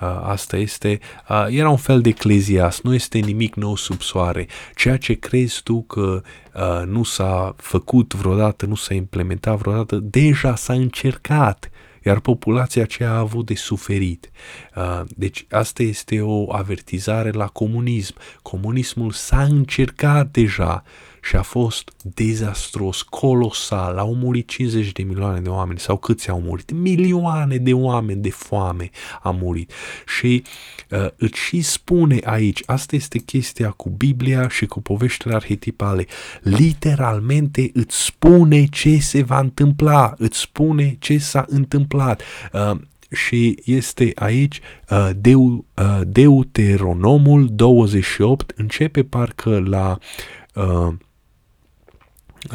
Uh, asta este, uh, era un fel de eclezias, nu este nimic nou sub soare. Ceea ce crezi tu că uh, nu s-a făcut vreodată, nu s-a implementat vreodată, deja s-a încercat iar populația aceea a avut de suferit. Uh, deci asta este o avertizare la comunism. Comunismul s-a încercat deja și a fost dezastros, colosal, au murit 50 de milioane de oameni sau câți au murit? Milioane de oameni de foame au murit și uh, îți și spune aici, asta este chestia cu Biblia și cu poveștile arhetipale, literalmente îți spune ce se va întâmpla, îți spune ce s-a întâmplat. Uh, și este aici uh, Deu, uh, Deuteronomul 28, începe parcă la uh,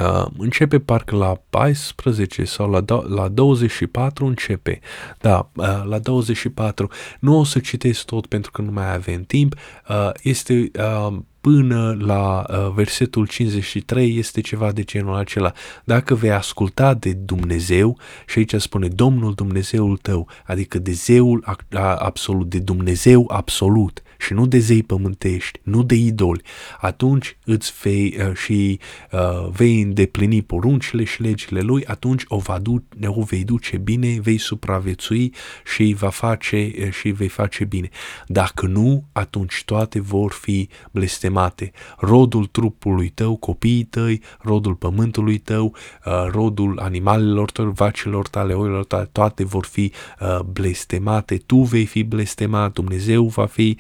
Uh, începe parcă la 14 sau la, do- la 24 începe. Da, uh, la 24. Nu o să citesc tot pentru că nu mai avem timp. Uh, este uh, până la uh, versetul 53 este ceva de genul acela. Dacă vei asculta de Dumnezeu, și aici spune Domnul Dumnezeul tău, adică de zeul absolut, de Dumnezeu absolut, și nu de zei pământești, nu de idoli, atunci îți vei uh, și uh, vei îndeplini poruncile și legile lui, atunci o, va du- o vei duce bine, vei supraviețui și va face uh, și vei face bine. Dacă nu, atunci toate vor fi blestemate. Rodul trupului tău, copiii tăi, rodul pământului tău, uh, rodul animalelor tău, vacilor tale, oilor tale, toate vor fi uh, blestemate. Tu vei fi blestemat, Dumnezeu va fi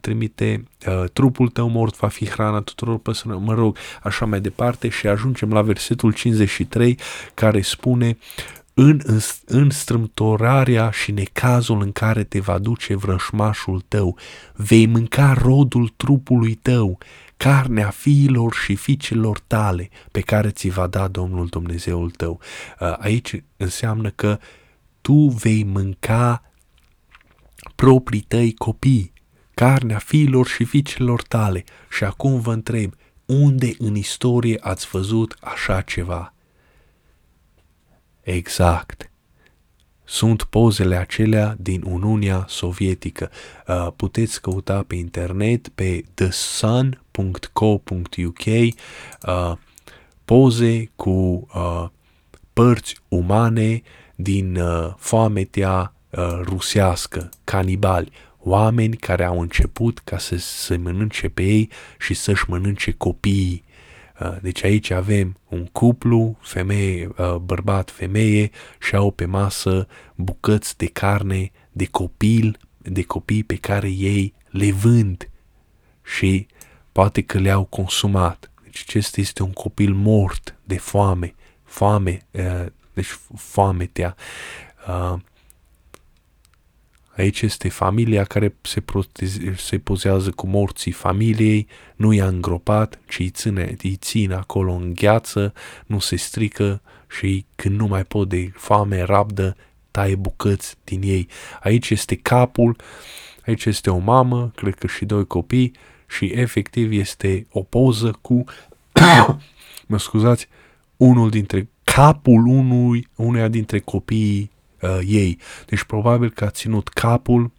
trimite trupul tău mort, va fi hrana tuturor păsărilor, mă rog, așa mai departe și ajungem la versetul 53 care spune în, în strâmtorarea și necazul în care te va duce vrășmașul tău, vei mânca rodul trupului tău, carnea fiilor și fiicelor tale pe care ți va da Domnul Dumnezeul tău. Aici înseamnă că tu vei mânca proprii tăi copii, carnea fiilor și fiicelor tale. Și acum vă întreb, unde în istorie ați văzut așa ceva? Exact. Sunt pozele acelea din Uniunea Sovietică. Uh, puteți căuta pe internet pe thesun.co.uk uh, poze cu uh, părți umane din uh, foametea uh, rusească, canibali oameni care au început ca să se mănânce pe ei și să-și mănânce copiii. Uh, deci aici avem un cuplu, femeie, uh, bărbat, femeie și au pe masă bucăți de carne de copil, de copii pe care ei le vând și poate că le-au consumat. Deci acesta este un copil mort de foame, foame, uh, deci foametea. Aici este familia care se, proteze, se pozează cu morții familiei, nu i-a îngropat, ci îi ține, îi ține acolo în gheață, nu se strică și când nu mai pot de foame, rabdă, taie bucăți din ei. Aici este capul, aici este o mamă, cred că și doi copii și efectiv este o poză cu, mă scuzați, unul dintre capul unui, uneia dintre copiii uh, ei. Deci probabil că a ținut capul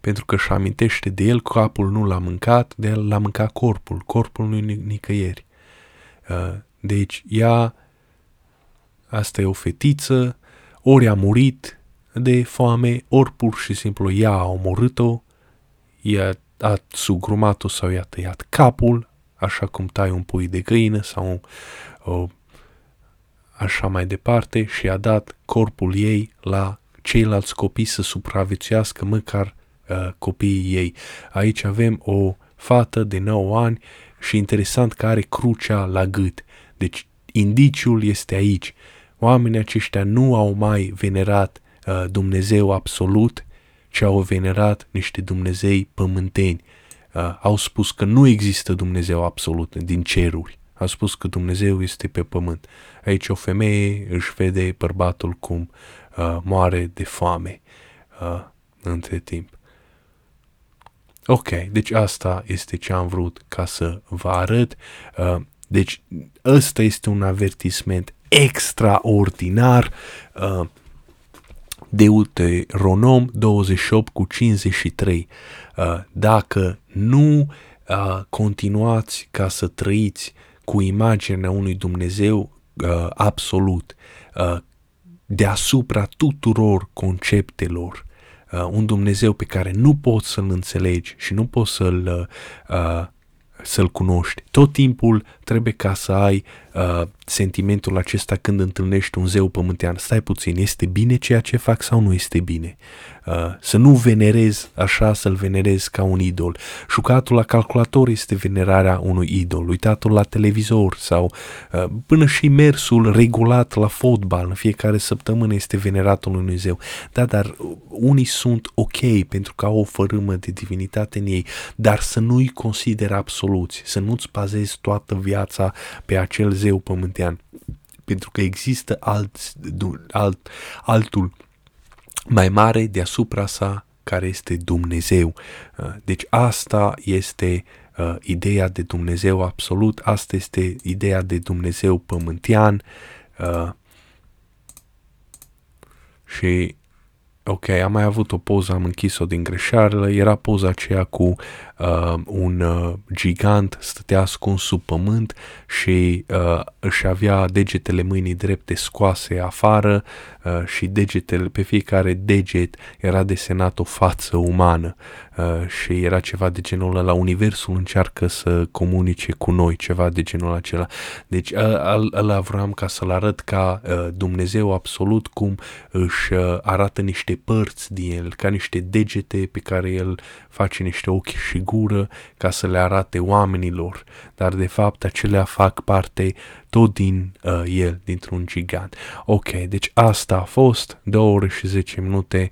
pentru că își amintește de el, capul nu l-a mâncat, de el l-a mâncat corpul, corpul nu nicăieri. Uh, deci ea asta e o fetiță, ori a murit de foame, ori pur și simplu ea a omorât-o, ea a sugrumat-o sau i-a tăiat capul, așa cum tai un pui de găină sau o, așa mai departe și a dat corpul ei la ceilalți copii să supraviețuiască măcar uh, copiii ei. Aici avem o fată de 9 ani și interesant că are crucea la gât. Deci indiciul este aici. Oamenii aceștia nu au mai venerat uh, Dumnezeu absolut, ci au venerat niște Dumnezei pământeni. Uh, au spus că nu există Dumnezeu absolut din ceruri. Au spus că Dumnezeu este pe pământ. Aici o femeie își vede bărbatul cum uh, moare de foame uh, între timp. Ok, deci asta este ce am vrut ca să vă arăt. Uh, deci ăsta este un avertisment extraordinar. Uh, Deuteronom 28 cu 53. Uh, dacă nu uh, continuați ca să trăiți cu imaginea unui Dumnezeu uh, absolut, uh, deasupra tuturor conceptelor, uh, un Dumnezeu pe care nu poți să-l înțelegi și nu poți să-l uh, să-l cunoști. Tot timpul trebuie ca să ai uh, sentimentul acesta când întâlnești un zeu pământean. Stai puțin, este bine ceea ce fac sau nu este bine? Uh, să nu venerezi așa, să-l venerezi ca un idol. Jucatul la calculator este venerarea unui idol, uitatul la televizor sau uh, până și mersul regulat la fotbal în fiecare săptămână este veneratul unui zeu. Da, dar unii sunt ok pentru că au o fărâmă de divinitate în ei, dar să nu-i consider absoluți, să nu-ți bazezi toată viața pe acel zeu pământean pentru că există alt, alt, altul mai mare deasupra sa care este Dumnezeu. Uh, deci asta este uh, ideea de Dumnezeu absolut, asta este ideea de Dumnezeu pământian uh, și ok, am mai avut o poză, am închis-o din greșeală, era poza aceea cu uh, un uh, gigant stătea ascuns sub pământ și uh, își avea degetele mâinii drepte scoase afară uh, și degetele, pe fiecare deget era desenat o față umană uh, și era ceva de genul ăla, universul încearcă să comunice cu noi, ceva de genul acela. Deci uh, ăla vreau ca să-l arăt ca uh, Dumnezeu absolut cum își uh, arată niște părți din el, ca niște degete pe care el face niște ochi și gură ca să le arate oamenilor, dar de fapt acelea fac parte tot din uh, el, dintr-un gigant. Ok, deci asta a fost, 2 ore și 10 minute.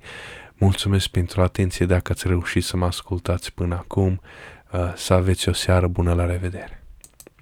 Mulțumesc pentru atenție dacă ați reușit să mă ascultați până acum. Uh, să aveți o seară bună, la revedere!